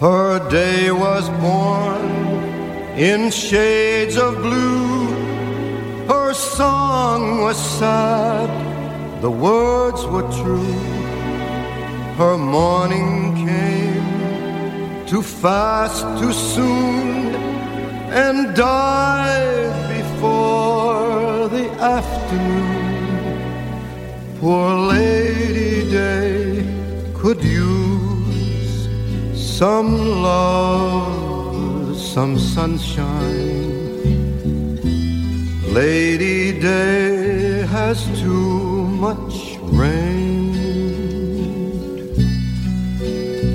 Her day was born in shades of blue. Her song was sad, the words were true. Her morning came too fast, too soon, and died before the afternoon. Poor Lady Day could use some love, some sunshine. Lady Day has too much rain.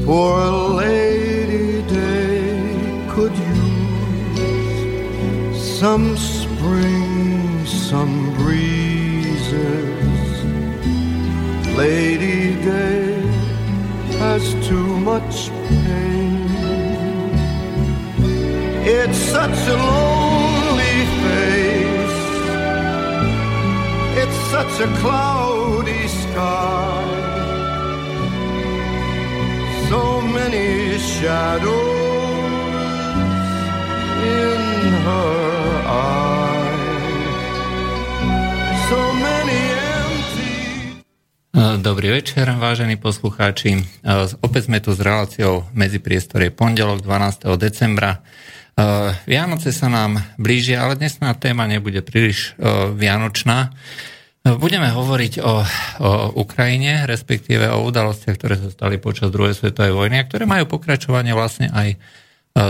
Poor Lady Day could use some spring, some breezes. Lady Day has too much It's such a lonely face. It's such a cloudy sky. So many shadows in her eyes. So many empty. Dobrý večer, vážení poslucháči. E, Opäť sme tu s reláciou medzi priestorie pondelok 12. decembra. E, Vianoce sa nám blížia, ale dnesná téma nebude príliš e, vianočná. Budeme hovoriť o, o Ukrajine, respektíve o udalostiach, ktoré sa stali počas druhej svetovej vojny a ktoré majú pokračovanie vlastne aj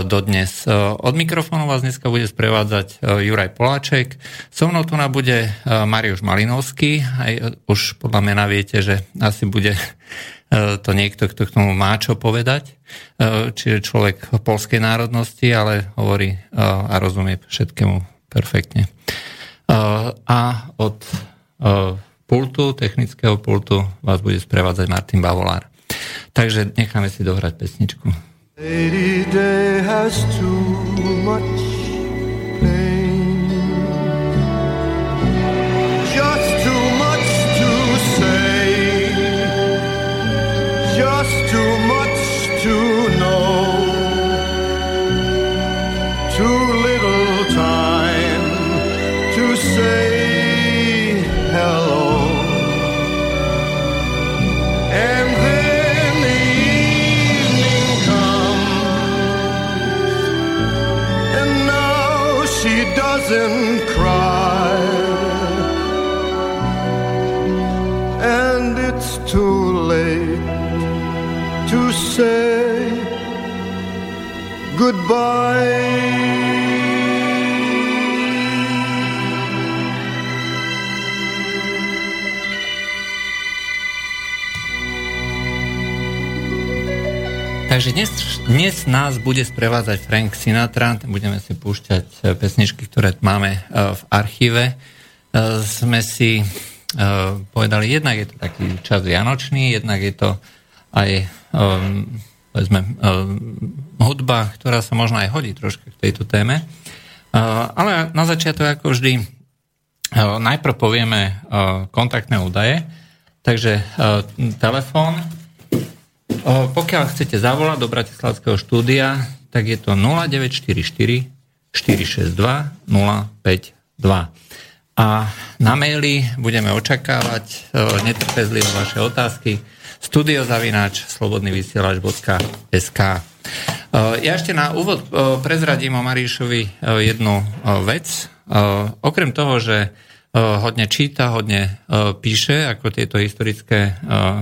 dodnes. Od mikrofónu vás dneska bude sprevádzať Juraj Poláček. So mnou tu bude Mariuš Malinovský. Aj už podľa mena viete, že asi bude to niekto, kto k tomu má čo povedať. Čiže človek polskej národnosti, ale hovorí a rozumie všetkému perfektne. A od pultu, technického pultu vás bude sprevádzať Martin Bavolár. Takže necháme si dohrať pesničku. Lady Day has too much too late to say goodbye. Takže dnes, dnes nás bude sprevádzať Frank Sinatra. Budeme si púšťať e, pesničky, ktoré máme e, v archíve. E, Sme si povedali, jednak je to taký čas vianočný, jednak je to aj um, povedzme, um, hudba, ktorá sa možno aj hodí troška k tejto téme. Uh, ale na začiatok, ako vždy, uh, najprv povieme uh, kontaktné údaje. Takže uh, telefón, uh, pokiaľ chcete zavolať do Bratislavského štúdia, tak je to 0944 462 052. A na maili budeme očakávať uh, netrpezlivo vaše otázky studiozavináč slobodnyvysielač.sk Uh, Ja ešte na úvod uh, prezradím o Maríšovi uh, jednu vec. Okrem toho, že hodne číta, hodne píše, ako tieto historické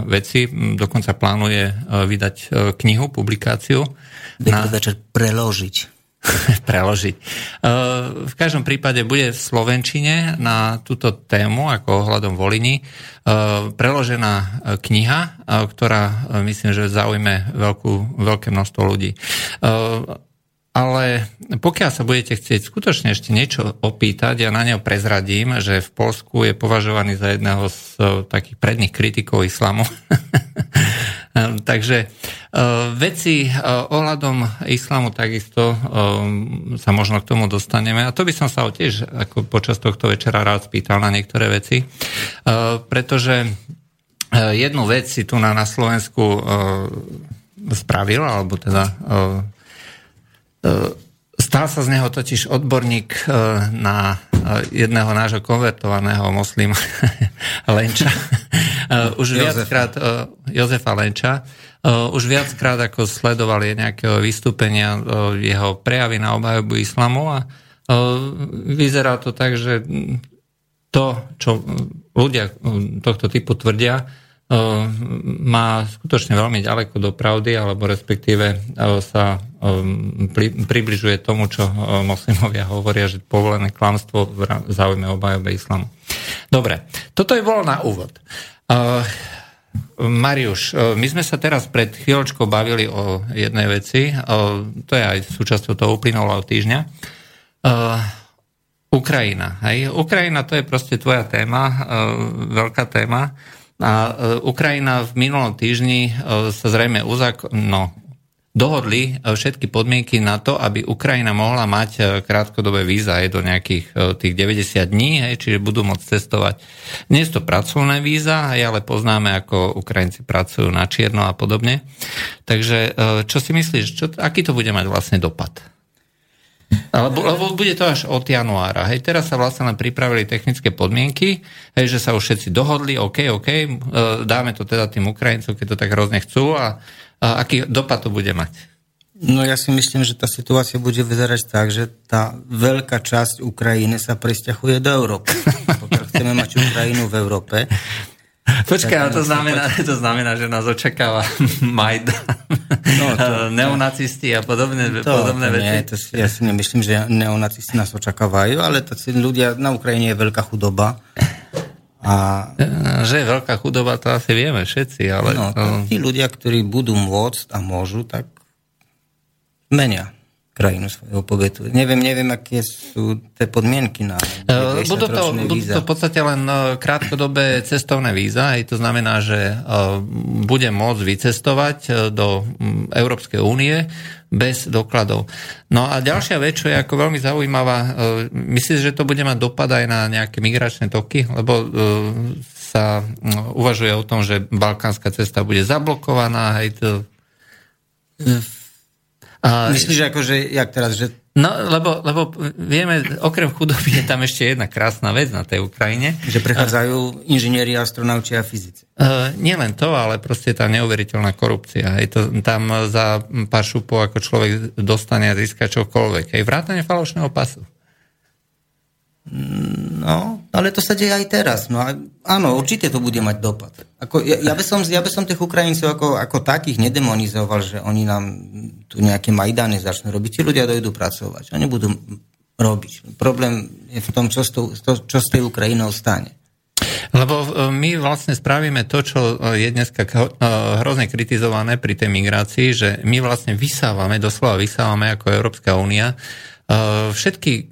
veci, dokonca plánuje vydať knihu, publikáciu. Na... začať preložiť. preložiť. Uh, V každom prípade bude v Slovenčine na túto tému, ako ohľadom Voliny, uh, preložená uh, kniha, ktorá myslím, že zaujme veľkú, veľké množstvo ľudí. Ale pokiaľ sa budete chcieť skutočne ešte niečo opýtať, ja na neho prezradím, že v Polsku je považovaný za jedného z takých predných kritikov islamu. Takže uh, veci uh, ohľadom islamu takisto um, sa možno k tomu dostaneme. A to by som sa tiež ako počas tohto večera rád spýtal na niektoré veci. Uh, pretože jednu vec si tu na, na Slovensku spravil, alebo teda stal sa z neho totiž odborník na jedného nášho konvertovaného moslima Lenča. Už viackrát Jozefa Lenča. Už viackrát ako sledovali nejakého vystúpenia jeho prejavy na obhajobu islamu a vyzerá to tak, že to, čo ľudia tohto typu tvrdia, má skutočne veľmi ďaleko do pravdy, alebo respektíve sa približuje tomu, čo moslimovia hovoria, že povolené klamstvo v záujme obhajobe islamu. Dobre, toto je bolo na úvod. Mariuš, my sme sa teraz pred chvíľočkou bavili o jednej veci, to je aj súčasťou toho uplynulého týždňa. Ukrajina. Hej? Ukrajina to je proste tvoja téma, veľká téma. A e, Ukrajina v minulom týždni e, sa zrejme uzak, no, dohodli e, všetky podmienky na to, aby Ukrajina mohla mať krátkodobé víza aj do nejakých tých 90 dní, hej, čiže budú môcť cestovať. Nie sú to pracovné víza, hej, ale poznáme, ako Ukrajinci pracujú na čierno a podobne. Takže čo si myslíš, čo, aký to bude mať vlastne dopad? Lebo, lebo bude to až od januára. Hej, teraz sa vlastne len pripravili technické podmienky, hej, že sa už všetci dohodli, OK, OK, e, dáme to teda tým Ukrajincom, keď to tak hrozne chcú a, a aký dopad to bude mať? No ja si myslím, že tá situácia bude vyzerať tak, že tá veľká časť Ukrajiny sa presťahuje do Európy. Pokiaľ chceme mať Ukrajinu v Európe, Počkaj, ale to znamená, to znamená, že nás očakáva Majdan, no, to, neonacisti a podobné, to, podobné to veci. Nie, to si, ja si nemyslím, že neonacisti nás očakávajú, ale to si ľudia, na Ukrajine je veľká chudoba. A... Že je veľká chudoba, to asi vieme všetci, ale... No, tí ľudia, ktorí budú môcť a môžu, tak menia krajinu svojho pobytu. Neviem, neviem, aké sú tie podmienky na uh, budú to, budú to v podstate len e, krátkodobé cestovné víza, aj to znamená, že uh, bude môcť vycestovať do Európskej únie bez dokladov. No a ďalšia vec, čo je ako veľmi zaujímavá, uh, myslíš, že to bude mať dopad aj na nejaké migračné toky? Lebo sa uvažuje o tom, že balkánska cesta bude zablokovaná, aj to a, Myslíš, že jak teraz, že... No, lebo, lebo vieme, okrem chudoby je tam ešte jedna krásna vec na tej Ukrajine. Že prechádzajú inžinieri, astronauti a fyzici. Uh, nie len to, ale proste tá neuveriteľná korupcia. Je to, tam za pár šupov ako človek dostane a získa čokoľvek. Aj vrátane falošného pasu. No, ale to sa deje aj teraz. No, áno, určite to bude mať dopad. Ako, ja, ja, by som, ja by som tých Ukrajincov ako, ako takých nedemonizoval, že oni nám tu nejaké Majdany začnú robiť. Tí ľudia dojdú pracovať. Oni budú robiť. Problém je v tom, čo, to, čo z tej Ukrajinou stane. Lebo e, my vlastne spravíme to, čo je dneska e, hrozne kritizované pri tej migrácii, že my vlastne vysávame, doslova vysávame ako Európska únia e, všetky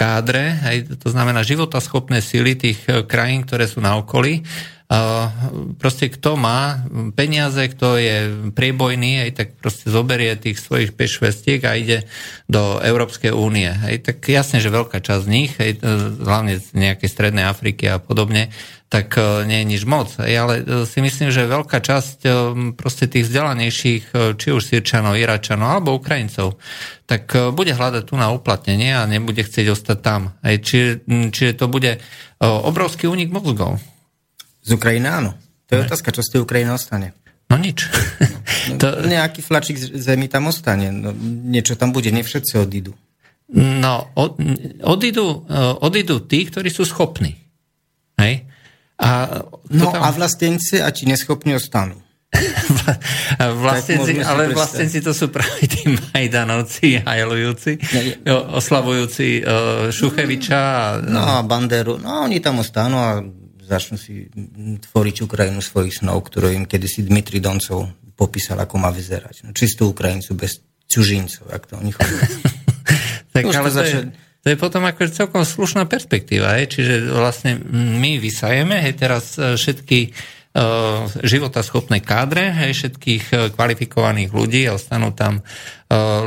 kádre, hej, to znamená životaschopné sily tých eh, krajín, ktoré sú na okolí. Proste kto má peniaze, kto je priebojný, aj tak proste zoberie tých svojich pešvestiek a ide do Európskej únie. Hej, tak jasne, že veľká časť z nich, hej, hlavne z nejakej strednej Afriky a podobne, tak e, nie je nič moc. Ale e, si myslím, že veľká časť e, proste tých vzdelanejších, či už Sirčanov, Iračanov alebo Ukrajincov, tak bude hľadať tu na uplatnenie a nebude chcieť ostať tam. Čiže, čiže to bude obrovský únik mozgov. Z Ukrajiny áno. To je ne. otázka, čo z tej Ukrajiny ostane. No nič. No, to... Nejaký flačík zemi tam ostane. No, niečo tam bude, nie všetci odídu. No, od, odídu, odídu tí, ktorí sú schopní. Hej? A no tam... a vlastenci a ti neschopní ostanú. vlastenci, ale vlastenci to sú práve tí Majdanovci, hajlujúci, oslavujúci uh, Šucheviča. A, no a Banderu, no oni tam ostanú a začnú si tvoriť Ukrajinu svojich snov, ktorú im kedysi Dmitri Doncov popísal, ako má vyzerať. No, čistú Ukrajincu bez cužincov, ak to oni chodí. tak ale to, je, to je potom ako celkom slušná perspektíva, hej? čiže vlastne my vysajeme hej, teraz e, všetky uh, životaschopné kádre, hej, všetkých uh, kvalifikovaných ľudí a ostanú tam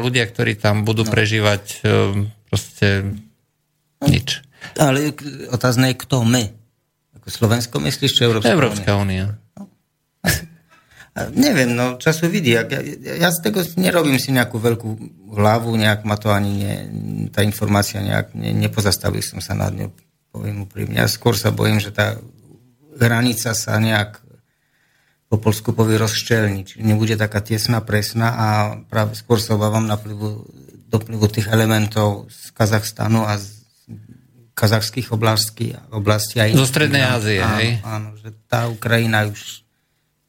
ľudia, ktorí tam budú no. prežívať proste nič. Ale otázne je, kto my? Ako Slovensko myslíš, či Európska, Európska únia? No. A neviem, no času vidí. Ja, ja z tego nerobím si nejakú veľkú hlavu, nejak ma to ani nie, tá informácia nejak, ne, nepozastavil som sa nad ňou, poviem úprimne. Ja skôr sa bojím, že tá hranica sa nejak po Polsku povie rozšťelní, čiže nebude taká tesná, presná a práve skôr sa obávam naplivu, doplivu tých elementov z Kazachstanu a z kazachských oblastí, oblasti aj Zo Strednej Ázie, hej? Áno, že tá Ukrajina už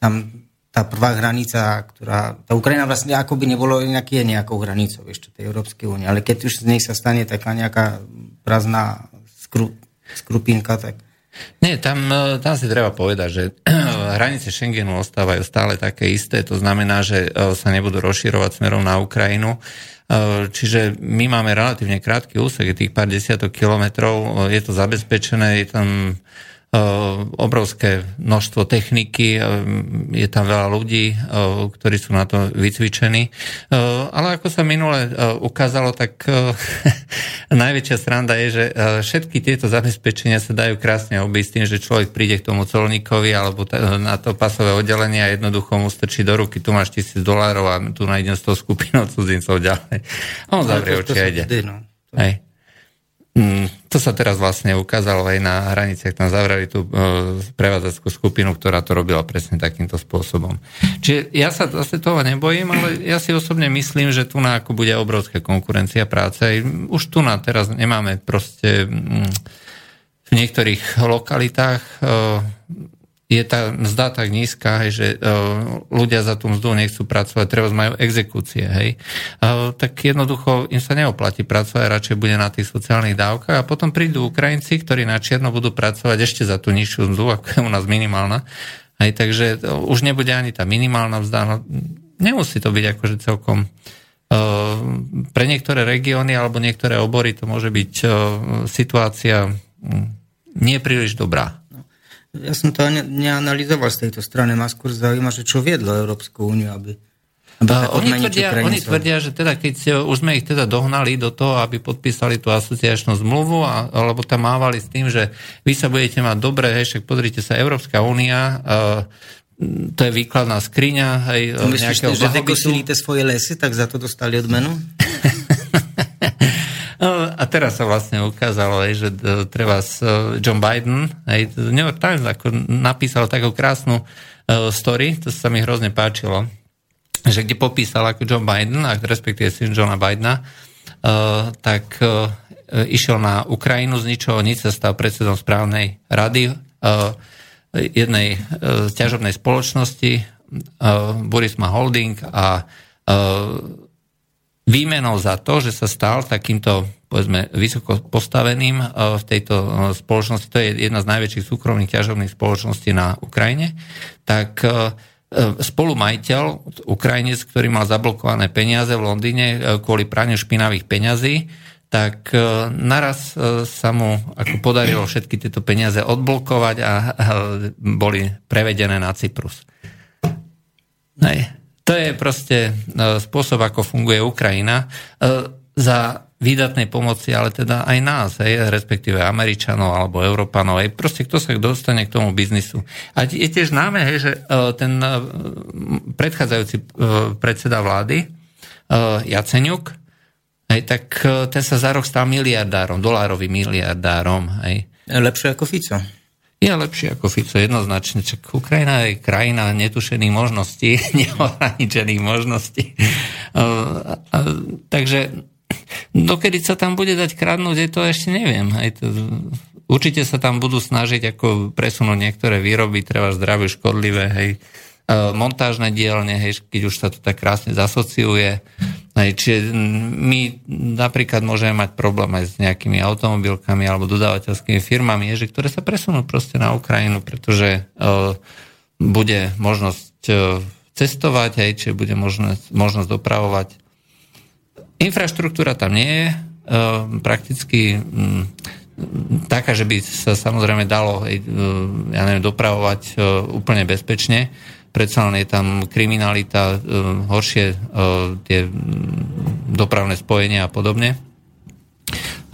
tam tá prvá hranica, ktorá... Tá Ukrajina vlastne ako by nebolo nejaký, nejakou hranicou ešte tej Európskej únie, ale keď už z nej sa stane taká nejaká prázdna skru, skrupinka, tak... Nie, tam, e, tam si treba povedať, že hranice Schengenu ostávajú stále také isté, to znamená, že e, sa nebudú rozširovať smerom na Ukrajinu. E, čiže my máme relatívne krátky úsek, tých pár desiatok kilometrov, je to zabezpečené, je tam E, obrovské množstvo techniky, je tam veľa ľudí, ktorí sú na to vycvičení. Ale ako sa minule ukázalo, tak najväčšia sranda je, že všetky tieto zabezpečenia sa dajú krásne obísť tým, že človek príde k tomu colníkovi alebo na to pasové oddelenie a jednoducho mu strčí do ruky, tu máš tisíc dolárov a tu nájdem s tou skupinou cudzincov ďalej. A on zavrie oči a ide. No. Hej. Mm, to sa teraz vlastne ukázalo aj na hraniciach, tam zavreli tú uh, prevádzackú skupinu, ktorá to robila presne takýmto spôsobom. Čiže ja sa zase toho nebojím, ale ja si osobne myslím, že tu na ako bude obrovská konkurencia práce. Už tu na teraz nemáme proste mm, v niektorých lokalitách uh, je tá mzda tak nízka, hej, že uh, ľudia za tú mzdu nechcú pracovať, treba majú exekúcie, hej. Uh, tak jednoducho im sa neoplatí pracovať, radšej bude na tých sociálnych dávkach a potom prídu Ukrajinci, ktorí na čierno budú pracovať ešte za tú nižšiu mzdu, ako je u nás minimálna. Hej, takže uh, už nebude ani tá minimálna mzda. No, nemusí to byť akože celkom pre niektoré regióny alebo niektoré obory to môže byť situácia um, nie dobrá. Ja som to neanalizoval z tejto strany. Ma skôr zaujíma, že čo viedlo Európsku úniu, aby oni tvrdia, oni tvrdia, že teda keď už sme ich teda dohnali do toho, aby podpísali tú asociačnú zmluvu, a, alebo tam mávali s tým, že vy sa budete mať dobre, hej, však pozrite sa, Európska únia, uh, to je výkladná skriňa. Hej, myslíš, že vykosili tie svoje lesy, tak za to dostali odmenu? No, a teraz sa vlastne ukázalo, že treba s e, John Biden, aj New York Times ako napísal takú krásnu uh, story, to sa mi hrozne páčilo, že kde popísal ako John Biden, a respektíve syn Johna Bidena, tak išiel na Ukrajinu z ničoho, nič sa stal predsedom správnej rady jednej ťažobnej spoločnosti, Burisma Holding a výmenou za to, že sa stal takýmto povedzme, vysoko postaveným e, v tejto e, spoločnosti, to je jedna z najväčších súkromných ťažovných spoločností na Ukrajine, tak e, spolumajiteľ Ukrajinec, ktorý mal zablokované peniaze v Londýne kvôli praniu špinavých peňazí, tak naraz sa mu ako podarilo všetky tieto peniaze odblokovať a boli prevedené na Cyprus. Nej. To je proste e, spôsob, ako funguje Ukrajina. E, za výdatnej pomoci, ale teda aj nás, aj, respektíve Američanov alebo Európanov, aj proste kto sa dostane k tomu biznisu. A je tiež známe, hej, že e, ten predchádzajúci predseda vlády, Jaceňuk, hej, tak ten sa za rok stal miliardárom, dolárovým miliardárom. Hej. Lepšie ako Fico. Je lepšie ako Fico, jednoznačne. Čak Ukrajina je krajina netušených možností, neohraničených možností. Takže dokedy sa tam bude dať kradnúť, je to ešte neviem. Aj to, určite sa tam budú snažiť ako presunúť niektoré výroby, treba zdravé, škodlivé, hej, montážne dielne, hej, keď už sa to tak krásne zasociuje. Hej, čiže my napríklad môžeme mať problém aj s nejakými automobilkami alebo dodávateľskými firmami, že ktoré sa presunú proste na Ukrajinu, pretože uh, bude možnosť uh, cestovať, hej, čiže bude možnosť, možnosť dopravovať. Infraštruktúra tam nie je, uh, prakticky taká, že by sa samozrejme dalo hej, ja neviem, dopravovať úplne bezpečne predsa len je tam kriminalita, e, horšie e, tie dopravné spojenia a podobne.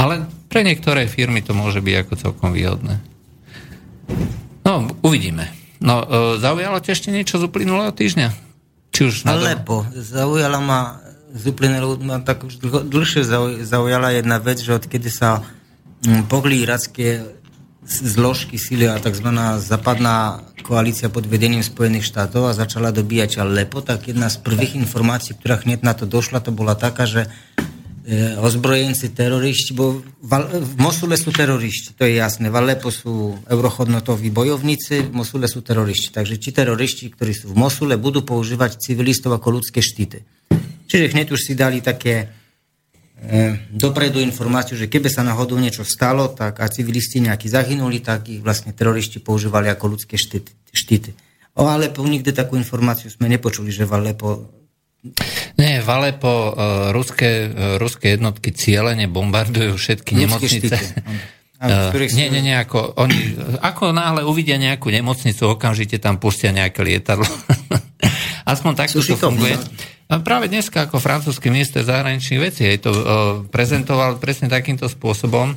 Ale pre niektoré firmy to môže byť ako celkom výhodné. No, uvidíme. No, uh, zaujalo ťa ešte niečo z uplynulého týždňa? Či už na Alepo. Zaujala ma z uplynulého, ma tak už dlhšie zauj- zaujala jedna vec, že odkedy sa mm, pohli iracké zložky síly a tzv. západná koalícia pod vedením Spojených štátov a začala dobíjať Alepo, tak jedna z prvých informácií, ktorá hneď na to došla, to bola taká, že e, ozbrojenci teroristi, bo v, v Mosule sú teroristi, to je jasné. V Alepo sú eurochodnotoví bojovníci, v Mosule sú teroristi. Takže či teroristi, ktorí sú v Mosule, budú používať civilistov ako ľudské štíty. Čiže hneď už si dali také e, dopredu informáciu, že keby sa náhodou niečo stalo, tak a civilisti nejakí zahynuli, tak ich vlastne teroristi používali ako ľudské štíty. štíty. O Alepo nikdy takú informáciu sme nepočuli, že v Alepo Nie, v Alepo uh, ruské, uh, ruské jednotky cieľene bombardujú všetky ľudské nemocnice. štíty. Uh, nie, nie, nie, ako, oni, ako náhle uvidia nejakú nemocnicu, okamžite tam pustia nejaké lietadlo. Aspoň takto to funguje. A práve dneska ako francúzsky minister zahraničných vecí aj to uh, prezentoval presne takýmto spôsobom,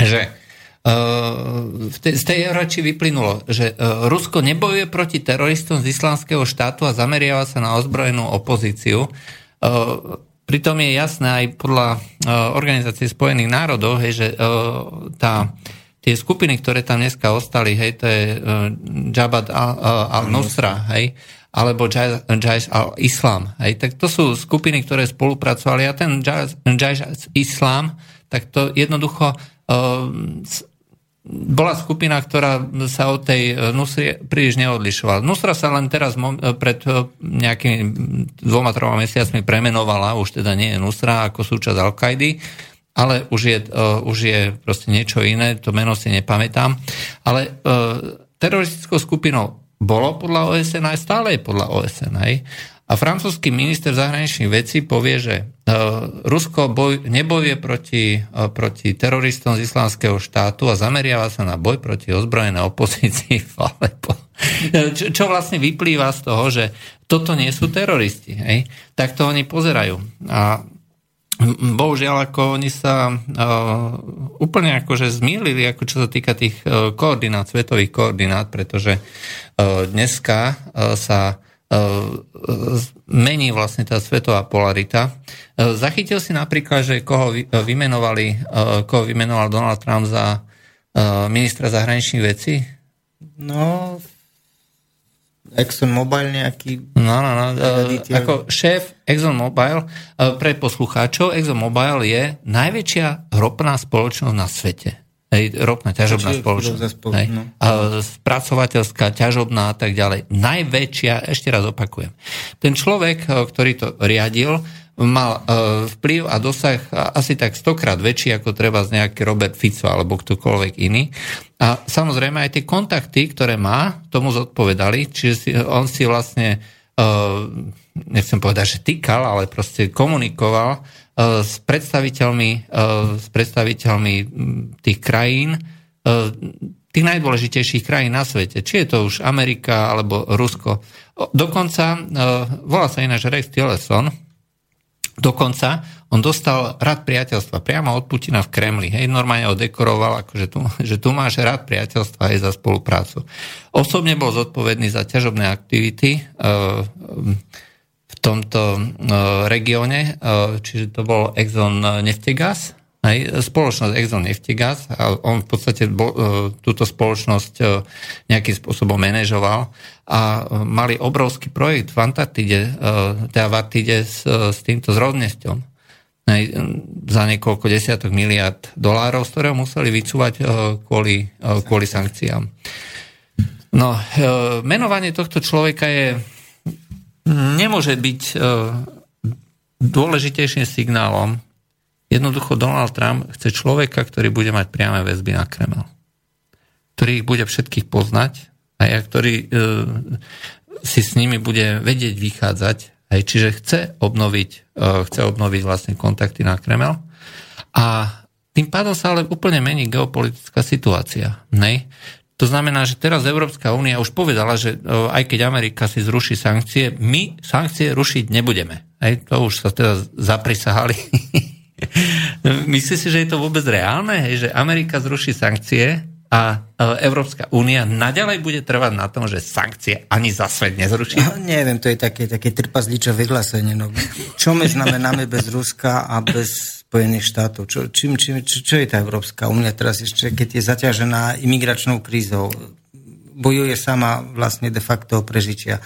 že uh, v tej, z tej reči vyplynulo, že uh, Rusko nebojuje proti teroristom z islamského štátu a zameriava sa na ozbrojenú opozíciu. Uh, pritom je jasné aj podľa Organizácie spojených národov, hej, že tá, tie skupiny, ktoré tam dneska ostali, hej, to je Jabhat al- al-Nusra, hej, alebo Jais Jais al-Islam. Hej, tak to sú skupiny, ktoré spolupracovali a ten Jais Jais al-Islam, tak to jednoducho uh, bola skupina, ktorá sa od tej e, Nusry príliš neodlišovala. Nusra sa len teraz e, pred e, nejakými dvoma, troma mesiacmi premenovala, už teda nie je Nusra ako súčasť Al-Kaidy, ale už je, uh, už je proste niečo iné, to meno si nepamätám. Ale uh, teroristickou skupinou bolo podľa OSN aj stále je podľa OSN. Hej? A francúzsky minister zahraničných vecí povie, že uh, Rusko boj, nebojuje proti, uh, proti teroristom z islamského štátu a zameriava sa na boj proti ozbrojenej opozícii v Alepo. Čo, čo vlastne vyplýva z toho, že toto nie sú teroristi. Hej? Tak to oni pozerajú. A bohužiaľ, ako oni sa uh, úplne akože zmýlili, ako čo sa týka tých uh, koordinát, svetových koordinát, pretože uh, dneska uh, sa mení vlastne tá svetová polarita. Zachytil si napríklad, že koho vy, vymenovali, koho vymenoval Donald Trump za ministra zahraničných vecí? No, ExxonMobil nejaký... No, no, no. Riaditeľ. Ako šéf ExxonMobil, eh, pre poslucháčov, ExxonMobil je najväčšia ropná spoločnosť na svete. Hej, ropná ťažobná spoločnosť. za spolu, Hej. no. A spracovateľská, ťažobná a tak ďalej. Najväčšia, ešte raz opakujem. Ten človek, eh, ktorý to riadil, mal eh, vplyv a dosah asi tak stokrát väčší, ako treba z nejaký Robert Fico alebo ktokoľvek iný. A samozrejme aj tie kontakty, ktoré má, tomu zodpovedali, čiže on si vlastne uh, nechcem povedať, že týkal, ale proste komunikoval uh, s predstaviteľmi, s predstaviteľmi tých krajín, tých najdôležitejších krajín na svete. Či je to už Amerika alebo Rusko. Dokonca, volá sa ináč Rex Tillerson, Dokonca on dostal rad priateľstva priamo od Putina v Kremli. Hej, normálne ho dekoroval, akože tu, že tu máš rad priateľstva aj za spoluprácu. Osobne bol zodpovedný za ťažobné aktivity uh, v tomto uh, regióne, uh, čiže to bol Exxon Neftegas, Hej, spoločnosť Exxon Neftegas a on v podstate bol, uh, túto spoločnosť uh, nejakým spôsobom manažoval a uh, mali obrovský projekt v Antarktide, teda v Arktide s, s týmto zrodnesťom. Hej, za niekoľko desiatok miliard dolárov, z ktorého museli vycúvať kvôli, kvôli sankciám. No, menovanie tohto človeka je nemôže byť dôležitejším signálom Jednoducho Donald Trump chce človeka, ktorý bude mať priame väzby na Kreml. Ktorý ich bude všetkých poznať a ktorý e, si s nimi bude vedieť vychádzať. Aj, čiže chce obnoviť, e, chce obnoviť vlastne kontakty na Kreml. A tým pádom sa ale úplne mení geopolitická situácia. Ne? To znamená, že teraz Európska únia už povedala, že e, aj keď Amerika si zruší sankcie, my sankcie rušiť nebudeme. Hej, to už sa teda zaprisahali. Myslíš si, že je to vôbec reálne, hej, že Amerika zruší sankcie a Európska únia naďalej bude trvať na tom, že sankcie ani za svet nezruší? No, neviem, to je také, také trpazličové vyhlásenie. No, čo my znamenáme bez Ruska a bez Spojených štátov? Čo, čím, čím, čo, čo je tá Európska únia teraz ešte, keď je zaťažená imigračnou krízou? Bojuje sama vlastne de facto o prežitia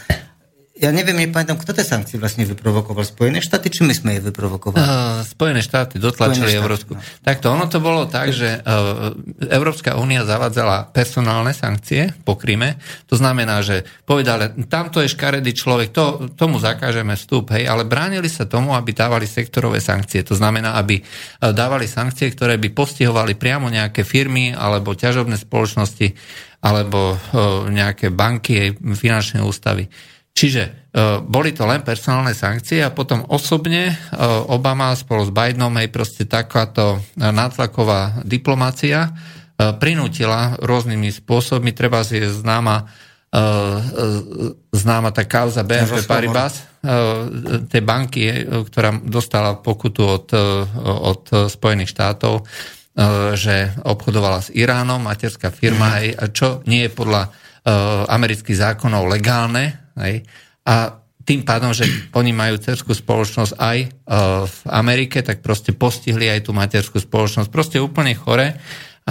ja neviem, nepamätám, kto tie sankcie vlastne vyprovokoval. Spojené štáty, či my sme je vyprovokovali? Uh, Spojené štáty dotlačili Spojené Európsku. No. Takto, ono to bolo tak, že uh, Európska únia zavadzala personálne sankcie po Kryme. To znamená, že povedali, tamto je škaredý človek, to, tomu zakážeme vstup, hej, ale bránili sa tomu, aby dávali sektorové sankcie. To znamená, aby uh, dávali sankcie, ktoré by postihovali priamo nejaké firmy alebo ťažobné spoločnosti alebo uh, nejaké banky, finančné ústavy. Čiže e, boli to len personálne sankcie a potom osobne e, Obama spolu s Bidenom aj proste takáto nátlaková diplomácia e, prinútila rôznymi spôsobmi, treba si je známa známa tá kauza BNP Paribas, tej banky, ktorá dostala pokutu od, od Spojených štátov, že obchodovala s Iránom, materská firma, mm. čo nie je podľa amerických zákonov legálne, Hej? A tým pádom, že oni majú cerskú spoločnosť aj uh, v Amerike, tak proste postihli aj tú materskú spoločnosť. Proste úplne chore.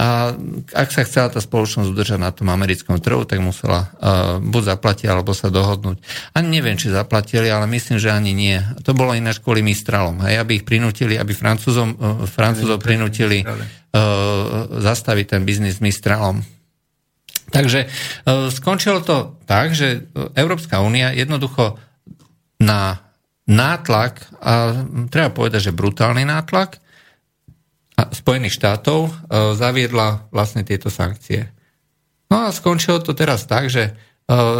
A ak sa chcela tá spoločnosť udržať na tom americkom trhu, tak musela uh, buď zaplatiť, alebo sa dohodnúť. Ani neviem, či zaplatili, ale myslím, že ani nie. To bolo ináč kvôli Mistralom. Hej, aby ich prinútili, aby Francúzom, uh, Francúzov prinútili uh, zastaviť ten biznis Mistralom. Takže e, skončilo to tak, že Európska únia jednoducho na nátlak, a treba povedať, že brutálny nátlak Spojených štátov e, zaviedla vlastne tieto sankcie. No a skončilo to teraz tak, že e,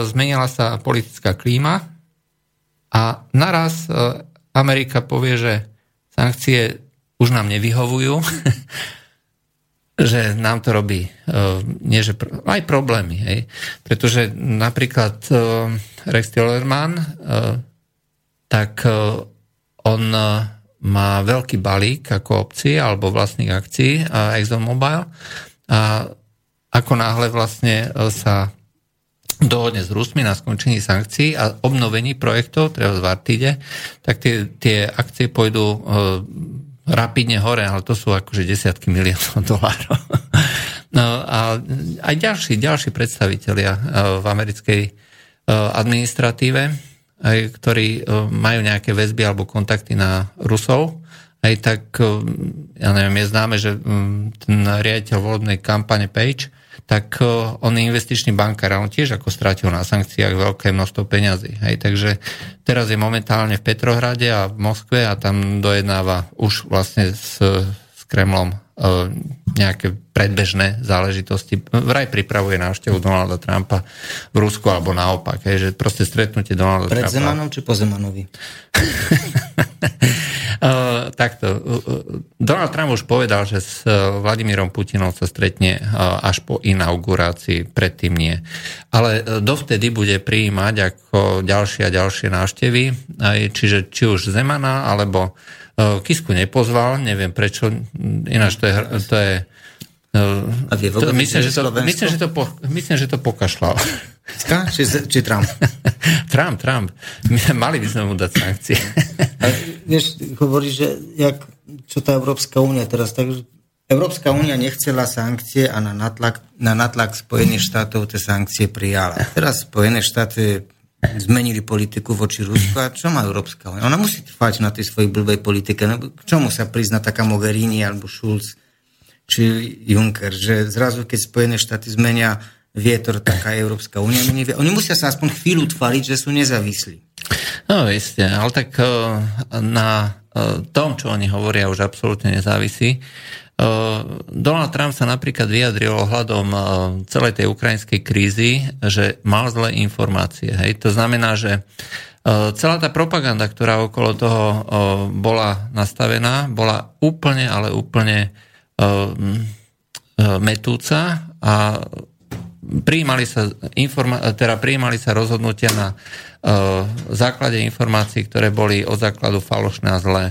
zmenila sa politická klíma a naraz Amerika povie, že sankcie už nám nevyhovujú že nám to robí uh, nie, že pr- aj problémy. Hej? Pretože napríklad uh, Rex Tillerman, uh, tak uh, on uh, má veľký balík ako opcie alebo vlastných akcií uh, ExxonMobil a ako náhle vlastne uh, sa dohodne s Rusmi na skončení sankcií a obnovení projektov, treba v Artide, tak tie, tie akcie pôjdu rapidne hore, ale to sú akože desiatky miliónov dolárov. No a aj ďalší, ďalší predstavitelia e, v americkej e, administratíve, ktorí e, majú nejaké väzby alebo kontakty na Rusov, aj tak, ja neviem, je známe, že ten riaditeľ volebnej kampane Page, tak on je investičný bankár a on tiež ako strátil na sankciách veľké množstvo peňazí. Hej, takže teraz je momentálne v Petrohrade a v Moskve a tam dojednáva už vlastne s, s Kremlom nejaké predbežné záležitosti. Vraj pripravuje návštevu Donalda Trumpa v Rusku alebo naopak, hej, že proste stretnutie Donalda Pred Trumpa. Pred Zemanom či po Zemanovi? Uh, takto. Donald Trump už povedal, že s Vladimírom Putinom sa stretne až po inaugurácii, predtým nie. Ale dovtedy bude prijímať ako ďalšie a ďalšie návštevy, čiže či už Zemana, alebo Kisku nepozval, neviem prečo, ináč to je, to je a vie to, myslím, že to, myslím, že to, po, myslím, že to pokašľal. Či, či Trump? Trump, Trump. Mali by sme mu dať sankcie. A, vieš, hovorí, že jak, čo tá Európska únia teraz, tak Európska únia nechcela sankcie a na natlak, na natlak Spojených štátov tie sankcie prijala. Teraz Spojené štáty zmenili politiku voči Rusku a čo má Európska únia? Ona musí trvať na tej svojej blbej politike. No, k čomu sa prizna taká Mogherini alebo Schulz? či Juncker, že zrazu, keď Spojené štáty zmenia vietor, taká Európska únia nevie. Oni musia sa aspoň chvíľu tvariť, že sú nezávislí. No, isté, ale tak eh, na eh, tom, čo oni hovoria, už absolútne nezávisí. Eh, Donald Trump sa napríklad vyjadril ohľadom celej tej ukrajinskej krízy, že mal zlé informácie. Hej. To znamená, že celá tá propaganda, ktorá okolo toho bola nastavená, bola úplne, ale úplne metúca a prijímali sa, informa- teda prijímali sa rozhodnutia na uh, základe informácií, ktoré boli od základu falošné a zlé.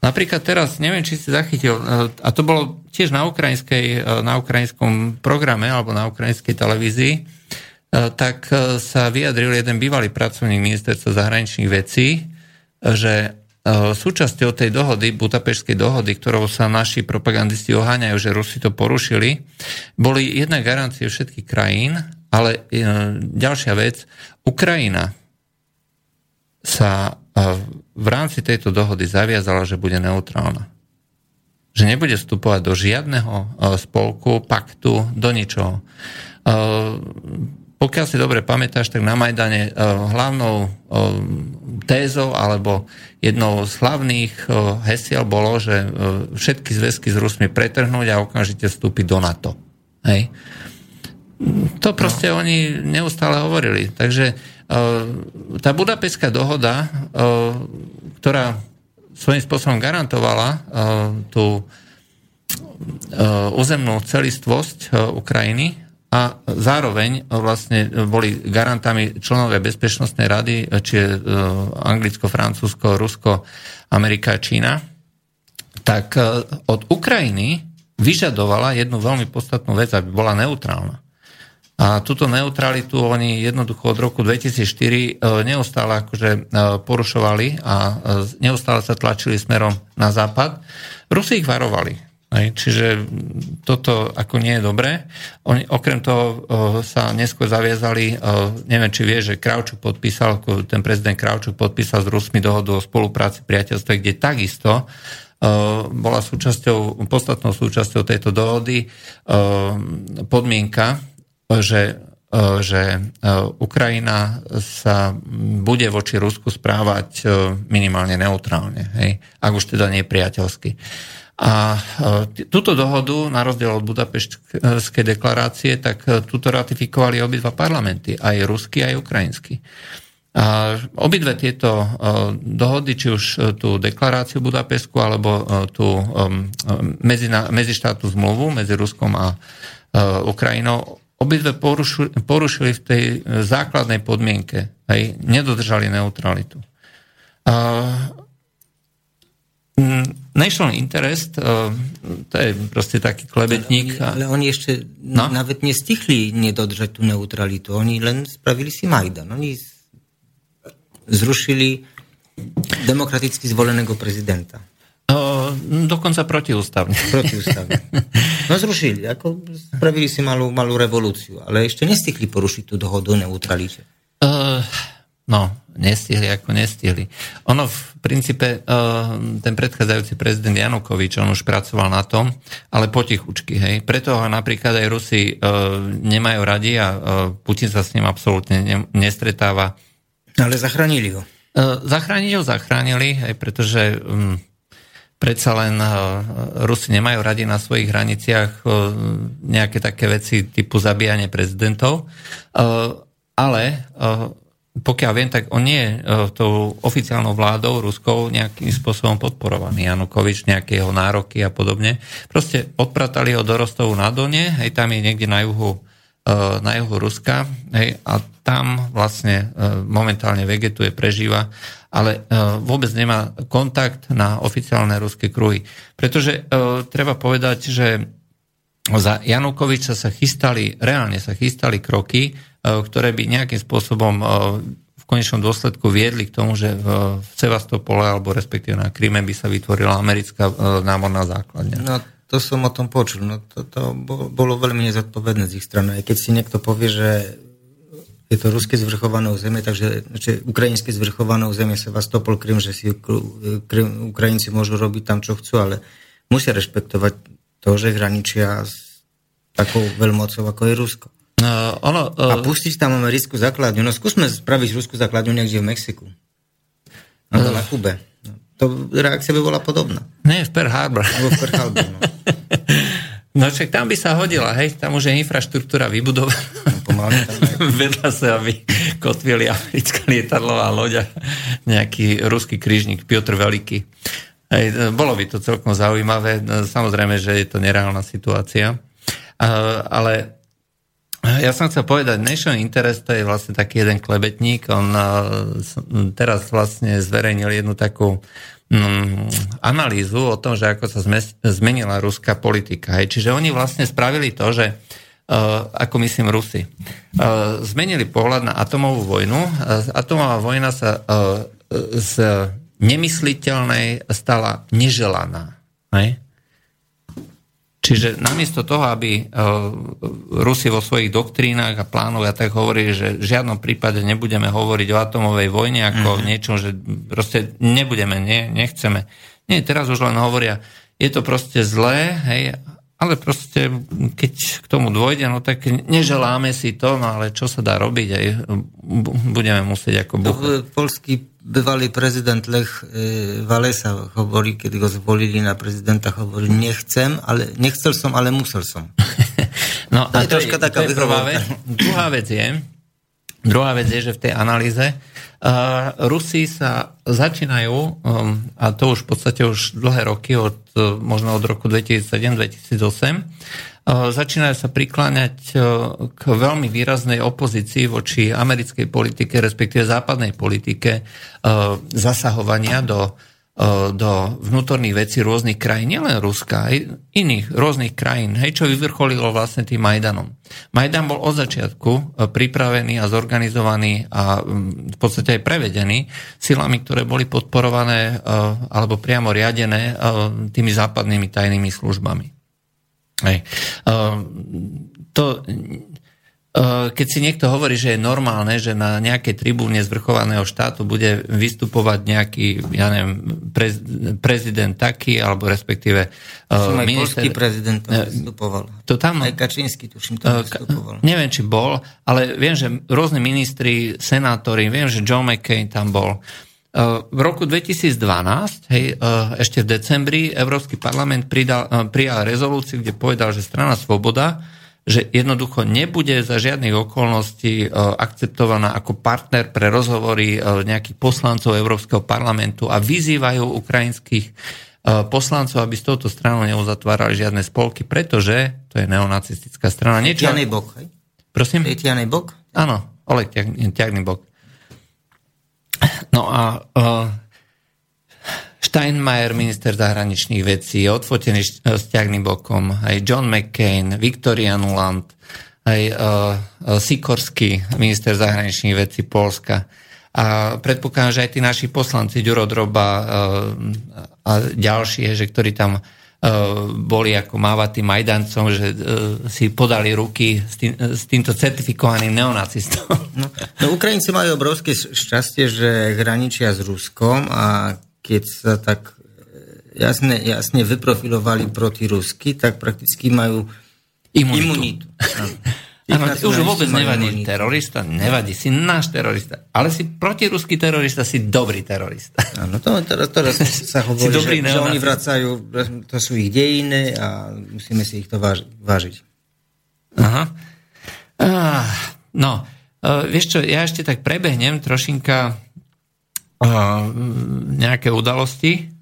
Napríklad teraz, neviem, či si zachytil, a to bolo tiež na, ukrajinskej, na ukrajinskom programe alebo na ukrajinskej televízii, tak sa vyjadril jeden bývalý pracovník ministerstva zahraničných vecí, že súčasťou tej dohody, Budapešskej dohody, ktorou sa naši propagandisti oháňajú, že Rusi to porušili, boli jedna garancie všetkých krajín, ale e, ďalšia vec, Ukrajina sa v rámci tejto dohody zaviazala, že bude neutrálna. Že nebude vstupovať do žiadneho e, spolku, paktu, do ničoho. Pokiaľ si dobre pamätáš, tak na Majdane e, hlavnou tézou alebo jednou z hlavných hesiel bolo, že všetky zväzky s Rusmi pretrhnúť a okamžite vstúpiť do NATO. Hej. To proste no. oni neustále hovorili. Takže tá budapeská dohoda, ktorá svojím spôsobom garantovala tú územnú celistvosť Ukrajiny a zároveň vlastne boli garantami členovia Bezpečnostnej rady, či je Anglicko, Francúzsko, Rusko, Amerika Čína, tak od Ukrajiny vyžadovala jednu veľmi podstatnú vec, aby bola neutrálna. A túto neutralitu oni jednoducho od roku 2004 e, neustále akože e, porušovali a e, neustále sa tlačili smerom na západ. Rusi ich varovali. Čiže toto ako nie je dobré. Oni okrem toho sa neskôr zaviazali, neviem či vie, že Kravčuk podpísal, ten prezident Kravčuk podpísal s Rusmi dohodu o spolupráci priateľstve, kde takisto bola súčasťou, podstatnou súčasťou tejto dohody podmienka, že, že Ukrajina sa bude voči Rusku správať minimálne neutrálne, hej, ak už teda nie priateľsky. A túto dohodu, na rozdiel od Budapeštskej deklarácie, tak túto ratifikovali obidva parlamenty, aj ruský, aj ukrajinský. A obidve tieto dohody, či už tú deklaráciu Budapestku, alebo tú medzištátnu zmluvu medzi Ruskom a Ukrajinou, obidve porušili, v tej e, základnej podmienke, hej, nedodržali neutralitu. Uh, National Interest, uh, to je proste taký klebetník. Ale, ale oni ešte no? nawet nestichli nedodržať tú neutralitu. Oni len spravili si Majdan. Oni zrušili demokraticky zvoleného prezidenta. Dokonca protiústavne. Protiústavne. No zrušili, ako spravili si malú, malú revolúciu, ale ešte nestihli porušiť tú dohodu o neutralite. Uh, no, nestihli, ako nestihli. Ono v princípe, uh, ten predchádzajúci prezident Janukovič, on už pracoval na tom, ale potichučky, hej. Preto ho napríklad aj Rusi uh, nemajú radi a uh, Putin sa s ním absolútne ne, nestretáva. Ale zachránili ho. Zachránili ho, zachránili, aj pretože um, predsa len eh, Rusi nemajú radi na svojich hraniciach eh, nejaké také veci typu zabíjanie prezidentov, eh, ale pokiaľ viem, tak on nie je tou oficiálnou vládou ruskou nejakým spôsobom podporovaný. Janukovič, nejaké jeho nároky a podobne. Proste odpratali ho do Rostovu na Done, hej, tam je niekde na juhu na juhu Ruska hej, a tam vlastne momentálne vegetuje, prežíva ale e, vôbec nemá kontakt na oficiálne ruské kruhy. Pretože e, treba povedať, že za Janukoviča sa chystali, reálne sa chystali kroky, e, ktoré by nejakým spôsobom v konečnom dôsledku viedli k tomu, že v Sevastopole alebo respektíve na Kryme by sa vytvorila americká námorná základňa. No to som o tom počul. No to, to bolo veľmi nezodpovedné z ich strany. Keď si niekto povie, že je to ruské zvrchované územie, takže znači, ukrajinské zvrchované územie Sevastopol, Krym, že si Krym, Ukrajinci môžu robiť tam, čo chcú, ale musia rešpektovať to, že hraničia s takou veľmocou, ako je Rusko. No, ono, uh... A pustiť tam americkú základňu. No skúsme spraviť ruskú základňu niekde v Mexiku. No, uh... na Kube. No, to reakcia by bola podobná. Nie, v Pearl Harbor. Alebo v Pearl Harbor, no. No však tam by sa hodila, hej, tam už je infraštruktúra vybudovaná. No, Vedľa sa, aby kotvili americká lietadlová loď a nejaký ruský krížnik Piotr Veľký. Hej, bolo by to celkom zaujímavé. No, samozrejme, že je to nereálna situácia. Ale Ja som chcel povedať, Nation Interest to je vlastne taký jeden klebetník, on teraz vlastne zverejnil jednu takú mm, analýzu o tom, že ako sa zmenila ruská politika. Hej. Čiže oni vlastne spravili to, že Uh, ako myslím Rusy. Uh, zmenili pohľad na atomovú vojnu. Atomová vojna sa z nemysliteľnej stala neželaná. Hej? Čiže namiesto toho, aby Rusi vo svojich doktrínach a plánoch a tak hovorili, že v žiadnom prípade nebudeme hovoriť o atomovej vojne ako mm-hmm. niečom, že proste nebudeme, nie, nechceme. Nie, teraz už len hovoria, je to proste zlé, hej, ale proste, keď k tomu dôjde, no tak neželáme si to, no ale čo sa dá robiť, aj budeme musieť ako buchať. Polský bývalý prezident Lech e, Walesa hovorí, keď ho zvolili na prezidenta, hovorí, nechcem, ale, nechcel som, ale musel som. no to a to, je, taká to je prvá vec. Druhá vec je, druhá vec je, že v tej analýze Rusi sa začínajú, um, a to už v podstate už dlhé roky, od, uh, možno od roku 2007-2008, začínajú sa prikláňať k veľmi výraznej opozícii voči americkej politike, respektíve západnej politike zasahovania do, do vnútorných vecí rôznych krajín, nielen Ruska, aj iných rôznych krajín, hej, čo vyvrcholilo vlastne tým Majdanom. Majdan bol od začiatku pripravený a zorganizovaný a v podstate aj prevedený silami, ktoré boli podporované alebo priamo riadené tými západnými tajnými službami. Hej. To, keď si niekto hovorí, že je normálne, že na nejakej tribúne zvrchovaného štátu bude vystupovať nejaký, ja neviem, prez, prezident taký, alebo respektíve uh, minister... Polský prezident tam vystupoval. To tam, Aj Kačínsky, tuším, tam vystupoval. Neviem, či bol, ale viem, že rôzni ministri, senátori, viem, že John McCain tam bol. V roku 2012, hej, ešte v decembri, Európsky parlament pridal, prijal rezolúciu, kde povedal, že strana Svoboda, že jednoducho nebude za žiadnych okolností e, akceptovaná ako partner pre rozhovory nejakých poslancov Európskeho parlamentu a vyzývajú ukrajinských poslancov, aby s touto stranou neuzatvárali žiadne spolky, pretože to je neonacistická strana. Niečo... Tianej bok, hej? Prosím? Tianej bok? Áno, Oleg Tiagný bok. No a Steinmeier, minister zahraničných vecí, odfotený s ťahným bokom, aj John McCain, Viktoria Nuland, aj uh, Sikorský, minister zahraničných vecí Polska. A predpokladám, že aj tí naši poslanci, Ďuro Droba uh, a ďalší, že ktorí tam boli ako mávať tým Majdancom, že si podali ruky s, tým, s týmto certifikovaným neonacistom. No, no Ukrajinci majú obrovské šťastie, že hraničia s Ruskom a keď sa tak eh, jasne, jasne vyprofilovali proti Rusky, tak prakticky majú imunitu. imunitu. Ano, už vôbec nevadí imunitu. terorista, nevadí, si náš terorista, ale si protiruský terorista, si dobrý terorista. Áno, to teraz, teraz sa hovorí, dobrý, že, že oni vracajú, to sú ich dejiny a musíme si ich to váži, vážiť. Aha. Ah, no, uh, vieš čo, ja ešte tak prebehnem trošinka nejaké udalosti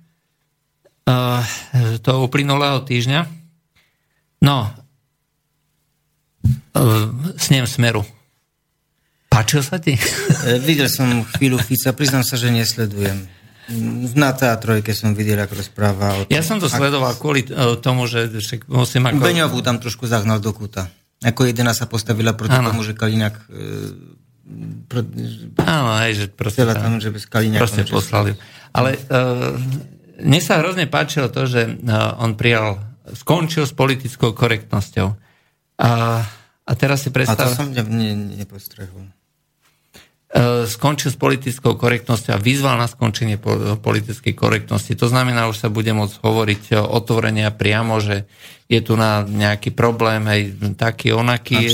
toho uplynulého týždňa. No, snem Smeru. Páčil sa ti? E, videl som chvíľu Fica, priznám sa, že nesledujem. Na teatrojke som videl, ako rozpráva o tom. Ja som to sledoval kvôli e, tomu, že však musím ako... Beňovú tam trošku zahnal do kúta. Ako jedená sa postavila proti ano. tomu, že Kaliňák... E, pro, Áno, aj, že proste... Tam, že bez. Proste poslali. Ale uh, mne sa hrozne páčilo to, že uh, on prijal, skončil s politickou korektnosťou. A a teraz si predstav... A to som ne, nepostrehol. E, skončil s politickou korektnosťou a vyzval na skončenie politickej korektnosti. To znamená, už sa bude môcť hovoriť otvorene a priamo, že je tu na nejaký problém, aj taký, onaký. A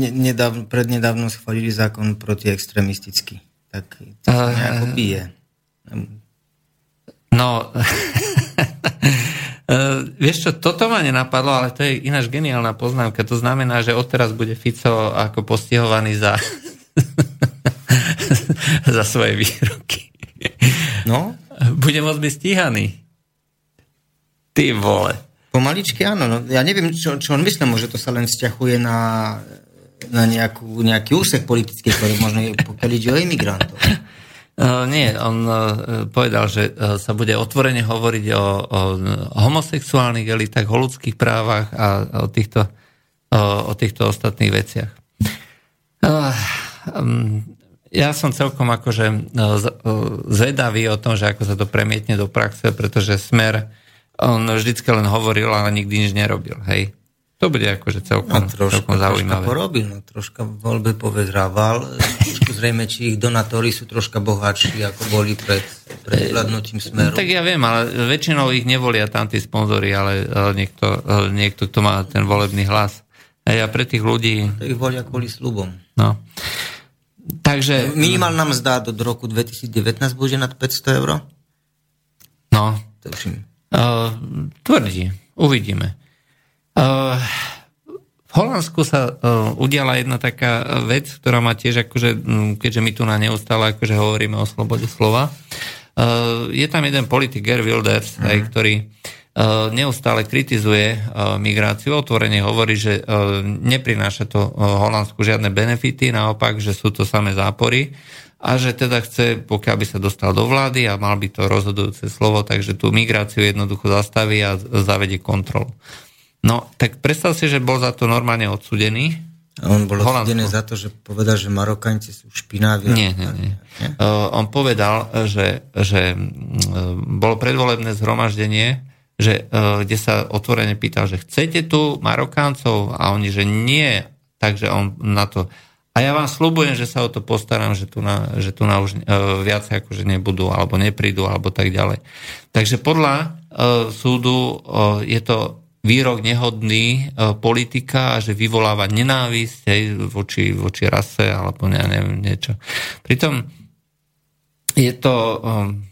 nedávno, prednedávno schválili zákon proti extremisticky. Tak to sa uh, nejako bije. No, Uh, vieš čo, toto ma nenapadlo, ale to je ináč geniálna poznámka. To znamená, že odteraz bude Fico ako postihovaný za, za svoje výroky. No? Bude môcť byť stíhaný. Ty vole. Pomaličky áno. No, ja neviem, čo, čo on myslel, že to sa len vzťahuje na na nejakú, nejaký úsek politický, ktorý možno je, pokiaľ ide o imigrantov. Uh, nie, on uh, povedal, že uh, sa bude otvorene hovoriť o, o homosexuálnych elitách, o ľudských právach a o týchto, uh, o týchto ostatných veciach. Uh, um, ja som celkom akože uh, zvedavý o tom, že ako sa to premietne do praxe, pretože Smer, on vždycky len hovoril, ale nikdy nič nerobil, hej. To bude akože celkom, no, troška, celkom zaujímavé. Troška porobil, no, troška voľbe povedrával. Trošku zrejme, či ich donatóri sú troška bohatší, ako boli pred, pred vládnutím smeru. Tak ja viem, ale väčšinou ich nevolia tam tí sponzory, ale niekto, niekto, kto má ten volebný hlas. A ja pre tých ľudí... To ich volia kvôli slubom. No. Takže... Minimálna mzda do roku 2019 bude nad 500 eur? No. Uh, tvrdí. Uvidíme. Uh, v Holandsku sa uh, udiala jedna taká vec, ktorá má tiež, akože, keďže my tu na neustále akože hovoríme o slobode slova, uh, je tam jeden politik, Ger Wilders, mm. aj, ktorý uh, neustále kritizuje uh, migráciu, otvorene hovorí, že uh, neprináša to Holandsku žiadne benefity, naopak, že sú to samé zápory a že teda chce, pokiaľ by sa dostal do vlády a mal by to rozhodujúce slovo, takže tú migráciu jednoducho zastaví a zavedie kontrolu. No, tak predstav si, že bol za to normálne odsudený. A on bol odsudený za to, že povedal, že Marokanci sú špinaví. Nie, nie, nie. nie? Uh, on povedal, že, že uh, bolo predvolebné zhromaždenie, že, uh, kde sa otvorene pýtal, že chcete tu Marokáncov? A oni, že nie. Takže on na to... A ja vám slúbujem, že sa o to postaram, že tu na, že tu na už uh, viac akože nebudú, alebo neprídu, alebo tak ďalej. Takže podľa uh, súdu uh, je to výrok nehodný e, politika že vyvoláva nenávisť hej, voči, voči rase alebo ne, neviem niečo. Pritom je to um,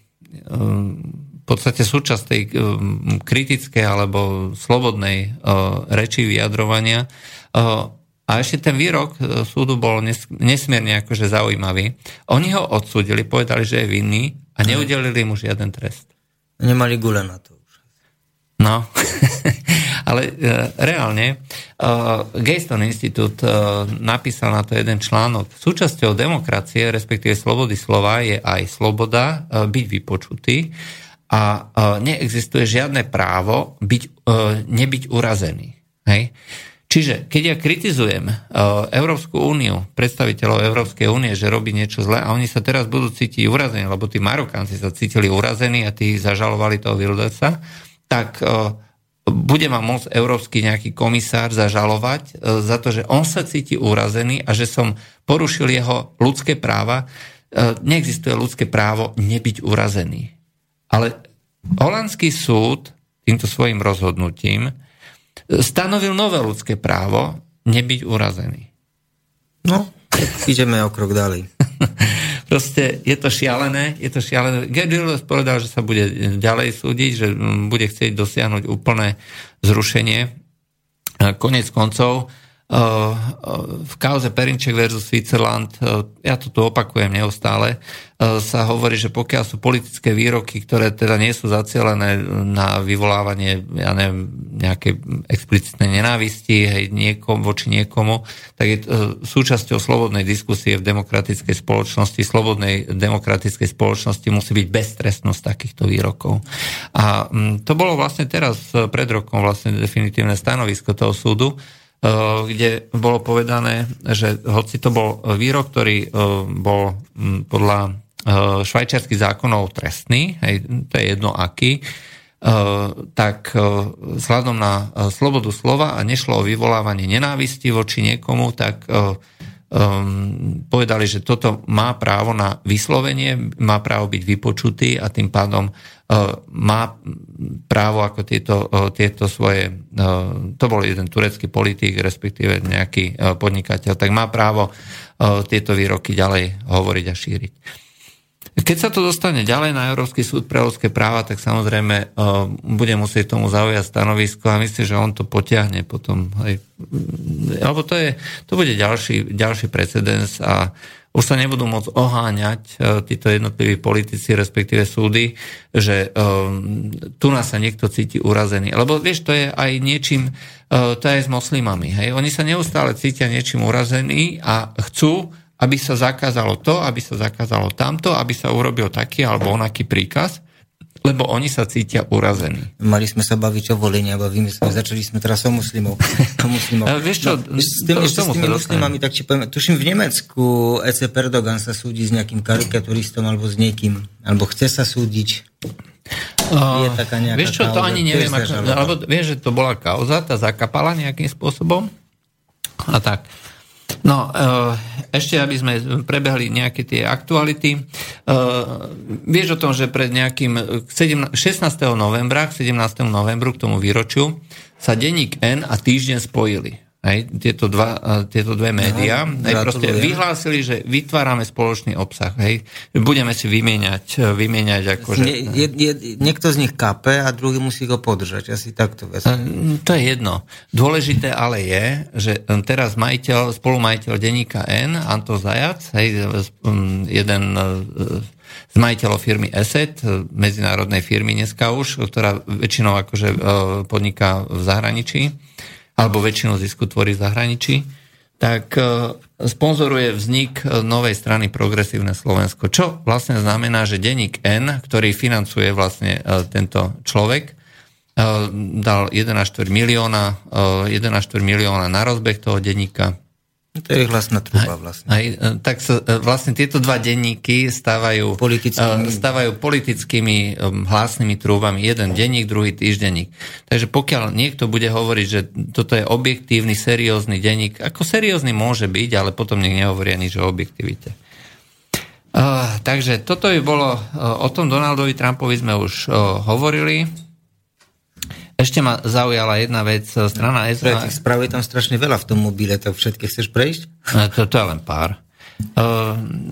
um, v podstate súčasť tej um, kritickej alebo slobodnej uh, reči vyjadrovania. Uh, a ešte ten výrok súdu bol nes, nesmierne akože zaujímavý. Oni ho odsúdili, povedali, že je vinný a neudelili mu žiaden trest. Nemali gule na to. No, ale reálne Gayston Institute napísal na to jeden článok. Súčasťou demokracie, respektíve slobody slova, je aj sloboda byť vypočutý a e, neexistuje žiadne právo byť, e, nebyť urazený. Hej? Čiže keď ja kritizujem uh, Európsku úniu, predstaviteľov Európskej únie, že robí niečo zlé a oni sa teraz budú cítiť urazení, lebo tí Marokánci sa cítili urazení a tí zažalovali toho Wildersa, tak e, bude ma môcť európsky nejaký komisár zažalovať e, za to, že on sa cíti urazený a že som porušil jeho ľudské práva. E, neexistuje ľudské právo nebyť urazený. Ale holandský súd týmto svojim rozhodnutím stanovil nové ľudské právo nebyť urazený. No, ideme o krok ďalej. Proste je to šialené, je to šialené. Gerd povedal, že sa bude ďalej súdiť, že bude chcieť dosiahnuť úplné zrušenie. Konec koncov, v kauze Perinček versus Switzerland, eh, ja to tu opakujem neustále, eh, sa hovorí, že pokiaľ sú politické výroky, ktoré teda nie sú zacielené na vyvolávanie, ja neviem, nejakej explicitnej nenávisti hej, niekom, voči niekomu, tak je súčasťou slobodnej diskusie v demokratickej spoločnosti, slobodnej demokratickej spoločnosti musí byť beztrestnosť takýchto výrokov. A mm, to bolo vlastne teraz pred rokom vlastne definitívne stanovisko toho súdu, Eh, kde bolo povedané, že hoci to bol výrok, ktorý eh, bol hm, podľa eh, švajčiarských zákonov trestný, hej, to je jedno aký, tak vzhľadom na slobodu slova a nešlo o vyvolávanie nenávisti voči niekomu, tak povedali, že toto má právo na vyslovenie, má právo byť vypočutý a tým pádom má právo ako tieto, e, tieto svoje, e, to bol jeden turecký politik, respektíve nejaký podnikateľ, tak má právo tieto výroky ďalej hovoriť a šíriť. Keď sa to dostane ďalej na Európsky súd pre ľudské práva, tak samozrejme bude musieť tomu zaujať stanovisko a myslím, že on to potiahne potom. Hej. Lebo to, je, to bude ďalší, ďalší precedens a už sa nebudú môcť oháňať e, títo jednotliví politici, respektíve súdy, že um, tu nás sa niekto cíti urazený. Lebo vieš, to je aj niečím, uh, to je aj s moslimami. Hej? Oni sa neustále cítia niečím urazení a chcú, aby sa zakázalo to, aby sa zakázalo tamto, aby sa urobil taký alebo onaký príkaz lebo oni sa cítia urazení. Mali sme sa baviť o volení a bavíme sa, začali sme teraz o muslimov. O muslimov. A vieš čo, no, s tými, ešte s tými muslimami, tak či poviem, tuším v Nemecku EC Perdogan sa súdi s nejakým karikaturistom alebo s niekým, alebo chce sa súdiť. Uh, je taká nejaká vieš čo, to ani neviem, ako, alebo vieš, že to bola kauza, tá zakapala nejakým spôsobom a tak. No, eh, ešte aby sme prebehli nejaké tie aktuality. Eh, vieš o tom, že pred nejakým 16. novembra, k 17. novembru, k tomu výročiu, sa denník N a týždeň spojili. Hej, tieto, dva, tieto dve médiá no, hej, proste vyhlásili, že vytvárame spoločný obsah. Hej. Budeme si vymieňať, vymieňať akože... Nie, je, je, niekto z nich kape a druhý musí ho podržať. Asi takto vec. To je jedno. Dôležité ale je, že teraz majiteľ, spolumajiteľ denníka N, Anto Zajac, hej, jeden z majiteľov firmy ESET, medzinárodnej firmy dneska už, ktorá väčšinou akože podniká v zahraničí, alebo väčšinu zisku tvorí zahraničí, tak e, sponzoruje vznik e, novej strany Progresívne Slovensko. Čo vlastne znamená, že denník N, ktorý financuje vlastne e, tento človek, dal 1,4 milióna, 1,4 milióna na rozbeh toho denníka to je hlasná truba vlastne. Aj, e, tak sa, e, vlastne tieto dva denníky stávajú politickými, e, stávajú politickými hlasnými trúbami. Jeden denník, druhý týždenník. Takže pokiaľ niekto bude hovoriť, že toto je objektívny, seriózny denník, ako seriózny môže byť, ale potom nech nehovoria nič o objektivite. Uh, takže toto by bolo, uh, o tom Donaldovi Trumpovi sme už uh, hovorili. Ešte ma zaujala jedna vec, e, strana Ezra... Správ je tam strašne veľa v tom mobile, tak všetky chceš prejsť? E, to, to je len pár. E,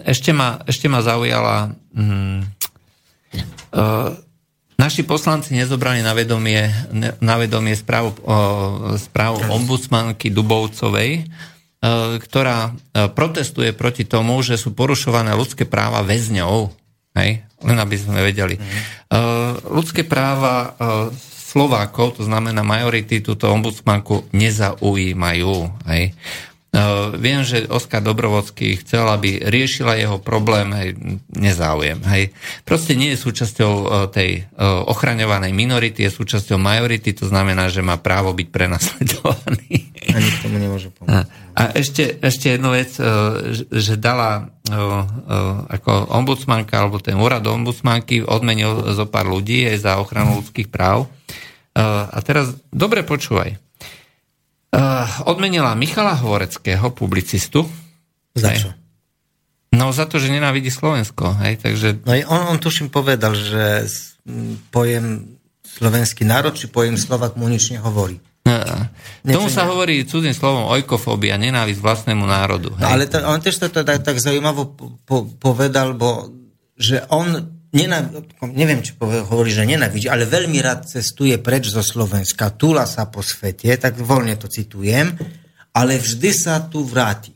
ešte ma, ešte ma zaujala... Mm, naši poslanci nezobrali na vedomie, na vedomie správu, správu ombudsmanky Dubovcovej, ktorá protestuje proti tomu, že sú porušované ľudské práva väzňov. Hej? Len aby sme vedeli. Mm. Ľudské práva Slovákov, to znamená majority, túto ombudsmanku nezaujímajú. Hej. Uh, viem, že Oskar Dobrovodský chcel, aby riešila jeho problém, hej, nezáujem. Hej. Proste nie je súčasťou uh, tej uh, ochraňovanej minority, je súčasťou majority, to znamená, že má právo byť prenasledovaný. Ani k tomu nemôže pomôcť. A, a ešte, ešte jednu vec, že dala ako ombudsmanka, alebo ten úrad ombudsmanky odmenil zo pár ľudí aj za ochranu ľudských práv. A teraz dobre počúvaj odmenila Michala Hvoreckého, publicistu. Za čo? No za to, že nenávidí Slovensko. Hej, takže... No on, on tuším povedal, že pojem slovenský národ, či pojem Slovak mu nič nehovorí. No, tomu sa hovorí cudzým slovom ojkofóbia, nenávisť vlastnému národu. Hej. Ale to, on tiež to, tak, tak zaujímavo po, povedal, bo že on nenav- neviem, či hovorí, že nenavidí, ale veľmi rád cestuje preč zo Slovenska, túla sa po svete, tak voľne to citujem, ale vždy sa tu vráti.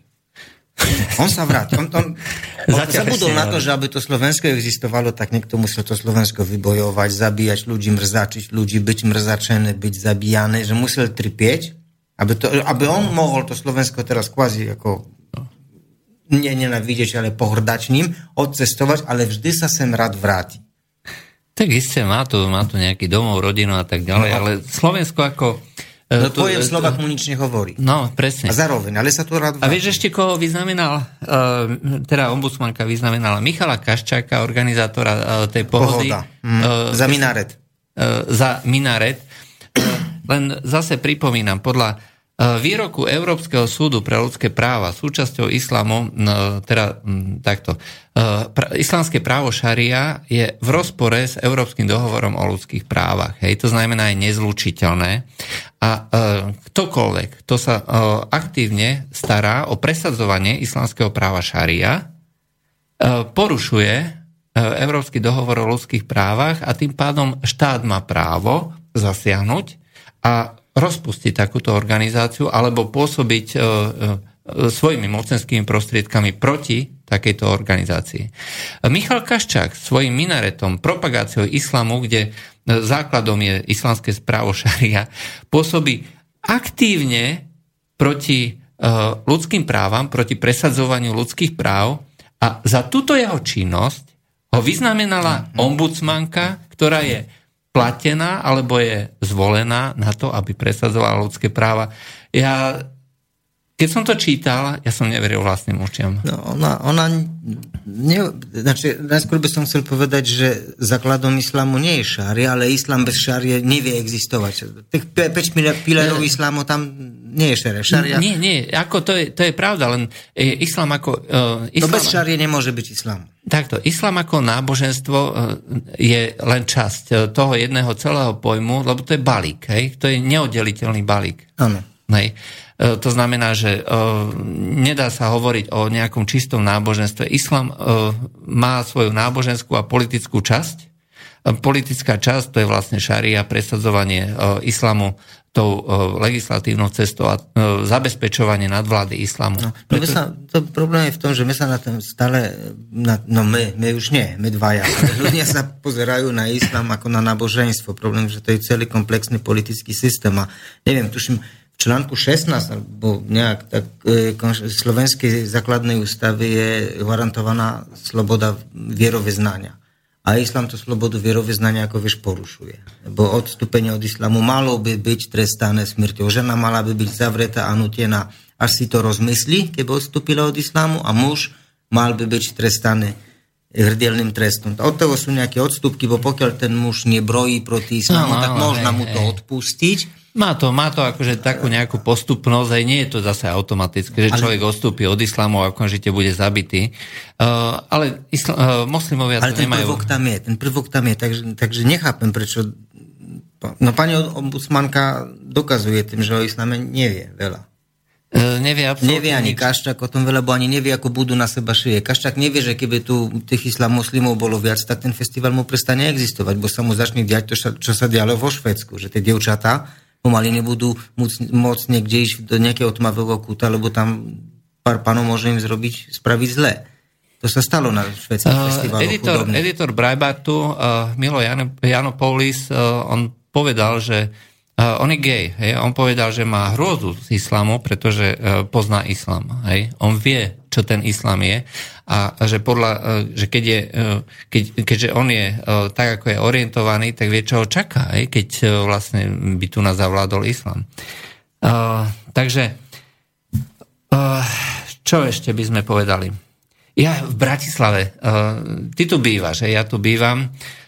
On sa vráti. On, on, on zabudol na to, že aby to Slovensko existovalo, tak niekto musel to Slovensko vybojovať, zabíjať ľudí, mrzačiť ľudí, byť mrzačené, byť zabíjane, že musel trpieť, aby, to, aby on mohol to Slovensko teraz kvázi ako nie nenávidieť, ale pohrdať ním, odcestovať, ale vždy sa sem rád vráti. Tak isté, má tu, má tu nejaký domov, rodinu a tak ďalej, no. ale Slovensko ako... E, no pojem to, Slovak mu nič nehovorí. No, presne. A zároveň, ale sa tu rád vráti. A vieš ešte, koho vyznamenal, uh, teda ombudsmanka vyznamenala Michala Kaščáka, organizátora uh, tej pohody. Pohoda. Mm, uh, za minaret. Uh, za minaret. Len zase pripomínam, podľa E, výroku Európskeho súdu pre ľudské práva súčasťou islamu, teda takto, e, islamské právo šaria je v rozpore s Európskym dohovorom o ľudských právach. Hej, to znamená je nezlučiteľné. A e, ktokoľvek, kto sa aktívne stará o presadzovanie islamského práva šaria, porušuje Európsky dohovor o ľudských právach a tým pádom štát má právo zasiahnuť a rozpustiť takúto organizáciu alebo pôsobiť e, e, svojimi mocenskými prostriedkami proti takejto organizácii. Michal Kaščák svojim minaretom, propagáciou islamu, kde základom je islamské správo šaria, pôsobí aktívne proti ľudským právam, proti presadzovaniu ľudských práv a za túto jeho činnosť ho vyznamenala mhm. ombudsmanka, ktorá je platená alebo je zvolená na to, aby presadzovala ľudské práva. Ja keď som to čítal, ja som neveril vlastným učiam. No, ona, ona ne, znači, najskôr by som chcel povedať, že základom islamu nie je šária, ale islam bez šárie nevie existovať. Tých 5 pilárov islamu tam nie je šária. šária. Nie, nie, ako to je, to je pravda, len e, islam ako... Uh, islam, to bez šárie nemôže byť islam. Takto, islam ako náboženstvo uh, je len časť uh, toho jedného celého pojmu, lebo to je balík, hej? to je neoddeliteľný balík. Áno. Hej. E, to znamená, že e, nedá sa hovoriť o nejakom čistom náboženstve. Islam e, má svoju náboženskú a politickú časť. Politická časť to je vlastne šaria, presadzovanie islamu tou legislatívnou cestou a zabezpečovanie nadvlády islamu. No, no Preto... sa, to problém je v tom, že my sa na tom stále, na, no my, my už nie, my dvaja, ľudia sa pozerajú na islam ako na náboženstvo. Problém, že to je celý komplexný politický systém a neviem, tuším, článku 16 alebo nejak tak e, slovenskej základnej ústavy je garantovaná sloboda vieroveznania. A islám to slobodu vieroveznania, ako vieš, porušuje. Lebo odstúpenie od islamu malo by byť trestané smrťou. Žena mala by byť zavretá a nutená, až si to rozmyslí, keby odstúpila od islamu a muž mal by byť trestaný hrdielným trestom. Od toho sú nejaké odstupky, bo pokiaľ ten muž nebrojí proti islamu, no, tak možno mu to odpustiť má to, má to akože takú nejakú postupnosť, aj nie je to zase automatické, že ale, človek odstúpi od islamu a okamžite bude zabitý. Uh, ale isla, uh, moslimovia ale to ten nemajú... prvok tam je, ten prvok tam je, takže, takže nechápem, prečo... No pani ombudsmanka dokazuje tým, že o islame nevie veľa. Uh, nevie absolútne Nevie ani nič. Kaščak o tom veľa, bo ani nevie, ako budú na seba šije. Kaščak nevie, že keby tu tých islam moslimov bolo viac, tak ten festival mu prestane existovať, bo sa mu začne diať to, čo sa dialo vo Švedsku, že tie dievčatá pomaly nebudú môcť niekde ísť do nejakého tmavého kúta, lebo tam pár pánov môže im zrobiť, spraviť zle. To sa stalo na švedských uh, festivaloch. Editor, editor Brajbartu, uh, Milo Jan, Janopoulos, uh, on povedal, že uh, on je gay. Hej? On povedal, že má hrôzu z islamu, pretože uh, pozná islam. Hej? On vie, čo ten islám je a že, podľa, e, že keď je, e, keď, keďže on je e, tak, ako je orientovaný, tak vie, čo ho čaká, aj, keď vlastne by tu nás zavládol islám. Uh, takže uh, čo ešte by sme povedali? Ja v Bratislave, uh, ty tu bývaš, ja tu bývam, Uh,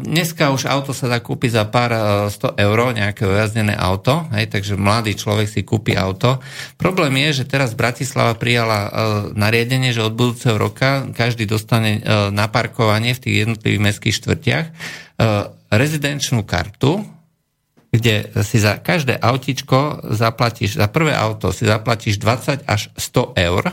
dneska už auto sa dá kúpiť za pár uh, 100 eur, nejaké ojazdené auto, hej, takže mladý človek si kúpi auto. Problém je, že teraz Bratislava prijala uh, nariadenie, že od budúceho roka každý dostane na parkovanie v tých jednotlivých mestských štvrtiach rezidenčnú kartu, kde si za každé autičko zaplatíš, za prvé auto si zaplatíš 20 až 100 eur,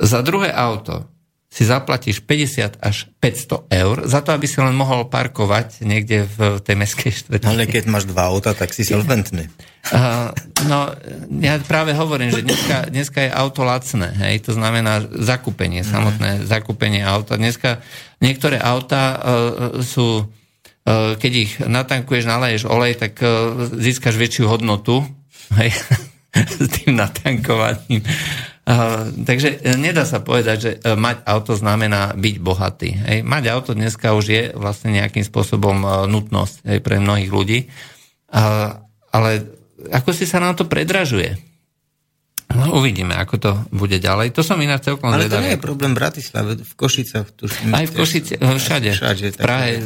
za druhé auto si zaplatíš 50 až 500 eur za to, aby si len mohol parkovať niekde v tej meskej štvrti. Ale keď máš dva auta, tak si solventný. Uh, no, ja práve hovorím, že dneska, dneska je auto lacné, hej, to znamená zakúpenie, mm. samotné zakúpenie auta. Dneska niektoré auta uh, sú, uh, keď ich natankuješ, naleješ olej, tak uh, získaš väčšiu hodnotu, hej, s tým natankovaním takže e, nedá sa povedať, že e, mať auto znamená byť bohatý. Hej. Mať auto dneska už je vlastne nejakým spôsobom e, nutnosť hej, pre mnohých ľudí. ale ako si sa nám to predražuje? No, uvidíme, ako to bude ďalej. To som ináč celkom Ale to nie je problém v Bratislave, v Košicach. Tuším, Aj v Košici, všade. všade v Prahe.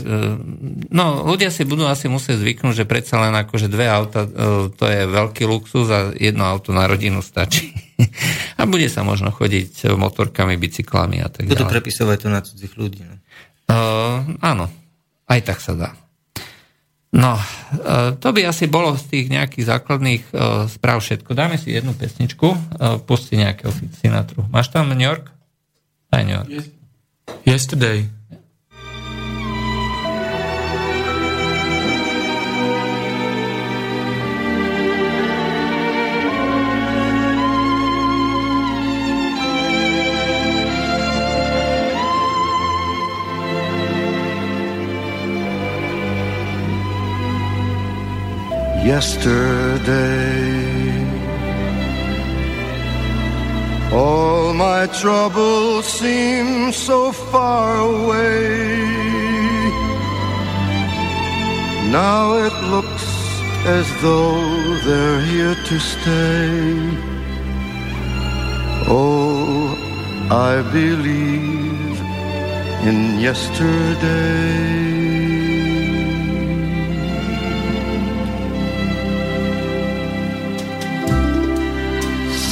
No, ľudia si budú asi musieť zvyknúť, že predsa len akože dve auta, to je veľký luxus a jedno auto na rodinu stačí. a bude sa možno chodiť motorkami, bicyklami a tak ďalej. Budú prepisovať to na cudzích ľudí. No? Uh, áno, aj tak sa dá. No, uh, to by asi bolo z tých nejakých základných uh, správ všetko. Dáme si jednu pesničku, uh, pusti nejakého Sinatru. Máš tam New York? Aj New York. Yesterday. Yesterday. All my troubles seem so far away. Now it looks as though they're here to stay. Oh, I believe in yesterday.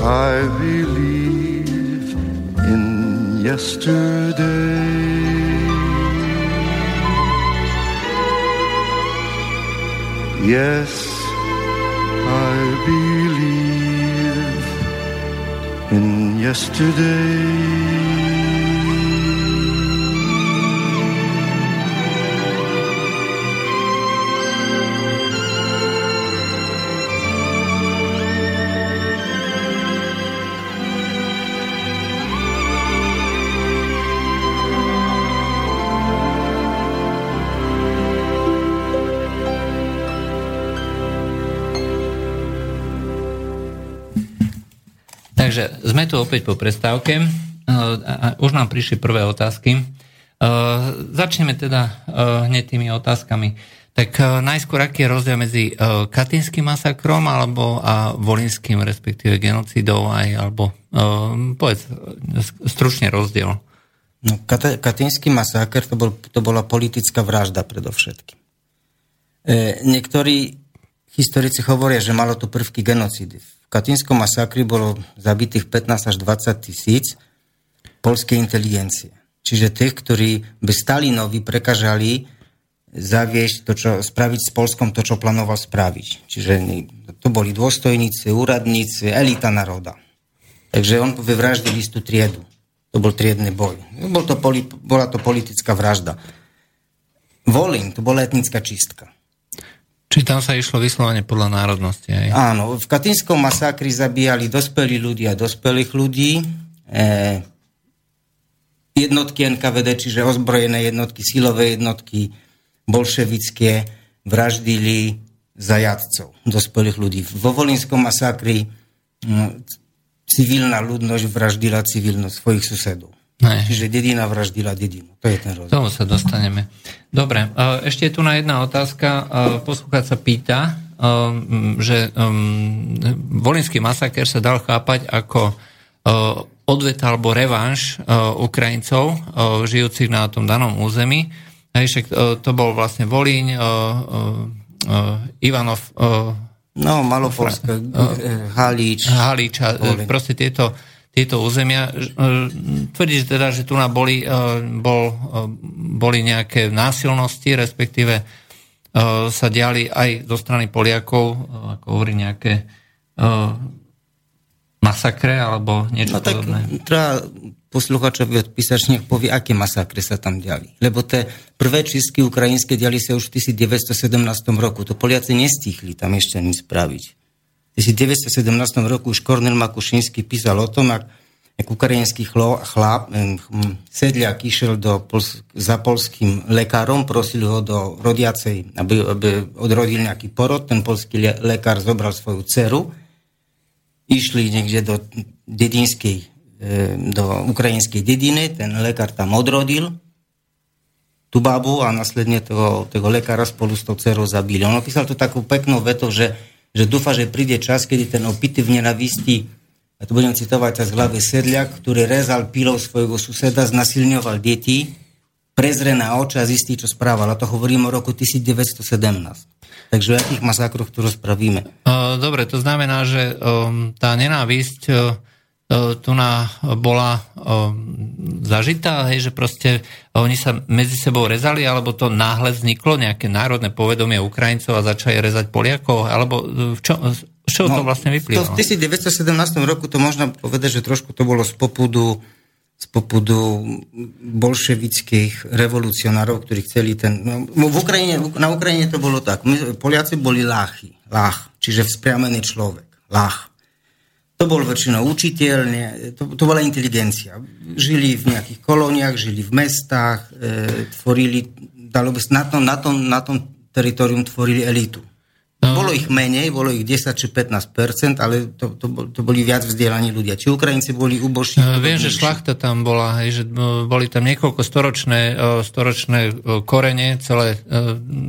I believe in yesterday. Yes, I believe in yesterday. Takže sme tu opäť po prestávke. Uh, Už nám prišli prvé otázky. Uh, Začneme teda uh, hneď tými otázkami. Tak najskôr, aký je rozdiel medzi katinským masakrom alebo a volinským, respektíve genocidou aj, alebo povedz stručne rozdiel. No, Kat- Katínsky masáker to, bol, to bola politická vražda predovšetkým. E, niektorí historici hovoria, že malo to prvky genocidy. V Katínskom masakri bolo zabitých 15 až 20 tisíc polskej inteligencie. Čiže tých, ktorí bez Stalinovi prekažali zaviesť to, čo, spraviť s Polskom to, čo plánoval spraviť. Čiže to boli dôstojníci, úradníci, elita národa. Takže on vyvraždil istú triedu. To bol triedny boj. Bol to bola to politická vražda. Volín, to bola etnická čistka. Či tam sa išlo vyslovene podľa národnosti? Aj? Áno, v Katínskom masakri zabíjali dospelí ľudia, dospelých ľudí, e, jednotky NKVD, čiže ozbrojené jednotky, silové jednotky, bolševické, vraždili zajadcov, dospelých ľudí. Vo Volínskom masakri no, civilná ľudnosť vraždila civilnosť svojich susedov. Ne. Čiže dedina vraždila dedinu. To je ten rozdiel. Tomu sa dostaneme. Dobre, ešte je tu na jedna otázka. Poslúchať sa pýta, že volinský masaker sa dal chápať ako odveta alebo revanš Ukrajincov žijúcich na tom danom území. Hej, to bol vlastne Volíň, Ivanov... No, Malopolska, Halíč. Halíč proste tieto tieto územia. Tvrdíš teda, že tu na boli, bol, boli nejaké násilnosti, respektíve sa diali aj zo strany Poliakov, ako hovorí nejaké masakre alebo niečo no, tak podobné. Treba posluchačovi odpísať, nech povie, aké masakre sa tam diali. Lebo tie prvé čistky ukrajinské diali sa už v 1917 roku. To Poliaci nestichli tam ešte nič spraviť. 1917 roku už Kornel Makušinsky písal o tom, ak, ak ukrajinský chlo, chlap, hm, sedliak išiel do, za polským lekárom, prosil ho do rodiacej, aby, aby odrodil nejaký porod, ten polský lekár zobral svoju dceru, išli niekde do dedinskej, do ukrajinskej dediny, ten lekár tam odrodil tú babu a následne toho, toho lekára spolu s tou dcerou zabili. On opísal to takú peknú vetu, že že dúfa, že príde čas, kedy ten opity v nenavisti, a to budem citovať z hlavy Sedliak, ktorý rezal pilou svojho suseda, znasilňoval deti, prezre na oči a zistí, čo správal. A to hovorím o roku 1917. Takže o akých masakroch tu rozpravíme? Dobre, to znamená, že um, tá nenávisť E, tu na bola e, zažitá, hej, že proste oni sa medzi sebou rezali, alebo to náhle vzniklo nejaké národné povedomie Ukrajincov a začali rezať Poliakov, alebo e, v čo, z čoho no, to vlastne vyplýva? v 1917 roku to možno povedať, že trošku to bolo z popudu z popudu bolševických revolucionárov, ktorí chceli ten... No, v Ukrajine, na Ukrajine to bolo tak. My, Poliaci boli láchy, lách, čiže vzpriamený človek, lách. To bol väčšinou učiteľ, nie, to, to bola inteligencia. Žili v nejakých kolóniách, žili v mestách, e, tvorili, dalo by, na tom, na tom, na tom teritorium tvorili elitu. No. Bolo ich menej, bolo ich 10 či 15% ale to, to, to boli viac vzdelaní ľudia. Či Ukrajinci boli ubožní? No, viem, že šlachta tam bola, hej, že no, boli tam niekoľko storočné, storočné korene, celé,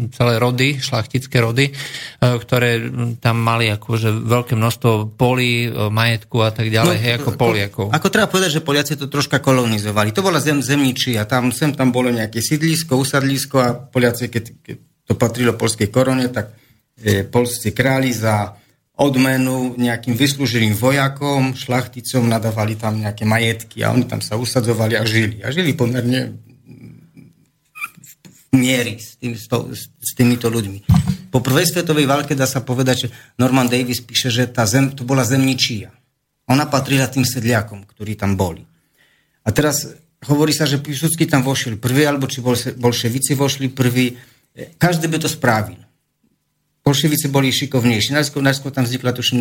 celé rody, šlachtické rody, ktoré tam mali akože veľké množstvo polí, majetku a tak ďalej, no, hej, ako Poliakov. Ako, treba povedať, že Poliaci to troška kolonizovali. To bola zem, zemničí a tam, sem tam bolo nejaké sídlisko, usadlisko a Poliaci, keď, keď to patrilo polskej korone, tak E, polskí králi za odmenu nejakým vyslúženým vojakom, šlachticom, nadávali tam nejaké majetky a oni tam sa usadzovali a žili. A žili pomerne v miery s, tým, s týmito ľuďmi. Po prvej svetovej válke dá sa povedať, že Norman Davis píše, že tá zem, to bola zemničia. Ona patrila tým sedliakom, ktorí tam boli. A teraz hovorí sa, že Pišucký tam vošiel prvý, alebo či bolševici vošli prvý. Každý by to spravil. Bolševici boli šikovnejší. Najskôr, najskôr tam vznikla, tuším,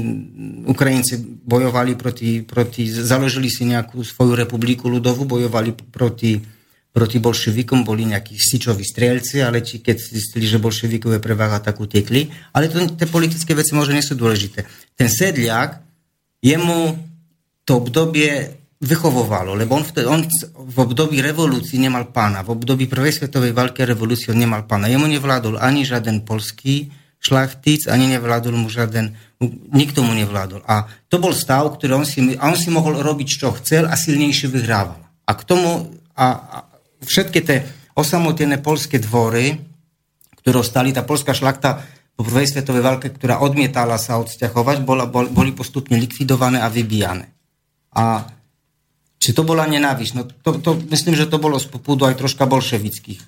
Ukrajinci bojovali proti, proti, založili si nejakú svoju republiku ľudovú, bojovali proti, proti bolševikom, boli nejakí sičoví strelci, ale či keď zistili, že bolševikové preváha, tak utekli. Ale to, tie politické veci možno nie sú dôležité. Ten sedliak, jemu to obdobie vychovovalo, lebo on v, on v období revolúcii nemal pána, v období prvej svetovej války a revolúcie on nemal pána. Jemu nevládol ani žiaden polský šlachtic, ani nevládol mu žiaden, nikto mu nevládol. A to bol stav, ktorý on si, a on si mohol robiť, čo chcel a silnejšie vyhrával. A k tomu, a, a všetky tie osamotené polské dvory, ktoré stali, tá polská šlachta po prvej svetovej válke, ktorá odmietala sa odsťahovať, bola, bol, boli postupne likvidované a vybíjane. A či to bola nenávisť? No to, to, myslím, že to bolo z popudu aj troška bolševických e,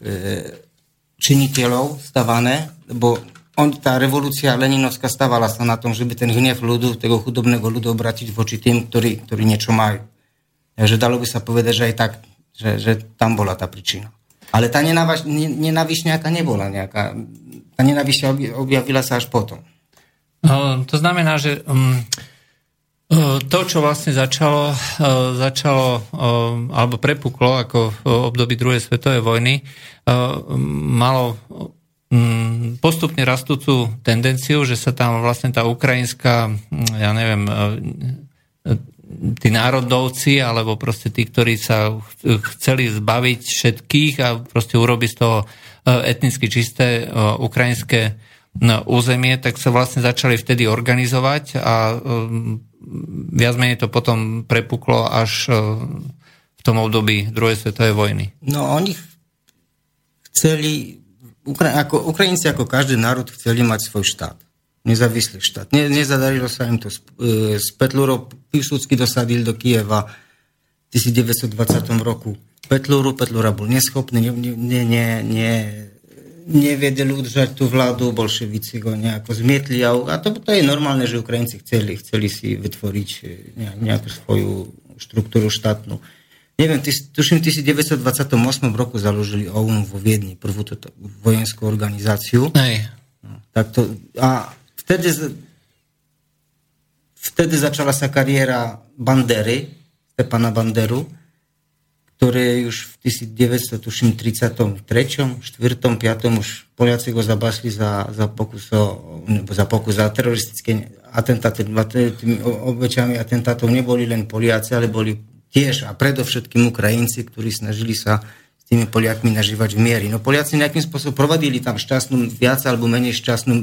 činiteľov stavané, lebo on, tá revolúcia Leninovská stávala sa na tom, že by ten hnev ľudu, tego chudobného ľudu obratiť voči tým, ktorí, ktorí niečo majú. Takže dalo by sa povedať, že aj tak, že, že tam bola tá príčina. Ale tá nenávisť nejaká nebola nejaká. Tá nenávisť objavila sa až potom. No, to znamená, že um, to, čo vlastne začalo, uh, začalo uh, alebo prepuklo ako v období druhej svetovej vojny, uh, malo postupne rastúcu tendenciu, že sa tam vlastne tá ukrajinská, mm, ja neviem, e, tí národovci, alebo proste tí, ktorí sa chceli zbaviť všetkých a proste urobiť z toho e, etnicky čisté e, ukrajinské na územie, tak sa vlastne začali vtedy organizovať a viac menej to potom prepuklo až v tom období druhej svetovej vojny. No oni chceli, ako, Ukrajinci ako každý národ chceli mať svoj štát. Nezávislý štát. Ne, nezadarilo sa im to. Z Petlúrov Piłsudský dosadil do Kieva v 1920 roku Petlúru. Petlúra bol neschopný, ne, ne, ne, ne, nevedeli udržať tú vládu, bolševici ho nejako zmietli a, a to, to je normálne, že Ukrajinci chceli, chceli si vytvoriť eh, nejakú svoju štruktúru štátnu. Neviem, tuším, v 1928 roku založili OUN vo Viedni, prvú toto vojenskú organizáciu. Hej. No, tak to, a vtedy, vtedy začala sa kariéra Bandery, Stepana Banderu, ktoré už v 1933, 4., 5. už Poliaci ho zabasli za, za, pokus o, za pokus za teroristické atentáty. Tými obeťami atentátov neboli len Poliaci, ale boli tiež a predovšetkým Ukrajinci, ktorí snažili sa s tými Poliakmi nažívať v miery. No Poliaci nejakým spôsobom provadili tam šťastnú, viac alebo menej šťastnú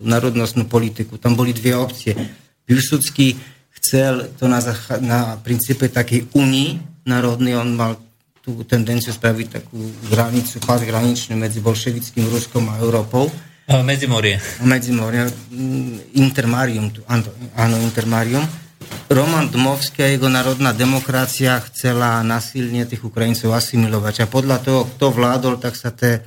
národnostnú politiku. Tam boli dve opcie. Piłsudský chcel to na, na princípe takej unii, národný, on mal tú tendenciu spraviť takú hranicu, pás hraničnú medzi bolševickým Ruskom a Európou. Medzimorie. Medzimorie. Mm, intermarium, áno, intermarium. Roman Dmovský a jeho národná demokracia chcela nasilne tých Ukrajincov asimilovať. A podľa toho, kto vládol, tak sa tie e,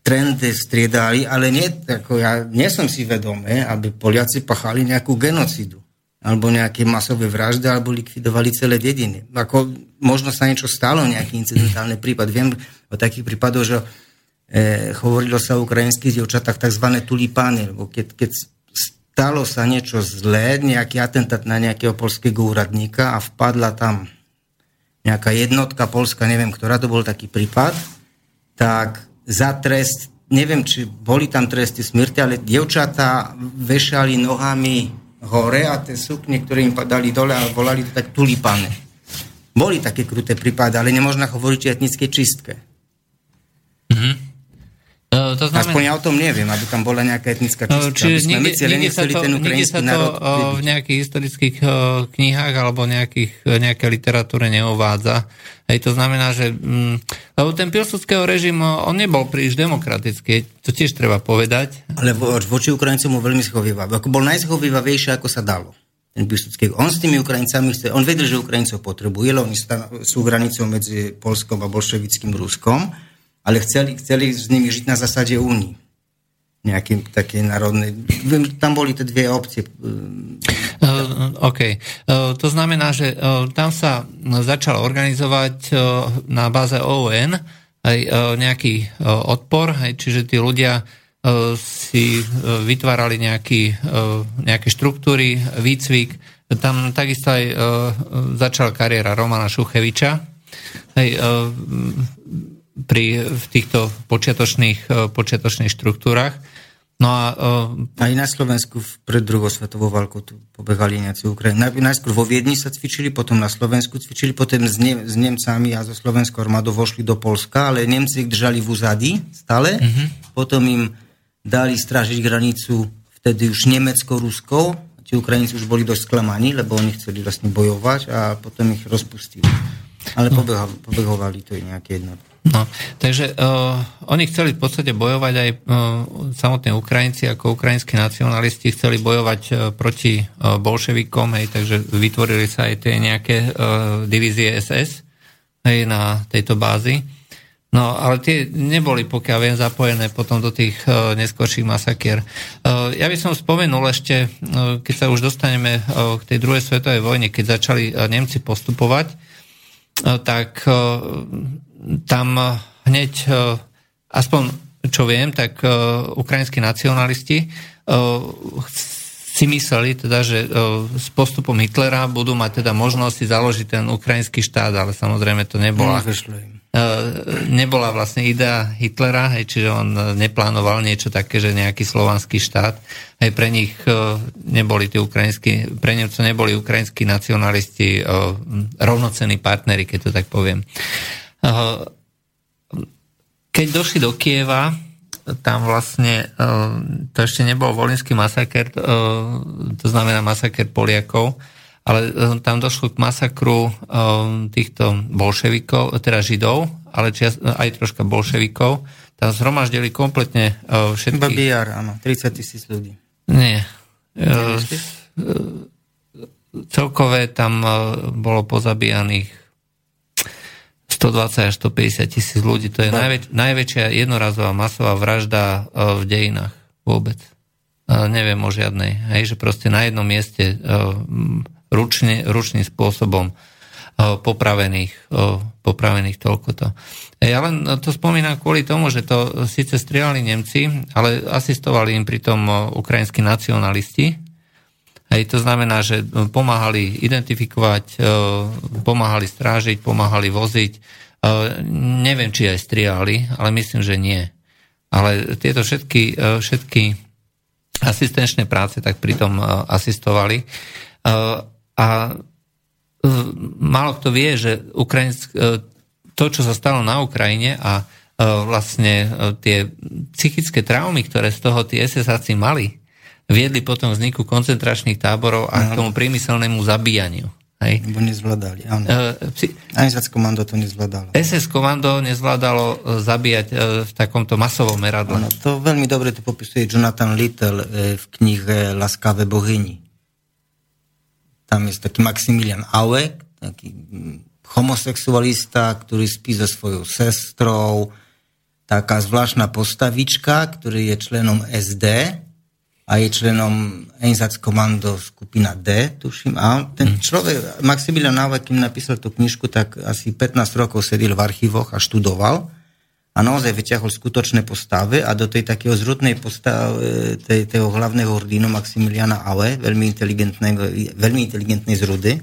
trendy striedali, ale nie, ako ja nie som si vedomý, aby Poliaci pachali nejakú genocidu alebo nejaké masové vraždy, alebo likvidovali celé dediny. Ako možno sa niečo stalo, nejaký incidentálny prípad. Viem o takých prípadoch, že e, hovorilo sa o ukrajinských dievčatách tzv. tulipány, lebo keď, keď stalo sa niečo zlé, nejaký atentát na nejakého polského úradníka a vpadla tam nejaká jednotka polska, neviem, ktorá to bol taký prípad, tak za trest, neviem, či boli tam tresty smrti, ale dievčatá vešali nohami hore a tie sukne, ktoré im padali dole a volali to tak tulipáne. Boli také kruté prípady, ale nemôžno hovoriť o etnickej čistke. Uh, to znamená... Aspoň ja o tom neviem, aby tam bola nejaká etnická čistka. Uh, čiže nikde, nikde, sa to, ten nikde sa to národ uh, v nejakých historických uh, knihách alebo nejakých, nejaké literatúre neovádza. Hej, to znamená, že um, lebo ten pilsudského režim, on nebol príliš demokratický, to tiež treba povedať. Ale vo, voči Ukrajincom mu veľmi schovýval. Ako bol najschovývavejší, ako sa dalo. Ten Pilsudský. On s tými Ukrajincami, on vedel, že Ukrajincov potrebuje, oni sú hranicou medzi Polskom a bolševickým Ruskom ale chceli, chceli s nimi žiť na zásade únii. Nejaký také národné. Tam boli tie dve opcie. Uh, OK. Uh, to znamená, že uh, tam sa začal organizovať uh, na báze ON aj nejaký odpor, aj, čiže tí ľudia si vytvárali nejaký, nejaké štruktúry, výcvik. Tam takisto aj začala kariéra Romana Šucheviča. Hej, pri, v týchto počiatočných, e, počiatočných štruktúrach. No a, uh, Aj na Slovensku pred druhou svetovou válkou tu pobehali nejakí Ukrajiny. Najskôr vo Viedni sa cvičili, potom na Slovensku cvičili, potom s, ne, s Nemcami a so slovenskou armádou vošli do Polska, ale Nemci ich držali v úzadi stále. Uh-huh. Potom im dali strážiť hranicu vtedy už Nemecko-Ruskou. Tí Ukrajinci už boli dosť sklamaní, lebo oni chceli vlastne bojovať a potom ich rozpustili. Ale no. pobehovali to i nejaké jednotky. No, takže uh, oni chceli v podstate bojovať aj uh, samotní Ukrajinci ako ukrajinskí nacionalisti chceli bojovať uh, proti uh, bolševikom, hej, takže vytvorili sa aj tie nejaké uh, divízie SS hej, na tejto bázi. No, ale tie neboli, pokiaľ viem, zapojené potom do tých uh, neskôrších masakier. Uh, ja by som spomenul ešte, uh, keď sa už dostaneme uh, k tej druhej svetovej vojne, keď začali uh, Nemci postupovať, uh, tak uh, tam eh, hneď, eh, aspoň čo viem, tak eh, ukrajinskí nacionalisti si mysleli, teda, že s postupom Hitlera budú mať teda možnosť si založiť ten ukrajinský štát, ale samozrejme to nebola, nebola vlastne idea Hitlera, hej, čiže on neplánoval niečo také, že nejaký slovanský štát. Aj pre nich neboli tí ukrajinskí, pre Nemcov neboli ukrajinskí nacionalisti rovnocenní partnery, keď to tak poviem. Keď došli do Kieva, tam vlastne, to ešte nebol volinský masaker, to znamená masaker Poliakov, ale tam došlo k masakru týchto bolševikov, teda židov, ale aj troška bolševikov. Tam zhromaždili kompletne všetky... Iba BR, áno, 30 tisíc ľudí. Nie. Celkové tam bolo pozabíjaných 120 až 150 tisíc ľudí. To je najväč- najväčšia jednorazová masová vražda uh, v dejinách vôbec. Uh, neviem o žiadnej. Hej, že proste na jednom mieste uh, ručne, ručným spôsobom popravených, popravených toľkoto. Ja len to spomínam kvôli tomu, že to síce strieľali Nemci, ale asistovali im pritom ukrajinskí nacionalisti, Hej, to znamená, že pomáhali identifikovať, e, pomáhali strážiť, pomáhali voziť. E, neviem, či aj striali, ale myslím, že nie. Ale tieto všetky, e, všetky asistenčné práce tak pritom asistovali. A málo kto vie, že Ukrajinsk, to, čo sa stalo na Ukrajine a vlastne tie psychické traumy, ktoré z toho tí SS-áci mali, viedli potom vzniku koncentračných táborov a k tomu priemyselnému zabíjaniu. Hej. Lebo nezvládali, áno. Uh, psi... SS komando to nezvládalo. SS komando nezvládalo uh, zabíjať uh, v takomto masovom meradle. Áno, to veľmi dobre to popisuje Jonathan Little uh, v knihe Laskavé bohyni. Tam je taký Maximilian Aue, taký mm, homosexualista, ktorý spí so svojou sestrou, taká zvláštna postavička, ktorý je členom SD, a je členom Einsatzkommando skupina D, tuším. A ten mhm. človek, Maximilian Nava, kým napísal tú knižku, tak asi 15 rokov sedel v archívoch a študoval a naozaj vyťahol skutočné postavy a do tej takého zrutnej postavy, tej, toho hlavného hrdinu Maximiliana Aue, veľmi inteligentnej, veľmi inteligentnej zrudy,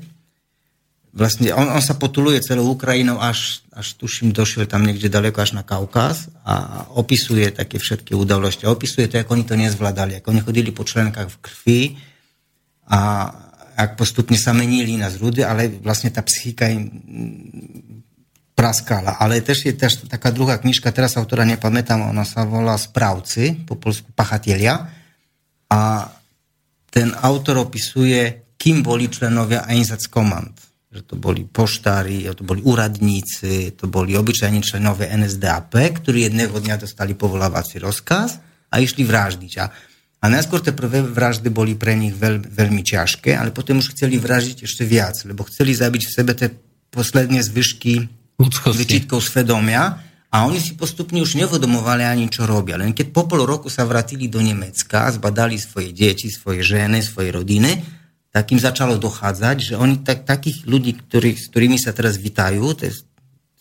vlastne on, on sa potuluje celou Ukrajinou až, až tuším došiel tam niekde daleko až na Kaukaz a opisuje také všetky udalosti. Opisuje to, ako oni to nezvládali, ako oni chodili po členkách v krvi a ak postupne sa menili na zrúdy, ale vlastne tá psychika im praskala. Ale tež je tež taká druhá knižka, teraz autora nepamätám, ona sa volá Správci, po polsku Pachatelia. A ten autor opisuje, kým boli členovia Einsatzkommand že to boli poštári, to boli úradníci, to boli obyčajní členové NSDAP, ktorí jedného dňa dostali povolávací rozkaz a išli vraždiť. A, a najskôr tie prvé vraždy boli pre nich veľ, veľmi ťažké, ale potom už chceli vraždiť ešte viac, lebo chceli zabiť v sebe tie posledné zvyšky vyčitkov svedomia a oni si postupne už nevodomovali ani čo robia. Len keď po pol roku sa vrátili do Nemecka, zbadali svoje deti, svoje ženy, svoje rodiny, tak im začalo dochádzať, že oni tak, takých ľudí, ktorý, s ktorými sa teraz vitajú, s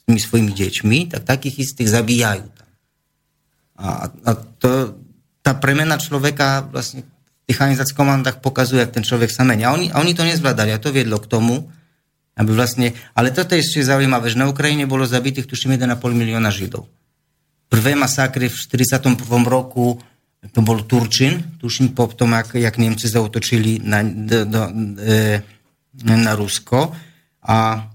tými svojimi deťmi, tak takých istých zabíjajú tam. A, a to, tá premena človeka vlastne v tých anizac komandách pokazuje, ak ten človek sa menia. A oni, a oni to nezvládali a to viedlo k tomu, aby vlastne, ale toto je ešte zaujímavé, že na Ukrajine bolo zabitých tuším 1,5 milióna Židov. Prvé masakry v 41. roku to bol Turčin, tuším po tom, jak, jak Nemci zautočili na, do, do, e, na Rusko. A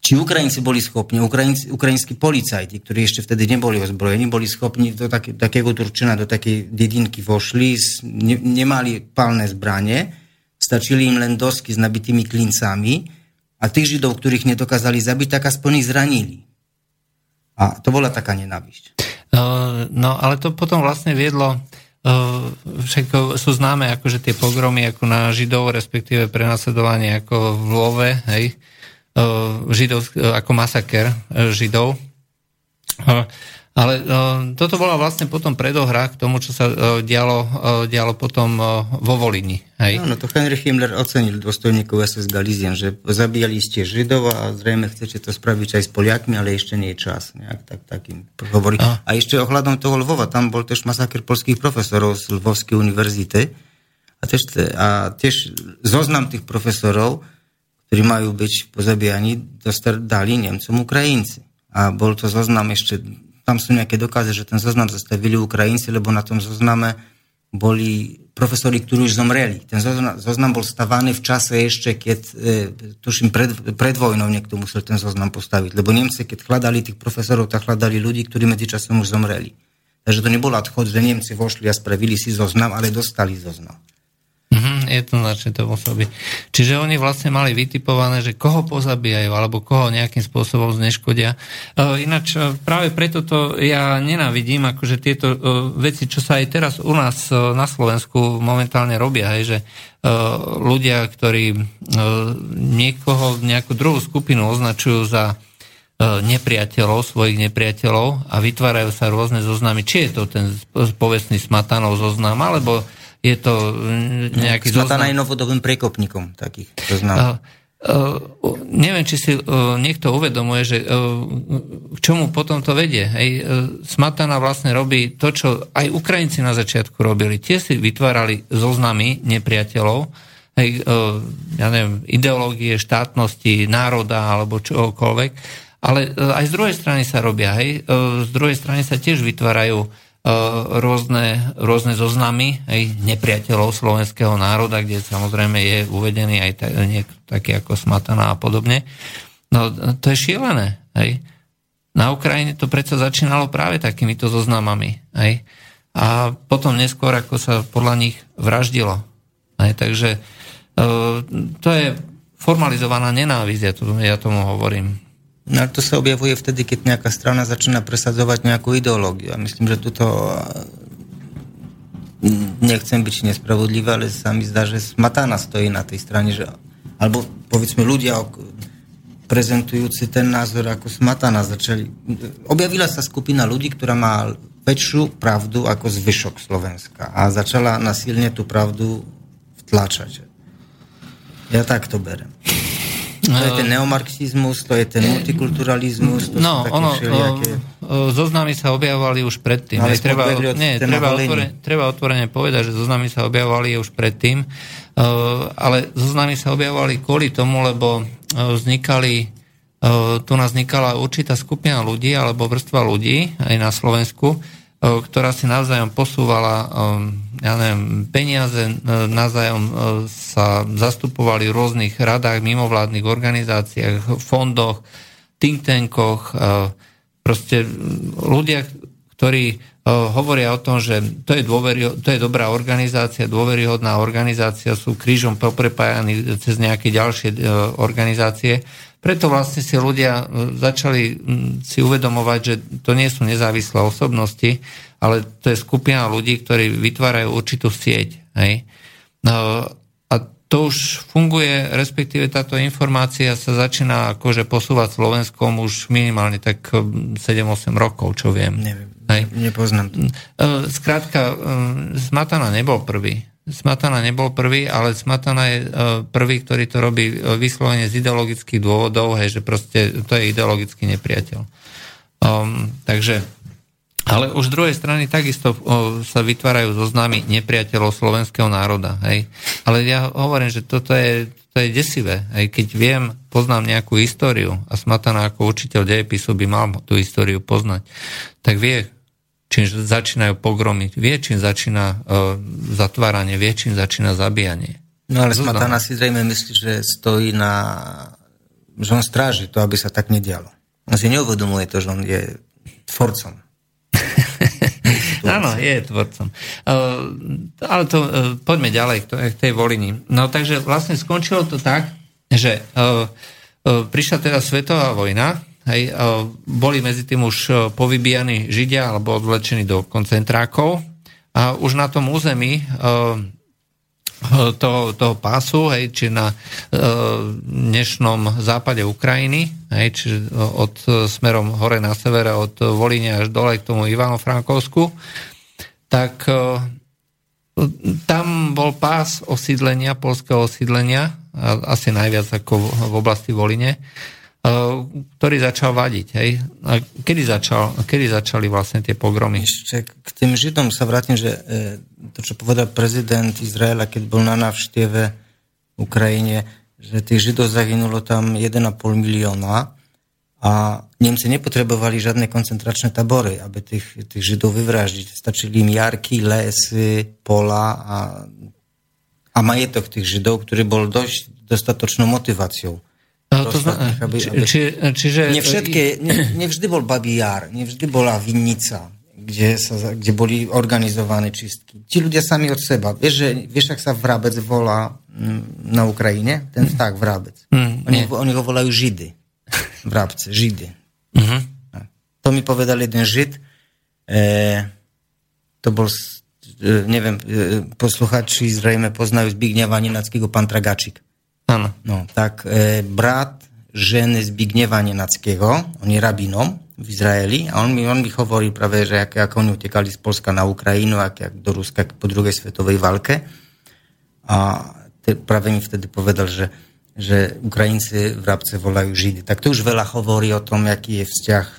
či Ukrajinci boli schopní, Ukrajinci, ukrajinskí policajti, ktorí ešte vtedy neboli ozbrojení, boli schopní do také, takého Turčina, do takej dedinky vošli, ne, nemali palné zbranie, stačili im len dosky s nabitými klincami a tých Židov, ktorých nedokázali zabiť, tak aspoň ich zranili. A to bola taká nenávisť. No, ale to potom vlastne viedlo však sú známe akože tie pogromy ako na Židov, respektíve prenasledovanie ako v Love, hej, Židov, ako masaker Židov. Ale uh, toto bola vlastne potom predohra k tomu, čo sa uh, dialo, uh, dialo potom uh, vo Volini. Hej? No, no to Henry Himmler ocenil dôstojníkov SS Galizien, že zabíjali ste Židov a zrejme chcete to spraviť aj s Poliakmi, ale ešte nie je čas. Nejak tak, takým hovorí. A. a ešte ohľadom toho Lvova, tam bol tiež masaker polských profesorov z Lvovskej univerzity a tiež, a tiež zoznam tých profesorov, ktorí majú byť pozabíjani, dali Nemcom Ukrajinci. A bol to zoznam ešte tam sú nejaké dokazy, že ten zoznam zastavili Ukrajinci, lebo na tom zozname boli profesori, ktorí už zomreli. Ten zoznam, zoznam bol stavaný v čase ešte, keď, e, tuším, pred, pred vojnou niekto musel ten zoznam postaviť. Lebo Nemci, keď hľadali tých profesorov, tak hľadali ľudí, ktorí medzičasom už zomreli. Takže to nebol odchod, že Nemci vošli a spravili si zoznam, ale dostali zoznam. Jednoznačne to muselo byť. Čiže oni vlastne mali vytipované, že koho pozabíjajú, alebo koho nejakým spôsobom zneškodia. Uh, ináč uh, práve preto to ja nenávidím, akože tieto uh, veci, čo sa aj teraz u nás na Slovensku momentálne robia, hej, že ľudia, ktorí niekoho, nejakú druhú skupinu označujú za nepriateľov, svojich nepriateľov a vytvárajú sa rôzne zoznamy. Či je to ten povestný Smatanov zoznam, alebo je to mm, nejaký no, zoznam... aj novodobým prekopníkom takých zoznam. Uh, uh, neviem, či si uh, niekto uvedomuje, že k čomu potom to vedie. Hej, Smatana vlastne robí to, čo aj Ukrajinci na začiatku robili. Tie si vytvárali zoznamy nepriateľov, hej, ja neviem, ideológie, štátnosti, národa alebo čokoľvek. Ale aj z druhej strany sa robia. Hej, z druhej strany sa tiež vytvárajú E, rôzne, rôzne zoznamy aj nepriateľov slovenského národa, kde samozrejme je uvedený aj taký ako Smatana a podobne. No to je šielené. Hej. Na Ukrajine to predsa začínalo práve takýmito zoznamami. Hej. A potom neskôr, ako sa podľa nich vraždilo. Hej. Takže e, to je formalizovaná nenávisť, ja, to, ja tomu hovorím. No to sa objavuje vtedy, keď nejaká strana začína presadzovať nejakú ideológiu. A myslím, že tuto nechcem byť nespravodlivý, ale sa mi zdá, že smatana stojí na tej strane, že, alebo povedzme ľudia prezentujúci ten názor ako smatana začali. Objavila sa skupina ľudí, ktorá má väčšiu pravdu ako zvyšok Slovenska a začala nasilne tú pravdu vtlačať. Ja tak to berem. To je ten neomarxizmus, to je ten multikulturalizmus, to no, sú také ono, všelijaké... Zoznamy sa objavovali už predtým. Ale treba, nie, treba, otvorene, treba otvorene povedať, že zoznamy sa objavovali už predtým, ale zoznamy sa objavovali kvôli tomu, lebo vznikali tu nás vznikala určitá skupina ľudí alebo vrstva ľudí aj na Slovensku, ktorá si navzájom posúvala ja neviem, peniaze navzájom sa zastupovali v rôznych radách, mimovládnych organizáciách, fondoch, think tankoch, proste ľudia, ktorí hovoria o tom, že to je, dôveri, to je dobrá organizácia, dôveryhodná organizácia, sú krížom poprepájani cez nejaké ďalšie organizácie preto vlastne si ľudia e, začali si uvedomovať, že to nie sú nezávislé osobnosti, ale to je skupina ľudí, ktorí vytvárajú určitú sieť. Hej? No, a to už funguje, respektíve táto informácia sa začína akože posúvať Slovenskom už minimálne tak 7-8 rokov, čo viem. Neviem, Hej. nepoznám. E, skrátka, Smatana nebol prvý. Smatana nebol prvý, ale Smatana je e, prvý, ktorý to robí e, vyslovene z ideologických dôvodov, hej, že proste to je ideologický nepriateľ. Um, takže, ale už z druhej strany takisto uh, sa vytvárajú zoznamy nepriateľov slovenského národa. Hej. Ale ja hovorím, že toto je, to je desivé. Hej. Keď viem, poznám nejakú históriu a Smatana ako učiteľ dejepisu by mal tú históriu poznať, tak vie, čím začínajú pogromy, vie, čím začína uh, zatváranie, vie, čím začína zabíjanie. No ale Smatana si zrejme myslí, že stojí na... že on stráži to, aby sa tak nedialo. On si neuvedomuje to, že on je tvorcom. Áno, je tvorcom. Uh, ale to, uh, poďme ďalej k, tej volini. No takže vlastne skončilo to tak, že uh, uh, prišla teda svetová vojna, Hej, boli medzi tým už e, povybíjani Židia alebo odvlečení do koncentrákov. A už na tom území e, toho, toho pásu, hej, či na e, dnešnom západe Ukrajiny, hej, či od smerom hore na severe, od Volíne až dole k tomu Ivano-Frankovsku, tak tam bol pás osídlenia, polského osídlenia, asi najviac ako v oblasti Voline, E, ktorý začal vadiť. Hej? A kedy, začal, kedy začali vlastne tie pogromy? Ešte k tým Židom sa vrátim, že e, to, čo povedal prezident Izraela, keď bol na návšteve v Ukrajine, že tých Židov zahynulo tam 1,5 milióna a Nemci nepotrebovali žiadne koncentračné tabory, aby tých, tých Židov vyvraždiť. Stačili im jarky, lesy, pola a, a majetok tých Židov, ktorý bol dosť dostatočnou motiváciou. No, to zna, aby, aby, či, čiže... Nevšetké, ne, nevždy bol babí jar, nevždy bola vinnica, kde, sa, kde boli organizované čistky. Ti ľudia sami od seba. Vieš, že, vieš ak sa Vrabec volá mm, na Ukrajine? Ten vták Vrabec. Mm, oni, oni ho volajú Židy. Vrabce, Židy. Mm-hmm. To mi povedal jeden Žid. E, to bol, e, neviem, e, posluchači zrejme poznajú Zbigniewa Nenackého, pán Tragačik. Áno. No, tak e, brat ženy Zbigniewa Nenackiego, on je rabinom v Izraeli a on mi, on mi hovoril práve, že ak, ako oni utekali z Polska na Ukrajinu, ak, ak do Ruska po druhej svetovej válke. A te, práve mi vtedy povedal, že, že Ukrajinci v Rabce volajú Židy. Tak to už veľa hovorí o tom, aký je vzťah e,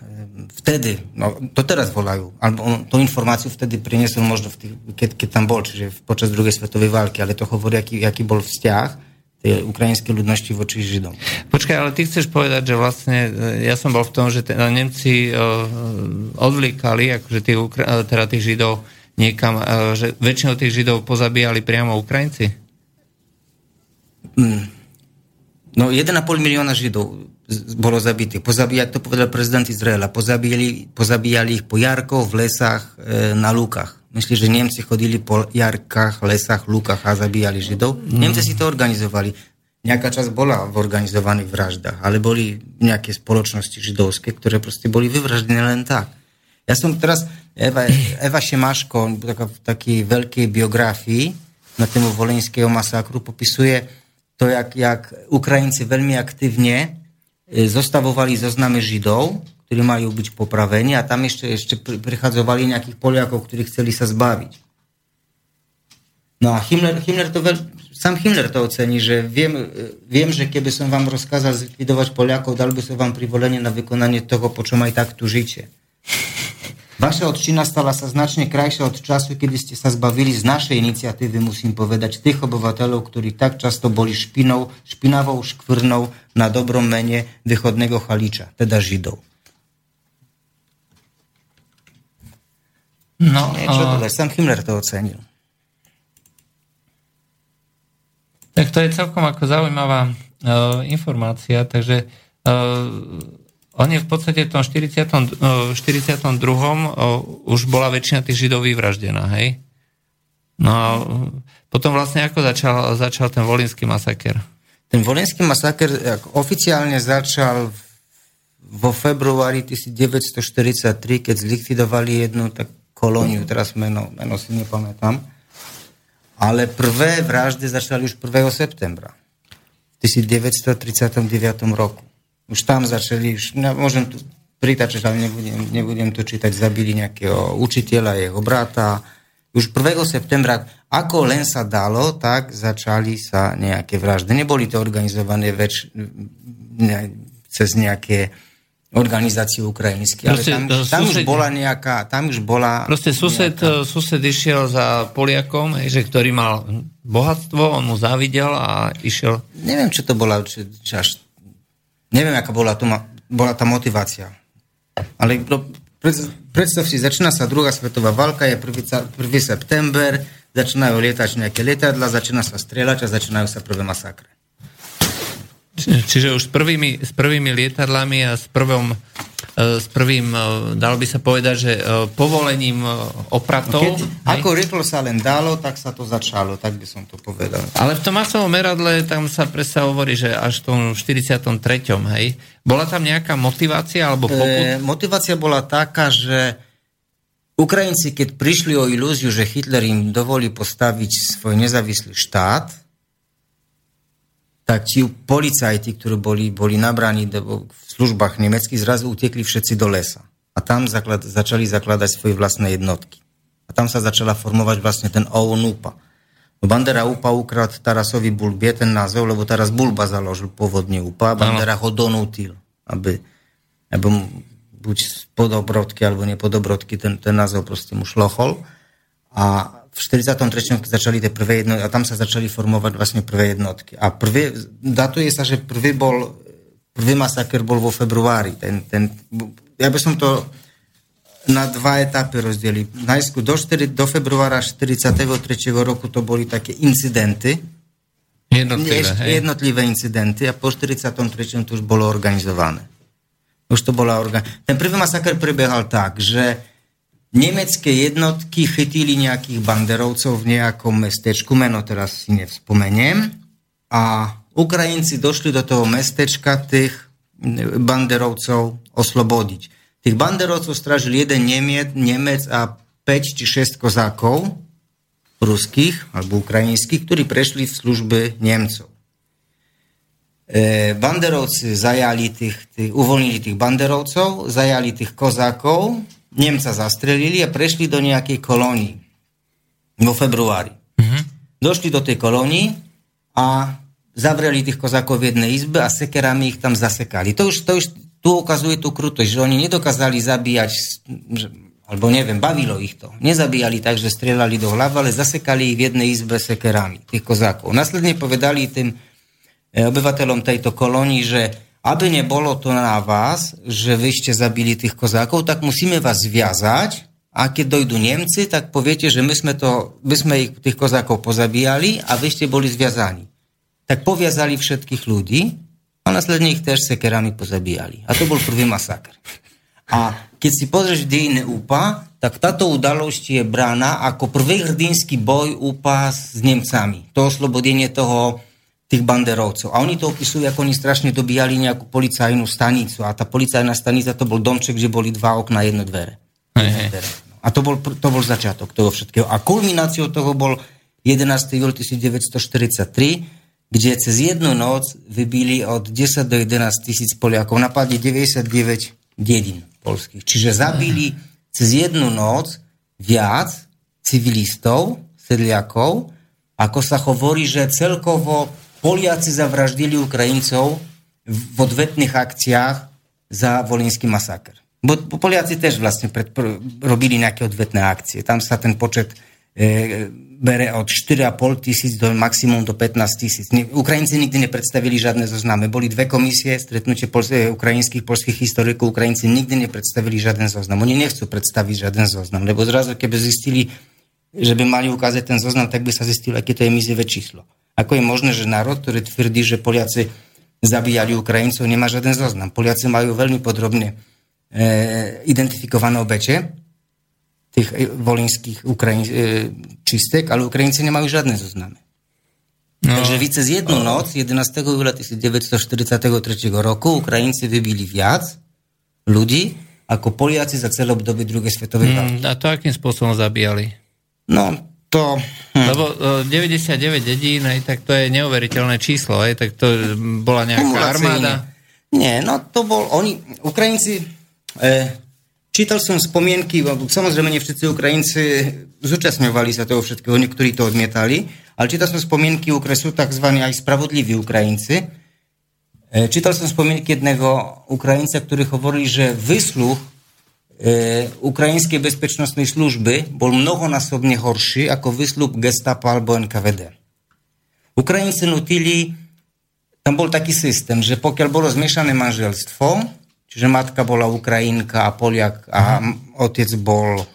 vtedy, no to teraz volajú, alebo on tú informáciu vtedy priniesol možno, v tých, keď, keď tam bol, čiže počas druhej svetovej války, ale to hovorí, aký, aký bol vzťah tej ukrajinskej ľudnosti voči Židom. Počkaj, ale ty chceš povedať, že vlastne, e, ja som bol v tom, že t- Nemci uh, odvlíkali akože tých, e, teda tých Židov niekam, že väčšinou tých Židov pozabíjali priamo Ukrajinci? Mm. No 1,5 milióna Židov bolo zabitých. Pozabíjali, to povedal prezident Izraela, pozabíjali, pozabíjali ich po jarkoch, v lesách, e, na lúkach. Myslíš, že Nemci chodili po jarkách, lesách, lúkach a zabíjali Židov? Mm. Nemci si to organizovali. Nejaká časť bola v organizovaných vraždách, ale boli nejaké spoločnosti židovské, ktoré proste boli vyvraždené len tak. Ja som teraz, Eva, Eva Šemáško, taká, v takej veľkej biografii na tému volenského masakru popisuje to, jak, jak Ukrajinci veľmi aktívne e, zostavovali zoznamy Židov, ktorí majú byť popravení a tam ešte, ešte prichádzovali nejakých Poliakov, ktorí chceli sa zbaviť. No a Himmler, Himmler to veľ, sám Himmler to ocení, že viem, viem, že keby som vám rozkázal zlikvidovať Poliakov, dal by som vám privolenie na vykonanie toho, po čom aj tak tu žite. Vaša odčina stala sa značne krajšia od času, kedy ste sa zbavili z našej iniciatívy, musím povedať, tých obyvateľov, ktorí tak často boli špinou, špinavou škvrnou na dobrom mene východného chaliča, teda Židov. No, Niečo uh, Sam Himmler to ocenil. Tak to je celkom ako zaujímavá uh, informácia, takže uh, on je v podstate v tom 40, uh, 42. Uh, už bola väčšina tých židov vyvraždená, hej? No a potom vlastne ako začal, začal ten volinský masaker? Ten volinský masaker oficiálne začal vo februári 1943, keď zlikvidovali jednu tak kolóniu, teraz meno, meno si nepamätám. Ale prvé vraždy začali už 1. septembra v 1939 roku. Už tam začali, už, no, môžem tu pritačať, ale nebudem, nebudem to čítať, zabili nejakého učiteľa, jeho brata. Už 1. septembra, ako len sa dalo, tak začali sa nejaké vraždy. Neboli to organizované väč, ne, cez nejaké organizáciu ukrajinské, ale tam, tam sused, už bola nejaká, tam už bola... Proste sused, nejaká... sused išiel za Poliakom, že ktorý mal bohatstvo, on mu závidel a išiel... Neviem, čo to bola, či, či až... Neviem, aká bola, tu ma, bola tá motivácia. Ale no, pred, predstav si, začína sa druhá svetová válka, je 1. 1. september, začínajú lietať nejaké lietadla, začína sa strieľať a začínajú sa prvé masakre. Čiže už s prvými, s prvými lietadlami a s, prvom, e, s prvým, e, dalo by sa povedať, že e, povolením opratov... Keď, ako rýchlo sa len dalo, tak sa to začalo, tak by som to povedal. Ale v tom masovom meradle tam sa predsa hovorí, že až v tom 43. hej. Bola tam nejaká motivácia alebo poput? E, motivácia bola taká, že Ukrajinci, keď prišli o ilúziu, že Hitler im dovolí postaviť svoj nezávislý štát, tak ti policajti, ktorí boli, boli nabraní v službách nemeckých, zrazu utekli všetci do lesa. A tam zaklad, začali zakladať svoje vlastné jednotky. A tam sa začala formovať vlastne ten ONUPA. No Bandera UPA ukrad Tarasovi Bulbie ten názov, lebo teraz Bulba založil pôvodne UPA a Bandera ho donútil, aby, aby buď z podobrodky alebo nepodobrodky ten, ten názov proste mu šlochol. A v 43. začali tie prvé jednotky a tam sa začali formovať vlastne prvé jednotky. A prvý, datuje sa, že prvý bol, prvý masaker bol vo februári. Ten, ten, ja by som to na dva etapy rozdelil. Najskôr do, 4, do februára 43. roku to boli také incidenty, Jednotlivé, jednotlivé incidenty a po 43. to už bolo organizované. Už to bola organ... Ten prvý masaker prebiehal tak, že nemecké jednotky chytili nejakých banderovcov v nejakom mestečku, meno teraz si nevzpomeniem, a Ukrajinci došli do toho mestečka tých banderovcov oslobodiť. Tých banderovcov stražil jeden Nemec, Nemec a 5 či 6 kozákov ruských alebo ukrajinských, ktorí prešli v službe Nemcov. E, banderovci zajali tých, tých, uvoľnili tých banderovcov, zajali tých kozákov, Nemca zastrelili a prešli do nejakej kolónii vo februári. Mm-hmm. Došli do tej kolónii a zavreli tých kozákov v jednej izbe a sekerami ich tam zasekali. To už, to už tu ukazuje tú krutosť, že oni nedokázali zabíjať, alebo neviem, bavilo ich to. Nezabíjali tak, že strieľali do hlavy, ale zasekali ich v jednej izbe sekerami, tých kozákov. Následne povedali tým e, obyvateľom tejto kolónii, že aby nebolo to na vás, že vy ste zabili tých kozákov, tak musíme vás zviazať a keď dojdú Nemci, tak poviete, že my sme, to, my sme ich, tých kozákov pozabíjali a vy ste boli zviazaní. Tak poviazali všetkých ľudí a následne ich tiež sekerami pozabíjali. A to bol prvý masakr. A keď si pozrieš dejiny UPA, tak táto udalosť je brána ako prvý hrdinský boj UPA s Nemcami. To oslobodenie toho tých banderovcov. A oni to opisujú, ako oni strašne dobíjali nejakú policajnú stanicu. A tá policajná stanica to bol domček, kde boli dva okna, jedno dvere. Hey. A to bol, to bol začiatok toho všetkého. A kulmináciou toho bol 11. júl 1943, kde cez jednu noc vybili od 10 do 11 tisíc Poliakov. Napadli 99 dedín polských. Čiže zabili cez jednu noc viac civilistov, sedliakov, ako sa hovorí, že celkovo Poliaci zavraždili Ukrajincov v odvetných akciách za volinský masaker. Bo Poliaci tiež vlastne pred, robili nejaké odvetné akcie. Tam sa ten počet e, bere od 4,5 tisíc do maximum do 15 tisíc. Ukrajinci nikdy nepredstavili žiadne zoznamy. Boli dve komisie, stretnutie pol, e, ukrajinských polských historikov. Ukrajinci nikdy nepredstavili žiaden zoznam. Oni nechcú predstaviť žiaden zoznam, lebo zrazu, keby zistili, že by mali ukázať ten zoznam, tak by sa zistilo, aké to je mizivé číslo. Ako je možné, že národ, ktorý tvrdí, že Poliaci zabíjali Ukrajincov, nemá žiaden zoznam. Poliaci majú veľmi podrobne e, identifikované obete tých e, volinských Ukrajin, e, čistek, ale Ukrajinci nemajú žiadne zoznamy. No. Takže vy cez jednu noc, 11. júla 1943 roku, Ukrajinci vybili viac ľudí, ako Poliaci za celé obdobie druhej svetovej války. Mm, a to akým spôsobom zabíjali? No, to... Hm. Lebo 99 e, dedín, aj, tak to je neuveriteľné číslo, aj, tak to bola nejaká armáda. Nie, no to bol, oni, Ukrajinci, e, čítal som spomienky, samozrejme nie všetci Ukrajinci zúčastňovali sa toho všetkého, niektorí to odmietali, ale čítal som spomienky, sú tzv. aj spravodliví Ukrajinci. E, čítal som spomienky jedného Ukrajinca, ktorý hovorí, že vysluch e, ukrajinskej bezpečnostnej služby bol mnohonásobne horší ako vyslup gestapa alebo NKVD. Ukrajinci nutili, tam bol taký systém, že pokiaľ bolo zmiešané manželstvo, čiže matka bola Ukrajinka a Poliak a otec bol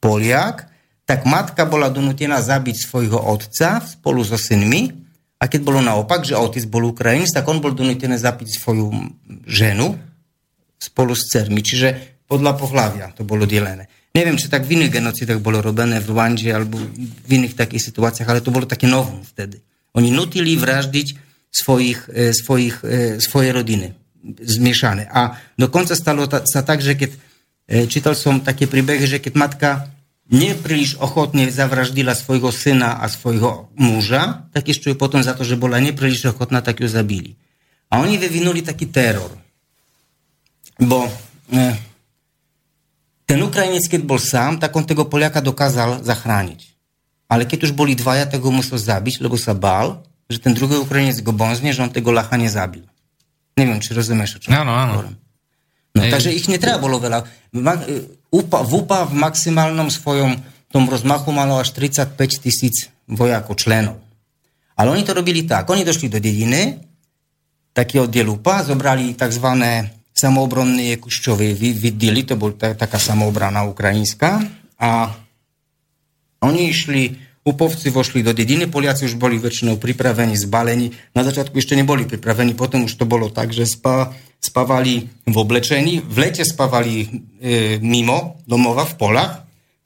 Poliak, tak matka bola donútená zabiť svojho otca spolu so synmi a keď bolo naopak, že otec bol Ukrajinec, tak on bol donútený zabiť svoju ženu spolu s cermi. Čiže podľa pohľavia to bolo delené. Neviem, či tak v iných genocidách bolo robené v Rwande alebo v iných takých situáciách, ale to bolo také novum vtedy. Oni nutili vraždiť svojich, e, svojich, e, svoje rodiny zmiešané. A dokonca stalo ta, sa tak, že keď e, čítal som také príbehy, že keď matka nepríliš ochotne zavraždila svojho syna a svojho muža, tak ju potom za to, že bola nepríliš ochotná, tak ju zabili. A oni vyvinuli taký teror. Bo e, ten Ukrajinec, keď bol sám, tak on tego Poliaka dokázal zachrániť. Ale keď už boli dvaja, tak ho musel zabiť, lebo sa bál, že ten druhý Ukrajinec go bonzne, že on tego Lacha nezabil. Neviem, či rozumieš, čo áno, áno. hovorím. No, takže ich netreba bolo veľa. UPA, v UPA v maximálnom svojom tom rozmachu malo až 35 tisíc vojakov, členov. Ale oni to robili tak. Oni došli do dediny, taký oddiel UPA, zobrali tzv samoobronný Kuščovi vydili, to bola taká samoobrana ukrajinská a oni išli Upovci vošli do dediny, Poliaci už boli väčšinou pripravení, zbalení. Na začiatku ešte neboli pripravení, potom už to bolo tak, že spa, spávali v oblečení, v lete spávali e, mimo domova v polách,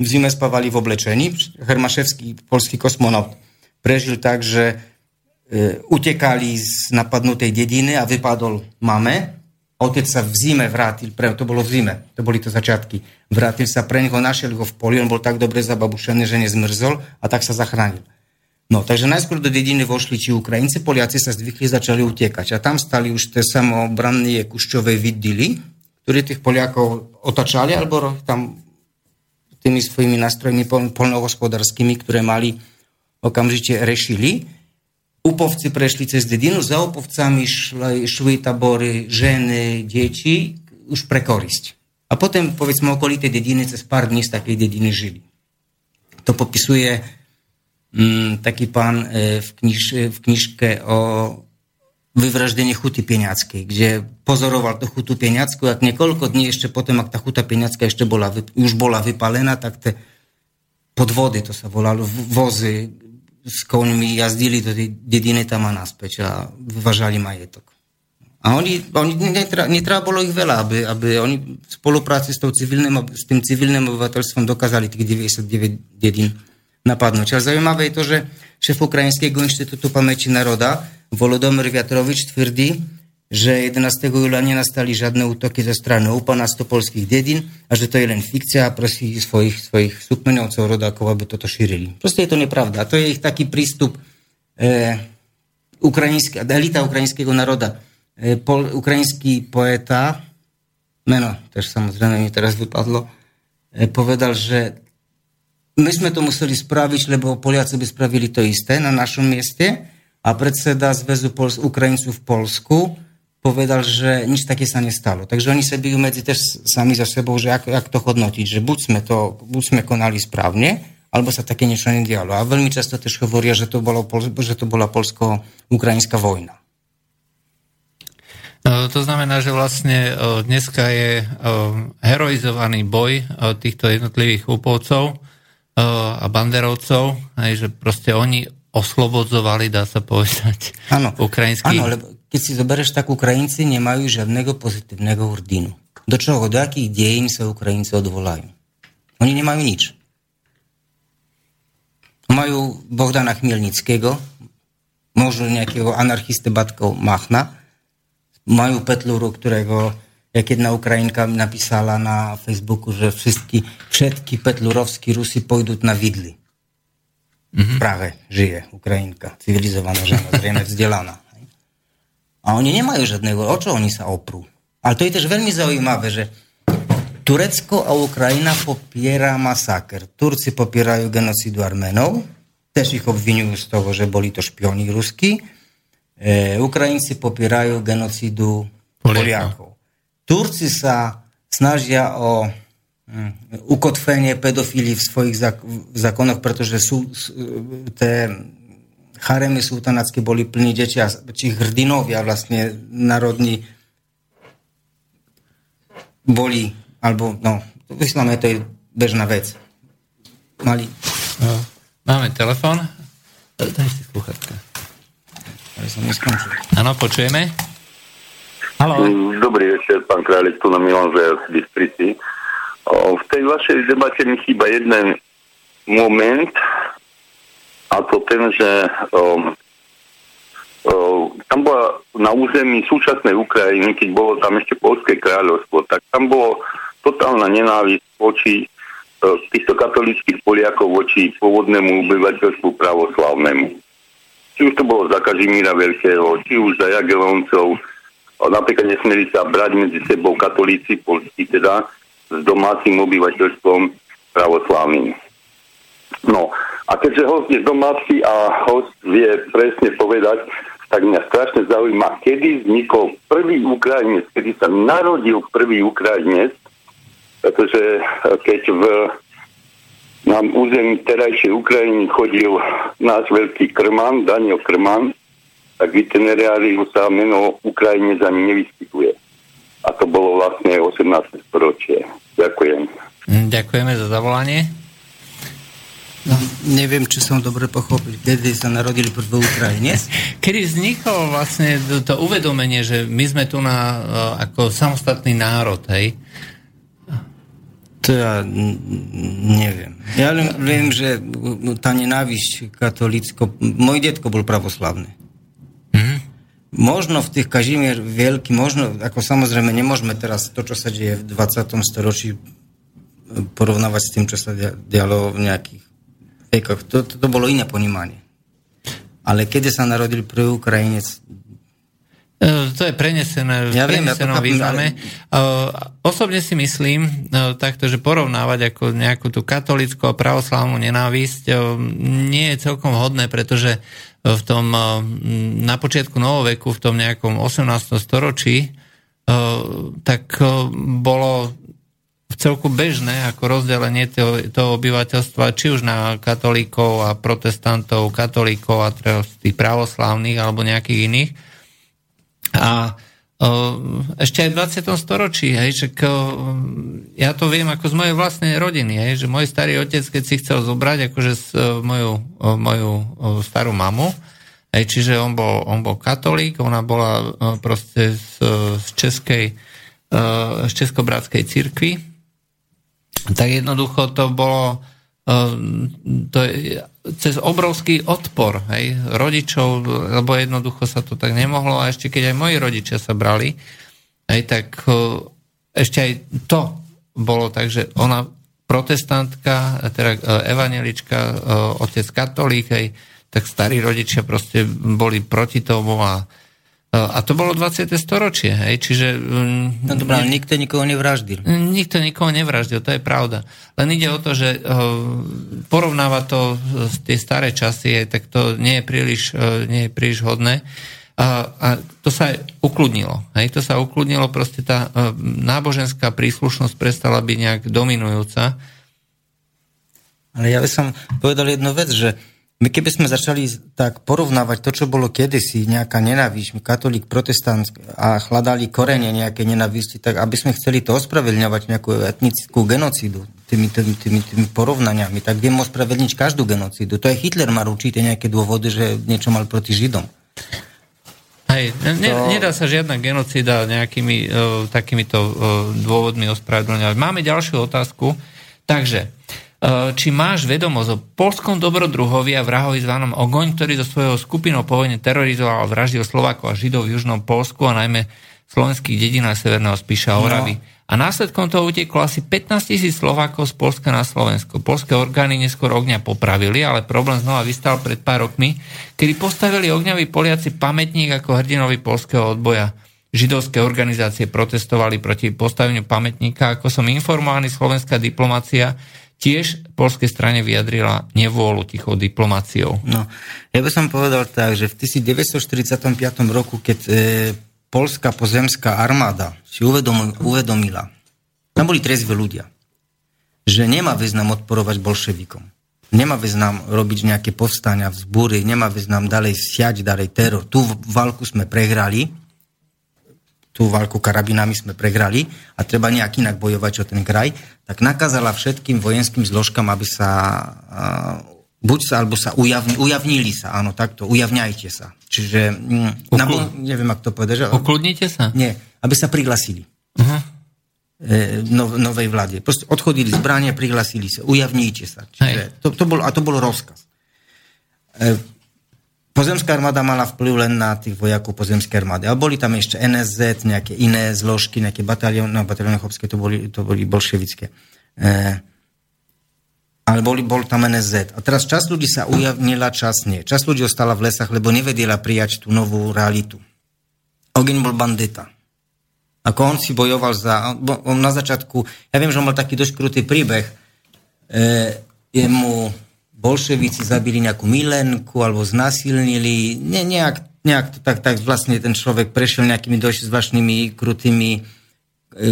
v zime spávali v oblečení. Hermaševský polský kosmonaut prežil tak, že e, utekali z napadnutej dediny a vypadol mame. Otec sa v zime vrátil, pre, to bolo v zime, to boli to začiatky. Vrátil sa pre neho, našiel ho v poli, on bol tak dobre zababušený, že nezmrzol a tak sa zachránil. No, takže najskôr do dediny vošli či Ukrajinci, Poliaci sa zdvihli, začali utekať. A tam stali už tie samobranné kušťové vidily, ktorí tých Poliakov otačali, alebo tam tými svojimi nástrojmi polnohospodárskymi, ktoré mali okamžite rešili. Upovci prešli cez dedinu, za upovcami šli, šli tabory ženy, deti, už pre korisť. A potom, povedzme, okolité dediny cez pár dní z takej dediny žili. To popisuje mm, taký pán e, v, kniž, v knižke o vyvraždení chuty Pieňackej, kde pozoroval tú chutu Pieňacku, ak niekoľko dní ešte potom, ak tá chuta Pieňacka ešte bola, už bola vypalená, tak tie podvody, to sa volalo, vozy, s koňmi jazdili do tej dediny tam a naspäť a vyvažali majetok. A oni, oni netreba, netreba bolo ich veľa, aby, aby oni v spolupráci s, tou civilným, s tým civilným obyvateľstvom dokázali tých 99 dedín napadnúť. Ale zaujímavé je to, že šéf Ukrajinského inštitútu pamäti národa Volodomyr Viatrovič tvrdí, že 11. júla nenastali žiadne útoky zo strany úplná stopolských dedín a že to je len fikcia a prosí svojich, svojich súkmenovcov, rodákov, aby toto šírili. Proste je to nepravda. A to je ich taký prístup e, ukrajinský, elita ukrajinského národa. E, pol, ukrajinský poeta, meno, tež samozrejme mi teraz vypadlo, e, povedal, že my sme to museli spraviť, lebo Poliaci by spravili to isté na našom mieste a predseda Zväzu Pols- Ukrajincov v Polsku povedal, že nič také sa nestalo. Takže oni sa bijú medzi tiež sami za sebou, že ako, ako to hodnotiť, že buď sme, to, buď sme konali správne, alebo sa také niečo nedialo. A veľmi často tiež hovoria, že to, bolo, že to bola polsko-ukrajinská vojna. No, to znamená, že vlastne dneska je heroizovaný boj týchto jednotlivých úpovcov a banderovcov, že proste oni oslobodzovali, dá sa povedať, ano. ukrajinských... Áno, lebo keď si zoberieš, tak Ukrajinci nemajú žiadnego pozitívneho hrdinu. Do čoho, do akých dejín sa Ukrajinci odvolajú? Oni nemajú nič. Majú Bohdana Chmielnického, možno nejakého anarchiste Batkov Machna, majú Petluru, ktorého keď na Ukrajinka napísala na Facebooku, že všetky, všetky petlurovskí Rusi pôjdu na vidly. Mm-hmm. Práve žije Ukrajinka, civilizovaná žena, zrejme vzdelaná. A oni nemajú žiadneho, o čo oni sa oprú. Ale to je tiež veľmi zaujímavé, že Turecko a Ukrajina popiera masaker. Turci popierajú genocidu Arménov, tiež ich obvinujú z toho, že boli to špioni ruskí. E, Ukrajinci popierajú genocidu Poliakov. Turci sa snažia o hm, ukotvenie pedofílii v svojich zákonoch, pretože sú tie charemy sultanacké boli plní deti a či hrdinovia vlastne národní boli, alebo no, v islame to je bežná vec. Mali. No, máme telefon. Daj si sluchatka. Áno, počujeme. Halo. Dobrý večer, pán Králik, tu na Milan Zer z Bystrici. V tej vašej debate mi chýba jeden moment, a to ten, že um, um, tam bola na území súčasnej Ukrajiny, keď bolo tam ešte Polské kráľovstvo, tak tam bolo totálna nenávisť voči uh, týchto katolických Poliakov voči pôvodnému obyvateľstvu pravoslavnému. Či už to bolo za Kažimíra Veľkého, či už za Jageloncov, napríklad nesmeli sa brať medzi sebou katolíci polskí, teda s domácim obyvateľstvom pravoslavným. No a keďže host je domáci a host vie presne povedať, tak mňa strašne zaujíma, kedy vznikol prvý Ukrajinec, kedy sa narodil prvý Ukrajinec, pretože eh, keď v na území terajšej Ukrajiny chodil náš veľký Krman, Daniel Krman, tak v itineráriu sa meno Ukrajinec ani nevyskytuje. A to bolo vlastne 18. storočie. Ďakujem. Ďakujeme za zavolanie. No, neviem, či som dobre pochopil, kedy sa narodili v Ukrajine. Kedy vzniklo vlastne to uvedomenie, že my sme tu na, e, ako samostatný národ, hej? To ja neviem. Ja len viem, že tá nenávisť katolicko... Môj detko bol pravoslavný. Mm-hmm. Možno v tých Kažimier veľký, možno, ako samozrejme, nemôžeme teraz to, čo sa deje v 20. storočí porovnávať s tým, čo sa dialo v nejakých vekoch. To, to, to bolo iné ponímanie. Ale keď sa narodil prvý Ukrajinec, e, to je prenesené, ja viem, prenesenom ja význame. Ale... Osobne si myslím e, takto, že porovnávať ako nejakú tú katolickú a pravoslávnu nenávisť e, nie je celkom hodné, pretože v tom, na počiatku novoveku, v tom nejakom 18. storočí, tak bolo celku bežné ako rozdelenie toho, toho obyvateľstva, či už na katolíkov a protestantov, katolíkov a tých pravoslávnych alebo nejakých iných. A o, ešte aj v 20. storočí, hej, že o, ja to viem ako z mojej vlastnej rodiny, hej, že môj starý otec, keď si chcel zobrať akože s, o, moju, moju starú mamu, hej, čiže on bol, on bol katolík, ona bola proste z, z českej z Českobratskej cirkvi, tak jednoducho to bolo ehm, to je, cez obrovský odpor hej, rodičov, lebo jednoducho sa to tak nemohlo a ešte keď aj moji rodičia sa brali, hej, tak e, ešte aj to bolo tak, že ona protestantka, teda e, evanelička, otec katolík, hej, tak starí rodičia proste boli proti tomu a a to bolo 20. storočie, hej, čiže... Mm, no dobrá, ale nikto nikoho nevraždil. Nikto nikoho nevraždil, to je pravda. Len ide o to, že porovnáva to z tie staré časy, tak to nie je príliš, nie je príliš hodné. A, a to sa ukludnilo. Hej, to sa ukludnilo, proste tá náboženská príslušnosť prestala byť nejak dominujúca. Ale ja by som povedal jednu vec, že my keby sme začali tak porovnávať to, čo bolo kedysi, nejaká nenávisť, katolík, protestant a hľadali korene nejaké nenávisti, tak aby sme chceli to ospravedlňovať nejakú etnickú genocídu tými, tými, tými, tými porovnaniami, tak vieme ospravedlniť každú genocídu. To je Hitler má určite nejaké dôvody, že niečo mal proti Židom. Hej, ne, to... nedá sa žiadna genocída nejakými uh, takýmito uh, dôvodmi ospravedlňovať. Máme ďalšiu otázku. Takže, či máš vedomosť o polskom dobrodruhovi a vrahovi zvanom Ogoň, ktorý so svojou skupinou po vojne terorizoval a vraždil Slovákov a Židov v južnom Polsku a najmä slovenských dedinách Severného Spíša a Oravy. No. A následkom toho uteklo asi 15 tisíc Slovákov z Polska na Slovensko. Polské orgány neskôr ogňa popravili, ale problém znova vystal pred pár rokmi, kedy postavili ogňaví Poliaci pamätník ako hrdinovi polského odboja. Židovské organizácie protestovali proti postaveniu pamätníka. Ako som informovaný, slovenská diplomácia tiež polskej strane vyjadrila nevôľu tichou diplomáciou. No, ja by som povedal tak, že v 1945 roku, keď e, polská pozemská armáda si uvedom, uvedomila, tam boli trezví ľudia, že nemá význam odporovať bolševikom. Nemá význam robiť nejaké povstania, vzbúry, nemá význam ďalej siať, ďalej teror. Tú válku sme prehrali, tú válku karabinami sme prehrali a treba nejak inak bojovať o ten kraj, tak nakázala všetkým vojenským zložkám, aby sa buď sa, alebo sa ujavni, ujavnili sa, áno, takto, ujavňajte sa. Čiže, mm, Ukl... nabo, neviem, ak to povedať. Že... Ukludnite sa? Nie, aby sa prihlasili. Uh-huh. E, no, novej vláde. Proste odchodili zbranie, prihlasili sa, ujavnite sa. Čiže to, to bol, a to bol rozkaz. E, Pozemská armáda mala vplyv len na tých vojakov pozemskej armády. A boli tam ešte NSZ, nejaké iné zložky, nejaké batalióny, no batalióny chopské, to boli, to boli bolševické. E, ale boli, bol tam NSZ. A teraz čas ľudí sa ujavnila, čas nie. Čas ľudí ostala v lesách, lebo nevedela prijať tú novú realitu. Ogen bol bandita. Ako on si bojoval za... On na začiatku... Ja viem, že on mal taký dosť krutý príbeh. E, jemu bolševici zabili nejakú milenku alebo znasilnili, ne, nejak, nejak to tak, tak vlastne ten človek prešiel nejakými dosť zvláštnymi krutými e,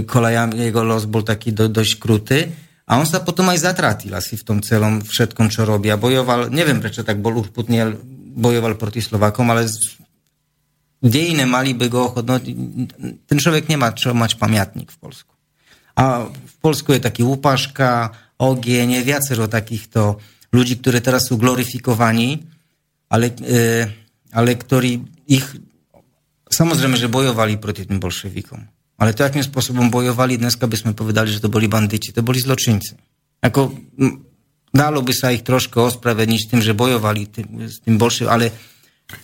kolajami, jeho los bol taký do, dosť krutý a on sa potom aj zatrátil asi v tom celom všetkom, čo robia. Bojoval, neviem prečo tak bol urputný, bojoval proti Slovákom, ale kde iné mali by go ochodnoť, ten človek nemá čo mať pamiatník v Polsku. A v Polsku je taký Úpaška, Ogien, je viacero takýchto ľudí, ktorí teraz sú glorifikovaní, ale, e, ale ktorí ich samozrejme, že bojovali proti tým bolševikom. Ale to, akým spôsobom bojovali, dneska by sme povedali, že to boli banditi, to boli zločinci. Ako, dalo by sa ich trošku ospravedniť tým, že bojovali tým, s tým bolševikom, ale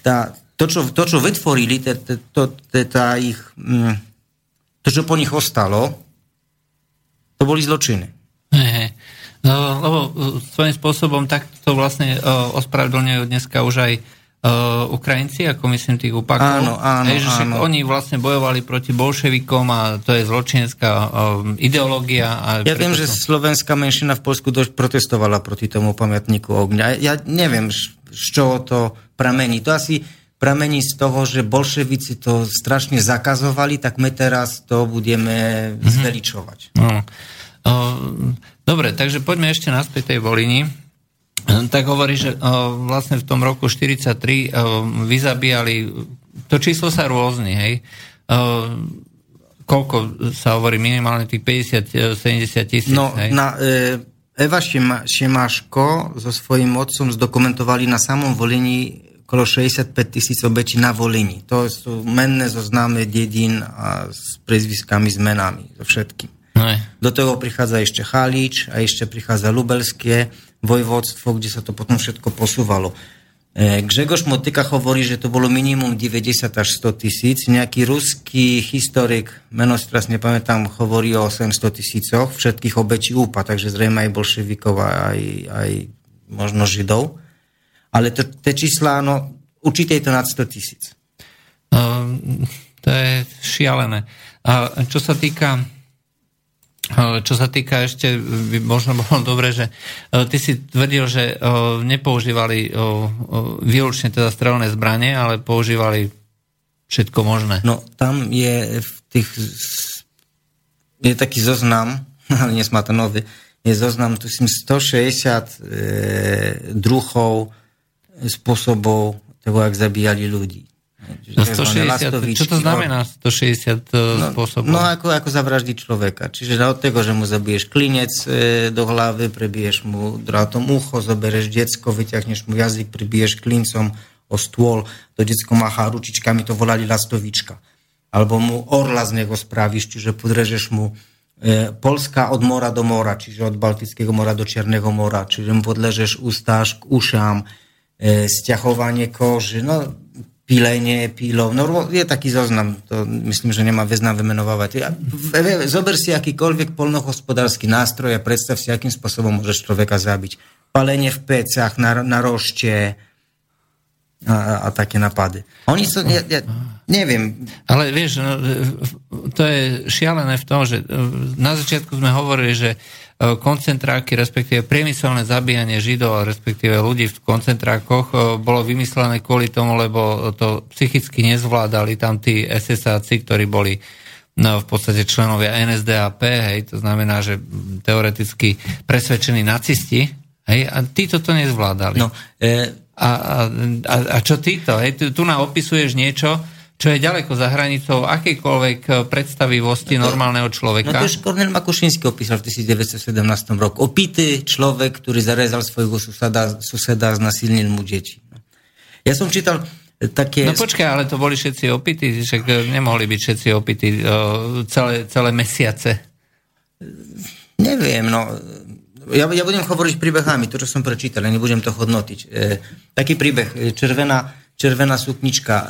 tá, to, čo, to, čo vytvorili, to, to, to, tá ich, to, čo po nich ostalo, to boli zločiny. Hey, No, lebo e, svojím spôsobom takto vlastne uh, ospravedlňujú dneska už aj uh, Ukrajinci, ako myslím tých upakov. Áno, áno, Hej, že áno. Oni vlastne bojovali proti bolševikom a to je zločinecká ideológia. A ja viem, že to... slovenská menšina v Polsku dosť protestovala proti tomu pamiatníku ogňa. Ja neviem, z čoho to pramení. To asi pramení z toho, že bolševici to strašne zakazovali, tak my teraz to budeme mm-hmm. zveličovať. No. Dobre, takže poďme ešte naspäť tej Volini. Tak hovorí, že vlastne v tom roku 43 vyzabíjali, to číslo sa rôzni, hej, koľko sa hovorí minimálne tých 50-70 tisíc, No, hej? na, e, Eva Šima, Šimáško so svojím otcom zdokumentovali na samom Volini okolo 65 tisíc obečí na Volini. To sú menné zoznáme dedín a s prezviskami, s menami, so všetkým. No Do toho prichádza ešte Chalič a ešte prichádza Lubelské vojvodstvo, kde sa to potom všetko posúvalo. E, Grzegorz Motyka hovorí, že to bolo minimum 90 až 100 tisíc. Nejaký ruský historik, meno teraz nepamätám, hovorí o 800 tisícoch všetkých obečí úpa, takže zrejme aj bolševikov, aj, aj možno židov. Ale to, tie čísla, no, určite je to nad 100 tisíc. Um, to je šialené. A čo sa týka čo sa týka ešte, by možno bolo dobre, že ty si tvrdil, že nepoužívali výlučne teda strelné zbranie, ale používali všetko možné. No tam je v tých je taký zoznam, ale dnes má to nový, je zoznam, tu si 160 e, druhov spôsobov toho, ak zabíjali ľudí. No 160, čo to znamená 160 e, no, spôsobov? No ako, ako zavraždiť človeka. Čiže od tego, že mu zabiješ klinec e, do hlavy, prebiješ mu drátom ucho, zobereš diecko, vyťahneš mu jazyk, pribiješ klincom o stôl, to diecko mácha ručičkami, to volali lastovička. Alebo mu orla z neho spravíš, čiže podrežeš mu e, Polska od mora do mora, čiže od Baltického mora do Čierneho mora, čiže mu podležeš ústáž k ušám, e, stiahovanie koži, no pílenie pílov. No je taký zoznam, to myslím, že nemá význam vymenovávať. Zober si akýkoľvek polnohospodársky nástroj a predstav si, akým spôsobom môžeš človeka zabiť. Palenie v pecach, na, na rošte a, a, také napady. Oni sú, ja, ja neviem. Ale vieš, no, to je šialené v tom, že na začiatku sme hovorili, že E, koncentráky, respektíve priemyselné zabíjanie židov, respektíve ľudí v koncentrákoch e, bolo vymyslené kvôli tomu, lebo to psychicky nezvládali tam tí SSáci, ktorí boli no, v podstate členovia NSDAP, hej, to znamená, že teoreticky presvedčení nacisti, hej, a títo to nezvládali. No, e... a, a, a čo títo? Hej, tu, tu nám opisuješ niečo, čo je ďaleko za hranicou akejkoľvek eh, predstavivosti no to, normálneho človeka. No to už Kornel Makušinský opísal v 1917 roku. Opitý človek, ktorý zarezal svojho suseda, suseda a znasilnil mu deti. Ja som čítal eh, také... No počkaj, ale to boli všetci opití, však eh, nemohli byť všetci opití celé, celé mesiace. Neviem, no... Ja, ja budem hovoriť príbehami, to, čo som prečítal, ja nebudem to hodnotiť. E, taký príbeh, červená červená suknička. E,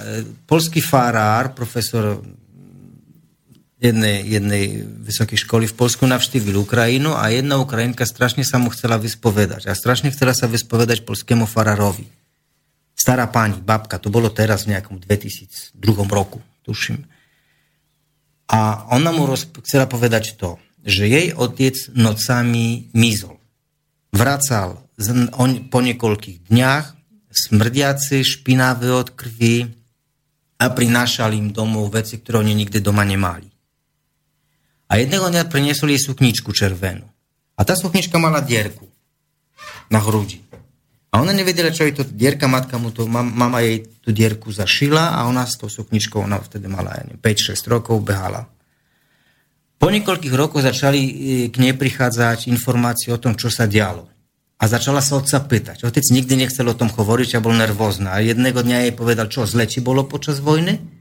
polský farár, profesor jednej, jednej vysokej školy v Polsku navštívil Ukrajinu a jedna Ukrajinka strašne sa mu chcela vyspovedať. A strašne chcela sa vyspovedať polskému farárovi. Stará pani, babka, to bolo teraz v nejakom 2002 roku, tuším. A ona mu roz, chcela povedať to, že jej otec nocami mizol. Vracal on, po niekoľkých dňach, smrdiaci, špinavé od krvi a prinášali im domov veci, ktoré oni nikdy doma nemali. A jedného dňa priniesol jej sukničku červenú. A tá suknička mala dierku na hrudi. A ona nevedela, čo je to dierka, matka mu to, mama jej tú dierku zašila a ona s tou sukničkou, ona vtedy mala 5-6 rokov, behala. Po niekoľkých rokoch začali e, k nej prichádzať informácie o tom, čo sa dialo. A začala sa otca pýtať. Otec nikdy nechcel o tom hovoriť a bol nervózna. A jedného dňa jej povedal, čo zle ti bolo počas vojny?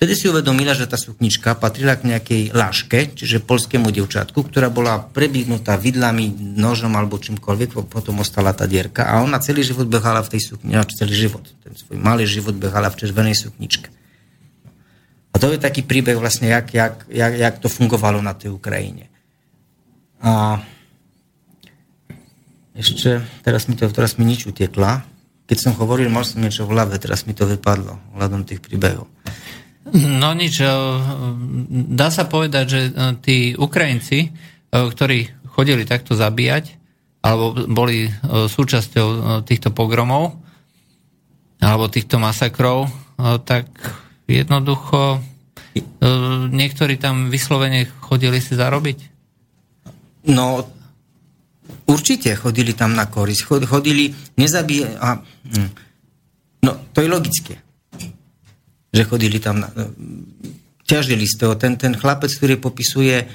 Vtedy si uvedomila, že tá suknička patrila k nejakej láške, čiže polskému devčatku, ktorá bola prebihnutá vidlami, nožom alebo čímkoľvek, potom ostala tá dierka a ona celý život behala v tej sukni, no, celý život, ten svoj malý život behala v červenej sukničke. A to je taký príbeh vlastne, jak, jak, jak, jak to fungovalo na tej Ukrajine. A ešte, teraz mi, to, teraz mi nič utekla. Keď som hovoril, mal som niečo v hlave, teraz mi to vypadlo, hľadom tých príbehov. No nič, eh, dá sa povedať, že eh, tí Ukrajinci, eh, ktorí chodili takto zabíjať, alebo boli súčasťou týchto pogromov, alebo týchto masakrov, tak jednoducho niektorí tam vyslovene chodili si zarobiť? No, určite chodili tam na korisť. Chodili, nezabíjať... Hm. No, to je logické že chodili tam, na, ťažili z toho. Ten, ten chlapec, ktorý popisuje,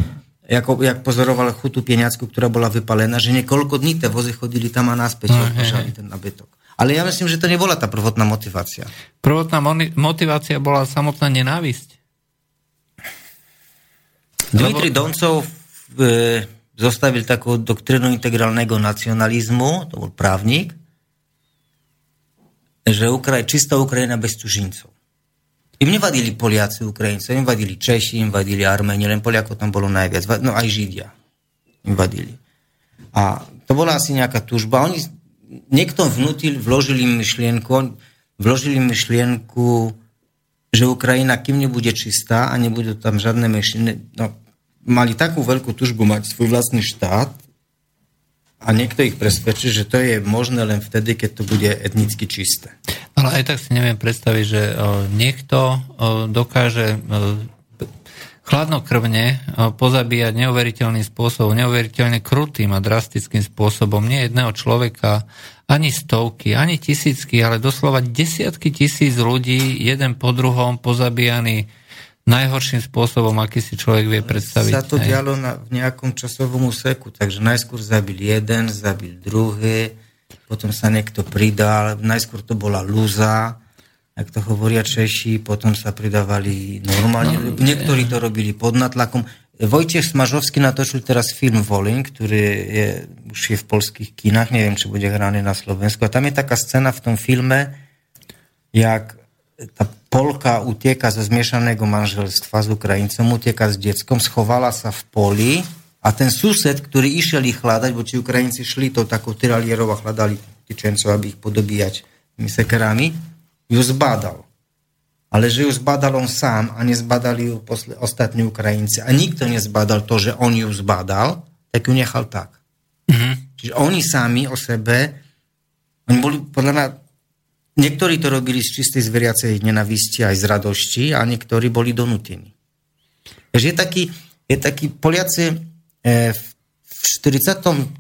ako, jak pozoroval chutu pieniacku, ktorá bola vypalená, že niekoľko dní tie vozy chodili tam a naspäť, no, ten nabytok. Ale ja myslím, že to nebola tá prvotná motivácia. Prvotná motivácia bola samotná nenávisť. Dmitri Lebo... Doncov e, zostavil takú doktrínu integrálneho nacionalizmu, to bol právnik, že Ukraj, čistá Ukrajina bez cužincov. Im nevadili Poliaci, Ukrajinci, im vadili Češi, im vadili Armeni, len Poliakov tam bolo najviac, no aj Židia im vadili. A to bola asi nejaká tužba. Oni, niekto vnútil, vložili im myšlienku, vložili myšlienku, že Ukrajina, kým nebude čistá a nebudú tam žiadne myšlienky, no, mali takú veľkú tužbu mať svoj vlastný štát, a niekto ich presvedčí, že to je možné len vtedy, keď to bude etnicky čisté. Ale aj tak si neviem predstaviť, že niekto dokáže chladnokrvne pozabíjať neuveriteľným spôsobom, neuveriteľne krutým a drastickým spôsobom nie jedného človeka, ani stovky, ani tisícky, ale doslova desiatky tisíc ľudí, jeden po druhom pozabíjaný najhorším spôsobom, aký si človek vie predstaviť. Sa to dialo na, v nejakom časovom úseku, takže najskôr zabil jeden, zabil druhý, potom sa niekto pridal, najskôr to bola lúza, ak to hovoria Češi, potom sa pridávali normálne, no, niektorí to robili pod natlakom. Vojtech Smažovský natočil teraz film Volin, ktorý je, už je v polských kinách, neviem, či bude hraný na Slovensku. A tam je taká scéna v tom filme, jak tá Polka utieka zo zmiešaného manželstva s Ukrajincom, utieka s detskom, schovala sa v poli a ten sused, ktorý išiel ich hľadať, bo či Ukrajinci šli to takou tyralierou a hľadali tyčencov, aby ich podobíjať sekerami, ju zbadal. Ale že ju zbadal on sám a nezbadali ju posle, ostatní Ukrajinci a nikto nezbadal to, že on ju zbadal, tak ju nechal tak. Mm-hmm. Čiže oni sami o sebe, oni boli podľa mňa Niektorí to robili z čistej zveriacej nenavisti aj z radosti a niektorí boli donútení. Takže je taký, je taký Poliaci e, v 41.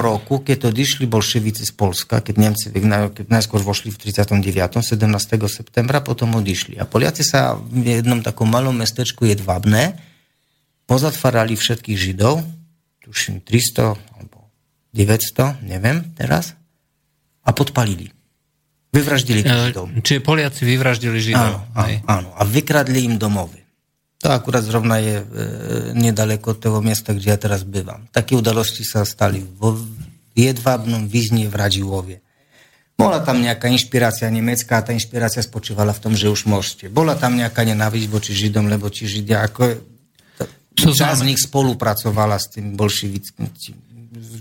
roku, keď odišli bolševici z Polska, keď Nemci najskôr vošli v 39. 17. septembra, potom odišli. A Poliaci sa v jednom takom malom mestečku Jedvabné pozatvarali všetkých Židov, tuším 300 alebo 900, neviem teraz, a podpalili. Vyvraždili tých e, Židov. Čiže Poliaci vyvraždili Židov. Áno, áno, áno. A vykradli im domovy. To akurát zrovna je e, nedaleko od toho miesta, kde ja teraz bývam. Také udalosti sa stali vo Jedvábnom Viznie v Radživovie. Bola tam nejaká inšpirácia nemecká a tá inšpirácia spočívala v tom, že už môžete. Bola tam nejaká nenávisť voči Židom, lebo či Židia, ako časť z nich spolupracovala s tým bolševickým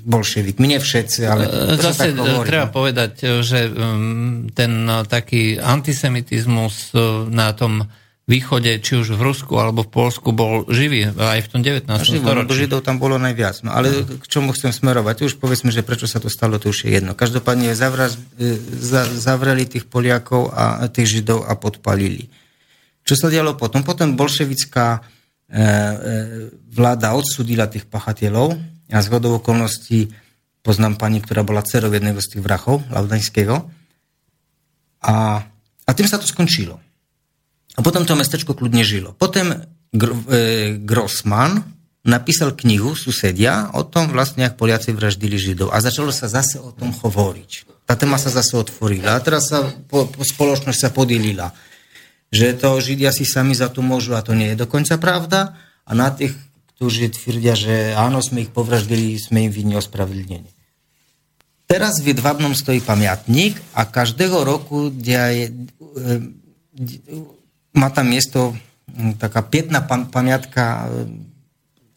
bolševikmi, nie všetci, ale... E, zase treba povedať, že um, ten no, taký antisemitizmus e, na tom východe, či už v Rusku alebo v Polsku, bol živý aj v tom 19. Živo, storočí. Židov tam bolo najviac. No, ale k čomu chcem smerovať? Už povedzme, že prečo sa to stalo, to už je jedno. Každopádne zavraz, e, za, zavreli tých Poliakov a tých Židov a podpalili. Čo sa dialo potom? Potom bolševická e, e, vláda odsudila tých pachateľov, ja z hodou okolností poznám pani, ktorá bola dcerou jedného z tých vrachov, Laudaňského. A, a tým sa to skončilo. A potom to mestečko kľudne žilo. Potom Gr- e, Grossman napísal knihu Susedia o tom vlastne, ak Poliaci vraždili Židov. A začalo sa zase o tom hovoriť. Tá téma sa zase otvorila. A teraz sa po, po spoločnosť sa podelila. Že to Židia si sami za to môžu a to nie je dokonca pravda. A na tých, ktorí tvrdia, že áno, sme ich povraždili, sme im vinni ospravedlnenie. Teraz v Jedvabnom stojí pamiatník a každého roku je, má tam miesto taká pietná pamiatka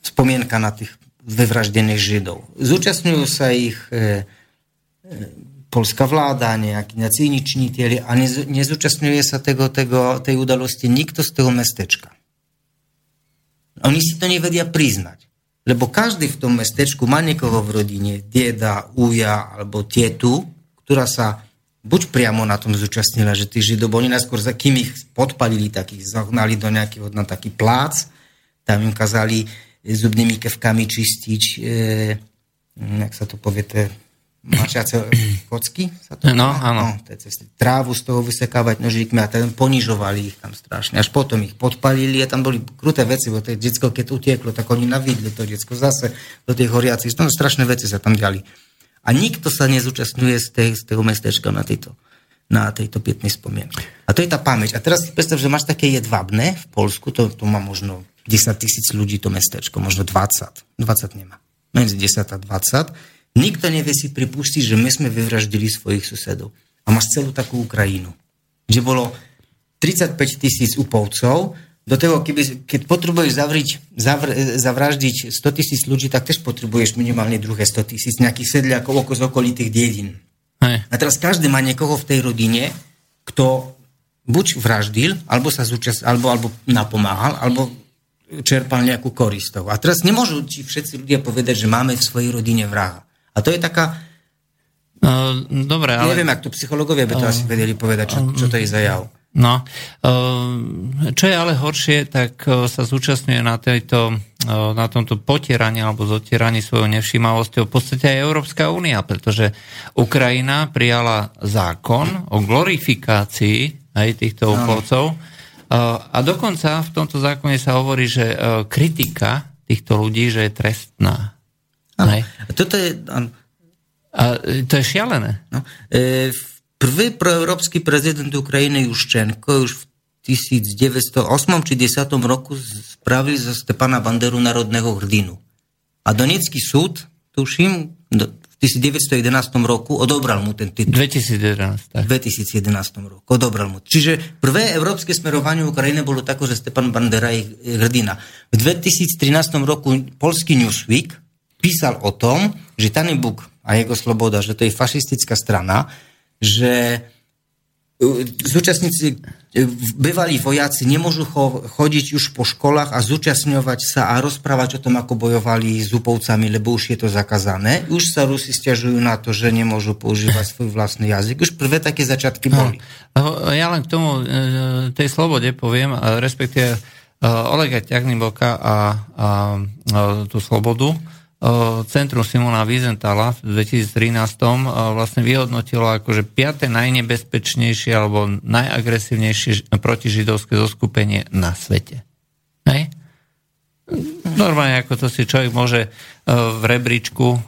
spomienka na tých vyvraždených Židov. Zúčastňujú sa ich e, e, polská vláda, nejakí nacíničniteľi a nez, nezúčastňuje sa tego, tego, tej udalosti nikto z toho mestečka. Oni si to nevedia priznať. Lebo každý v tom mestečku má niekoho v rodine, dieda, uja alebo tietu, ktorá sa buď priamo na tom zúčastnila, že tí Židob, oni najskôr, kým ich podpalili, tak ich zahnali do nejakého, na taký plác, tam im kazali zubnými kevkami čistiť, e, jak sa to povie, mačiace kocky? Sa to no, áno. No, cesty. Trávu z toho vysekávať nožíkmi a tam ponižovali ich tam strašne. Až potom ich podpalili a tam boli kruté veci, bo to detsko, keď utieklo, tak oni navidli to detsko zase do tých horiacich. No, strašné veci sa tam diali. A nikto sa nezúčastňuje z, tej, z toho mestečka na tejto, na tejto pietnej spomienke. A to je tá pamäť. A teraz si predstav, že máš také jedvabné v Polsku, to, to má možno 10 tisíc ľudí to mestečko, možno 20. 20 nemá. Medzi 10 a 20. Nikto nevie si pripustiť, že my sme vyvraždili svojich susedov. A máš celú takú Ukrajinu, kde bolo 35 tisíc upovcov, do toho, keby, keď potrebuješ zavriť, zavr, zavraždiť 100 tisíc ľudí, tak tiež potrebuješ minimálne druhé 100 tisíc nejakých sedliakov z okolitých dedín. Hej. A teraz každý má niekoho v tej rodine, kto buď vraždil, alebo sa zúčast, alebo, alebo napomáhal, alebo čerpal nejakú koristov. A teraz nemôžu ti všetci ľudia povedať, že máme v svojej rodine vraha. A to je taká... No, dobre, ale... Neviem, ak to psychológovia by to uh, asi vedeli povedať, čo, čo to je za jav. No, uh, čo je ale horšie, tak uh, sa zúčastňuje na, tejto, uh, na tomto potieraní alebo zotieraní svojou nevšímavosťou v podstate aj Európska únia, pretože Ukrajina prijala zákon o glorifikácii aj týchto úpolcov, a dokonca v tomto zákone sa hovorí, že e, kritika týchto ľudí, že je trestná. Ano. Toto je... A to je šialené. No. E, prvý proeurópsky prezident Ukrajiny Juščenko už v 1908 či 10 roku spravil zo Stepana Banderu národného hrdinu. A Donecký súd, tuším, 1911 roku odobral mu ten titul. 2011. Tak. 2011 roku odobral mu. Čiže prvé európske smerovanie Ukrajiny bolo tako, že Stepan Bandera je hrdina. V 2013 roku polský Newsweek písal o tom, že Tanibuk a jeho sloboda, že to je fašistická strana, že zúčastníci, e, bývalí vojaci nemôžu chodiť už po školách a zúčastňovať sa a rozprávať o tom, ako bojovali s upovcami, lebo už je to zakázané. Už sa Rusi stiažujú na to, že nemôžu používať svoj vlastný jazyk. Už prvé také začiatky boli. No, ja len k tomu, e, tej slobode poviem, respektíve e, Olega Ťagniboka a, a tú slobodu, Centrum Simona Wiesenthala v 2013 vlastne vyhodnotilo akože piaté najnebezpečnejšie alebo najagresívnejšie protižidovské zoskupenie na svete. Hej? Normálne, ako to si človek môže v rebríčku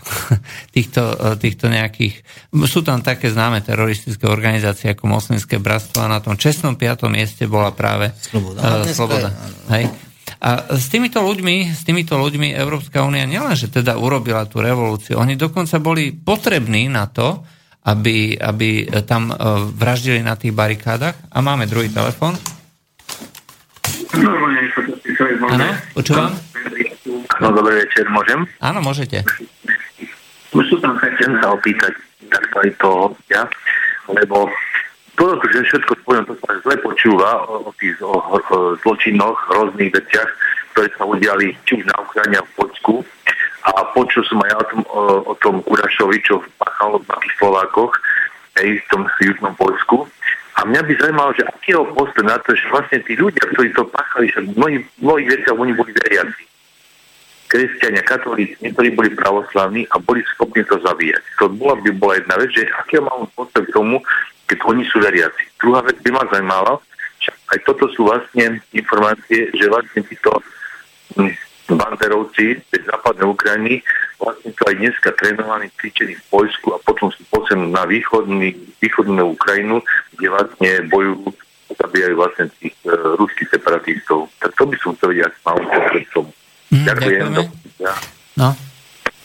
týchto, týchto nejakých... Sú tam také známe teroristické organizácie ako Moslimské bratstvo a na tom čestnom piatom mieste bola práve Sloboda. Sloboda. Hej? A s týmito ľuďmi, s týmito ľuďmi Európska únia nielenže teda urobila tú revolúciu, oni dokonca boli potrební na to, aby, aby tam e, vraždili na tých barikádach. A máme druhý telefon. Áno, počúvam. No, dobrý večer, môžem? Áno, môžete. Už sú tam chcem sa opýtať takto aj to, ja, lebo to, že všetko spojom, to sa zle počúva o, o tých o, o, zločinoch, rôznych veciach, ktoré sa udiali či už na Ukrajine a v Poľsku. A počul som aj o tom, o, o tom Kurašovi, čo pachal na tých Slovákoch, aj v tom južnom Poľsku. A mňa by zaujímalo, že aký je postoj na to, že vlastne tí ľudia, ktorí to pachali, že v mnohých, mnohých veciach oni boli veriaci. Kresťania, katolíci, niektorí boli pravoslavní a boli schopní to zabíjať. To bola by bola jedna vec, že aký mám postoj k tomu, keď oni sú veriaci. Druhá vec by ma zaujímala, aj toto sú vlastne informácie, že vlastne títo hm, banderovci z západnej Ukrajiny vlastne sú aj dneska trénovaní, cvičení v Poľsku a potom sú posunú na východný, východnú Ukrajinu, kde vlastne bojujú zabíjajú vlastne tých e, ruských separatistov. Tak to by som chcel vedieť, ak mám pred tomu. Mm, ďakujem. Ja. No.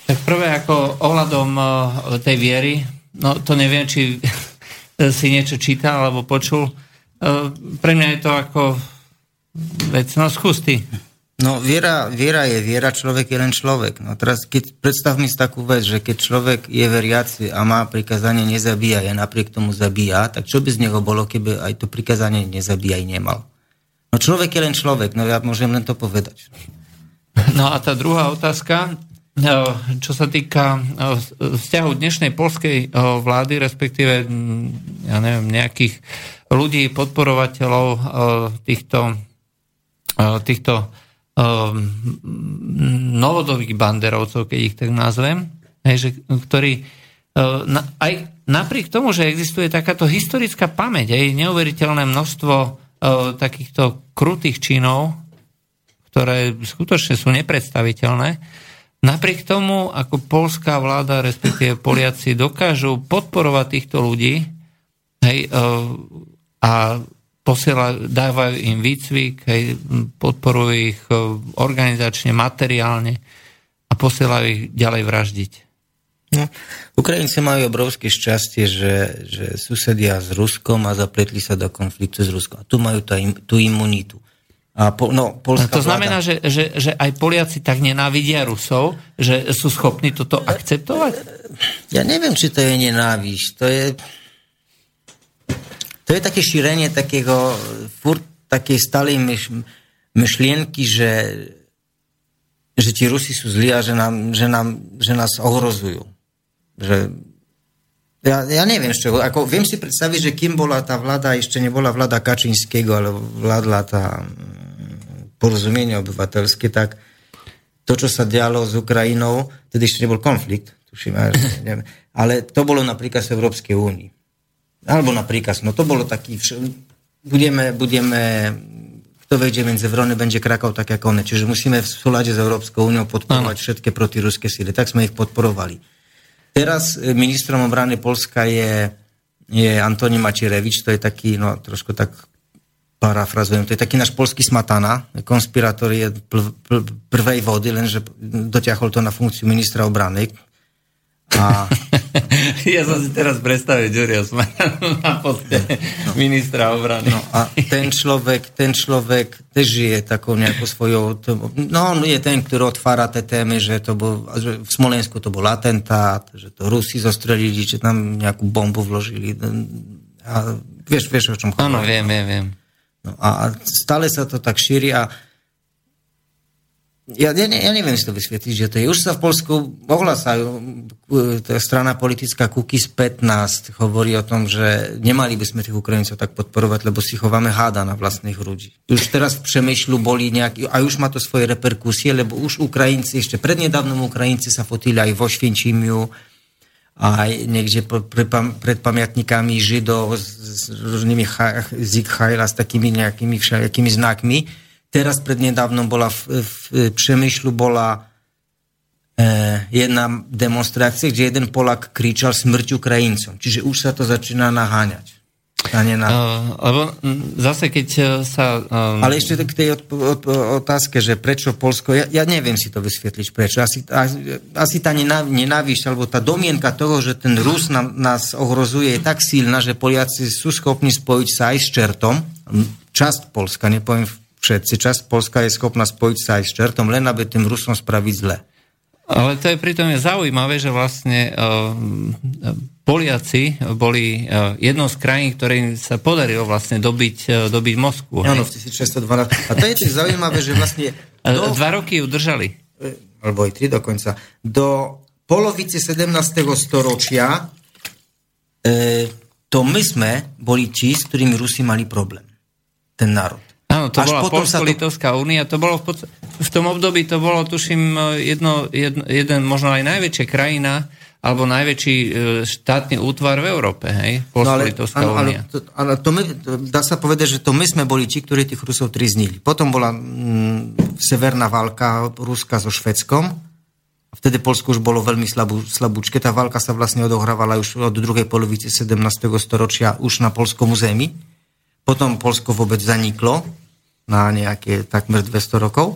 Tak prvé ako ohľadom uh, tej viery, no to neviem, či si niečo čítal alebo počul. Uh, pre mňa je to ako vec, no skús ty. No viera, viera je viera, človek je len človek. No teraz keď predstav mi si takú vec, že keď človek je veriaci a má prikázanie nezabíja, a napriek tomu zabíja, tak čo by z neho bolo, keby aj to prikázanie nezabíjaj nemal? No človek je len človek, no ja môžem len to povedať. No a tá druhá otázka, no, čo sa týka no, vzťahu dnešnej polskej vlády, respektíve, ja neviem, nejakých ľudí, podporovateľov týchto, týchto novodových banderovcov, keď ich tak nazvem, ktorí aj napriek tomu, že existuje takáto historická pamäť, aj neuveriteľné množstvo takýchto krutých činov, ktoré skutočne sú nepredstaviteľné, napriek tomu, ako polská vláda, respektíve Poliaci, dokážu podporovať týchto ľudí hej, uh, a posiela, dávajú im výcvik, hej, podporujú ich e, organizačne, materiálne a posielajú ich ďalej vraždiť. No, Ukrajinci majú obrovské šťastie, že, že susedia s Ruskom a zapletli sa do konfliktu s Ruskom. A tu majú tá, tú imunitu. A po, no, a to znamená, že, že, že aj Poliaci tak nenávidia Rusov, že sú schopní toto akceptovať? Ja neviem, či to je nenávisť. To je, to je také šírenie takého furt takej stalej myš, myšlienky, že, že ti Rusi sú zlí a že, nám, že, nám, že nás ohrozujú. Že, ja, ja neviem, čo, ako, viem si predstaviť, že kým bola tá vláda, ešte nebola vláda Kačinského, ale vládla tá mm, porozumenie obyvateľské, tak to, čo sa dialo s Ukrajinou, tedy ešte nebol konflikt, tuším, ale to bolo napríklad z Európskej únii. Alebo na príkaz. No to bolo taký... Vš- budeme, budeme kto vedie medzi vrony, będzie Krakov tak ako one. Čiže musíme v súlade s Európskou úniou podporovať ano. všetky protiruské síly. Tak sme ich podporovali. Teraz e, ministrom obrany Polska je, je Antoni Mačerevič, to je taký, no trošku tak parafrazujem, to je taký náš polský smatana, konspirátor je pl- pl- prvej vody, lenže dotiahol to na funkciu ministra obrany, a... ja som si teraz predstavil Ďuria na poste no. ministra obrany. No a ten človek, ten človek tež je takou nejakou svojou... No on je ten, ktorý otvára tie témy, že to bol, že v Smolensku to bol atentát, že to Rusi zostrelili, že tam nejakú bombu vložili. A vieš, vieš o čom hovorím? Áno, viem, viem, viem. No a stále sa to tak šíri a ja, ja, ja neviem si to vysvetliť, že to je. Už sa v Polsku ohlasajú, tá strana politická Kukis 15 hovorí o tom, že nemali by sme tých Ukrajincov tak podporovať, lebo si chováme háda na vlastných ľudí. Už teraz v Přemýšľu boli nejaký, a už má to svoje reperkusie, lebo už Ukrajinci, ešte prednedávnom Ukrajinci sa fotili aj vo Švinčímiu, aj niekde pred pamiatnikami Židov s, rôznymi Zikhajla, s takými nejakými všelijakými znakmi Teraz prednedávnom bola v, v Přemýšľu bola e, jedna demonstrácia, kde jeden Polak kričal smrť Ukrajincom. Čiže už sa to začína naháňať. Na... Uh, lebo zase, keď e, sa... Um... Ale ešte k tej od, od, otázke, že prečo Polsko... Ja, ja neviem si to vysvetliť, prečo. Asi, asi tá nenávisť, alebo tá domienka toho, že ten Rus nám, nás ohrozuje, je tak silná, že Poliaci sú schopní spojiť sa aj s čertom. Časť Polska, nepoviem všetci. Časť Polska je schopná spojiť sa aj s čertom, len aby tým Rusom spraviť zle. Ale to je pritom je zaujímavé, že vlastne uh, Poliaci boli uh, jednou z krajín, ktorým sa podarilo vlastne dobiť, dobiť Moskvu. Áno, v 1612. A to je tiež zaujímavé, že vlastne... Do, Dva roky ju držali. Alebo aj tri dokonca. Do polovice 17. storočia e, to my sme boli tí, s ktorými Rusi mali problém. Ten národ. Áno, to Až bola Polsko-Litovská to... únia. To bolo v, podstate, v tom období to bolo, tuším, jedno, jedno, jeden, možno aj najväčšia krajina alebo najväčší e, štátny útvar v Európe, hej? No ale, áno, ale, to, ale to my, dá sa povedať, že to my sme boli tí, ktorí tých Rusov triznili. Potom bola mm, severná válka Ruska so Švedskom. Vtedy Polsko už bolo veľmi slabú, slabúčke. Tá válka sa vlastne odohrávala už od druhej polovice 17. storočia už na polskom území. Potom Polsko vôbec zaniklo na nejaké takmer 200 rokov.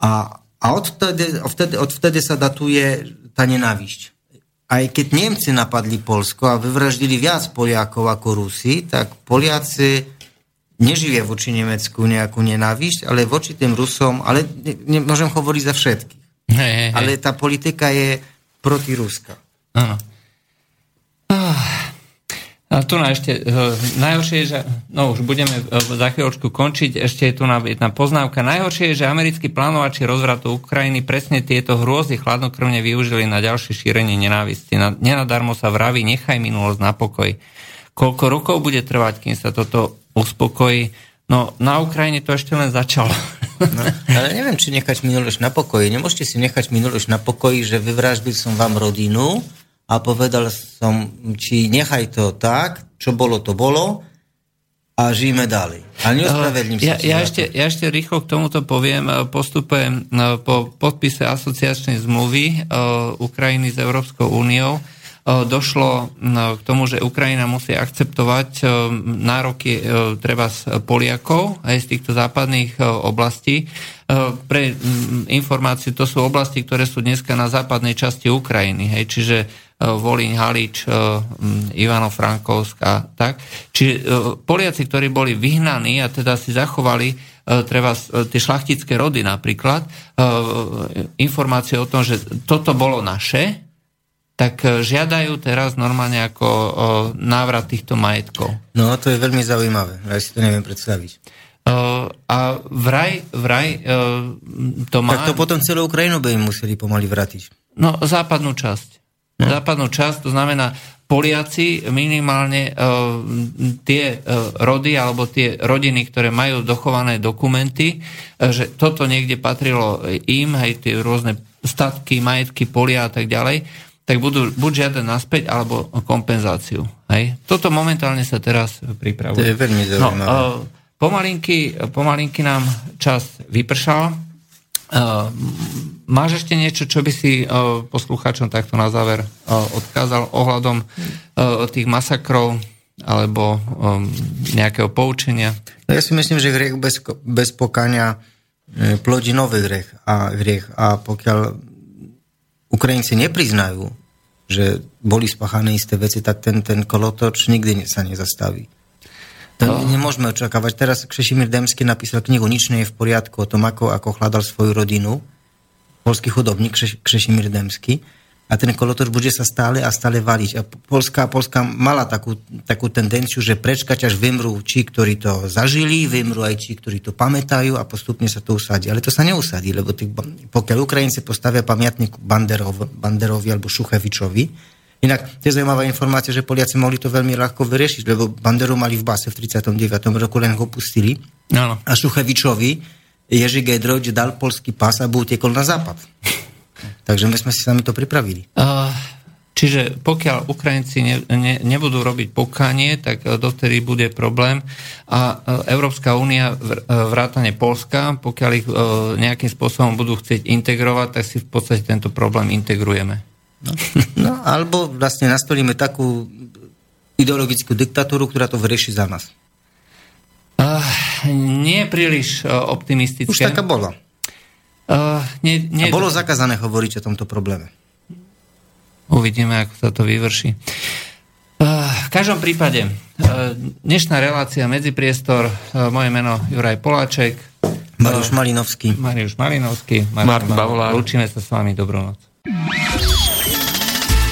A, a odvtedy, odvtedy, odvtedy sa datuje tá nenávisť. Aj keď Nemci napadli Polsko a vyvraždili viac Poliakov ako Rusi, tak Poliaci neživia voči Nemecku nejakú nenávisť, ale voči tým Rusom, ale nemôžem hovoriť za všetkých. Hey, hey. Ale tá politika je proti Ruska. Áno. Ah. A tu na ešte, uh, najhoršie je, že, no už budeme uh, za chvíľočku končiť, ešte je tu na, jedna poznávka. Najhoršie je, že americkí plánovači rozvratu Ukrajiny presne tieto hrôzy chladnokrvne využili na ďalšie šírenie nenávisti. Na, nenadarmo sa vraví, nechaj minulosť na pokoj. Koľko rokov bude trvať, kým sa toto uspokojí? No, na Ukrajine to ešte len začalo. No, ale neviem, či nechať minulosť na pokoji. Nemôžete si nechať minulosť na pokoji, že vyvraždil som vám rodinu, a povedal som, či nechaj to tak, čo bolo, to bolo a žijeme ďalej. Ale neospravedlím ja, ja, ešte, ja ešte rýchlo k tomuto poviem. Postupujem e, po podpise asociačnej zmluvy e, Ukrajiny s Európskou úniou došlo k tomu, že Ukrajina musí akceptovať nároky treba z Poliakov aj z týchto západných oblastí. Pre informáciu, to sú oblasti, ktoré sú dneska na západnej časti Ukrajiny, hej, čiže Volín, Halič, Ivano Frankovsk a tak. Čiže Poliaci, ktorí boli vyhnaní a teda si zachovali treba tie šlachtické rody napríklad, informácie o tom, že toto bolo naše, tak e, žiadajú teraz normálne ako návrat týchto majetkov. No to je veľmi zaujímavé, ja si to neviem predstaviť. Uh, a vraj, vraj uh, to má... Tak to potom celú Ukrajinu by im museli pomaly vratiť. No, západnú časť. No. Západnú časť, to znamená, Poliaci minimálne uh, tie uh, rody alebo tie rodiny, ktoré majú dochované dokumenty, uh, že toto niekde patrilo im, hej, tie rôzne statky, majetky, polia a tak ďalej, tak budú buď žiadať naspäť, alebo kompenzáciu. Hej? Toto momentálne sa teraz pripravuje. To je veľmi no, zaujímavé. No, pomalinky, pomalinky nám čas vypršal. Uh, máš ešte niečo, čo by si uh, poslucháčom takto na záver uh, odkázal ohľadom uh, tých masakrov alebo um, nejakého poučenia? No ja si myslím, že hriech bez, bez pokania plodí nový hriech a, hriech a pokiaľ Ukrajinci nepriznajú, že boli spáchané isté veci, tak ten, ten kolotoč nikdy sa nezastaví. To no. nemôžeme očakávať. Teraz Kšešimír Demský napísal knihu Nič nie je v poriadku o tom, ako, ako hľadal svoju rodinu. Polský chudobník Kšešimír Demský a ten kolotoč bude sa stále a stále valiť. A Polska, Polska mala takú, takú tendenciu, že prečkať až vymrú tí, ktorí to zažili, vymrú aj tí, ktorí to pamätajú a postupne sa to usadí. Ale to sa neusadí, lebo tých, pokiaľ Ukrajinci postavia pamiatník Banderov, Banderovi alebo Šuchevičovi, Inak, je zaujímavá informácia, že Poliaci mohli to veľmi ľahko vyriešiť, lebo Banderu mali v base v 39. roku, len ho pustili. Ano. A Šuchevičovi Ježi Gedroč dal polský pás a utekol na západ. Takže my sme si sami to pripravili. Uh, čiže pokiaľ Ukrajinci ne, ne, nebudú robiť pokánie, tak e, dovtedy bude problém. A e, Európska únia, e, vrátane Polska, pokiaľ ich nejakým spôsobom budú chcieť integrovať, tak si v podstate tento problém integrujeme. No, no alebo vlastne nastolíme takú ideologickú diktatúru, ktorá to vyrieši za nás. Uh, nie príliš uh, optimistické. Už taká bola. Uh, nie, nie... A bolo zakázané hovoriť o tomto probléme. Uvidíme, ako sa to vyvrší. Uh, v každom prípade, uh, dnešná relácia Medzipriestor, uh, moje meno Juraj Poláček. Mariuš Malinovský. Mariuš Malinovský. Martin Bavolár. Lúčime sa s vami, dobrú noc.